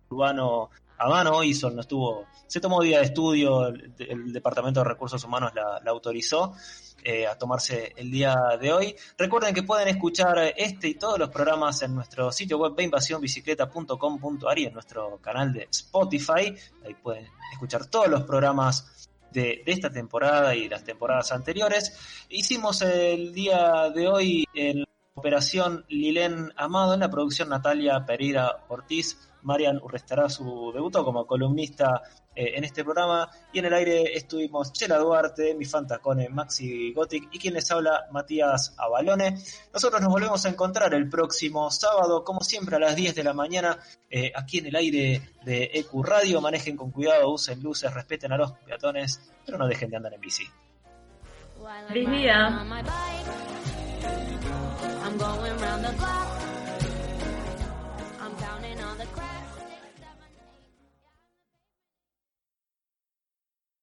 urbano a mano. Sol no estuvo, se tomó día de estudio, el, Departamento de Recursos Humanos la, autorizó eh, a tomarse el día de hoy. Recuerden que pueden escuchar este y todos los programas en nuestro sitio web invasiónbicicleta.com.ar y en nuestro canal de Spotify. Ahí pueden escuchar todos los programas de, de esta temporada y las temporadas anteriores. Hicimos el día de hoy en operación Lilén Amado, en la producción Natalia Pereira Ortiz. Marian Urrestarazu debutó como columnista eh, en este programa y en el aire estuvimos Chela Duarte, mi fantacone Maxi Gothic y quien les habla Matías Abalone. Nosotros nos volvemos a encontrar el próximo sábado, como siempre a las 10 de la mañana, eh, aquí en el aire de EQ Radio. Manejen con cuidado, usen luces, respeten a los peatones, pero no dejen de andar en bici. Feliz día.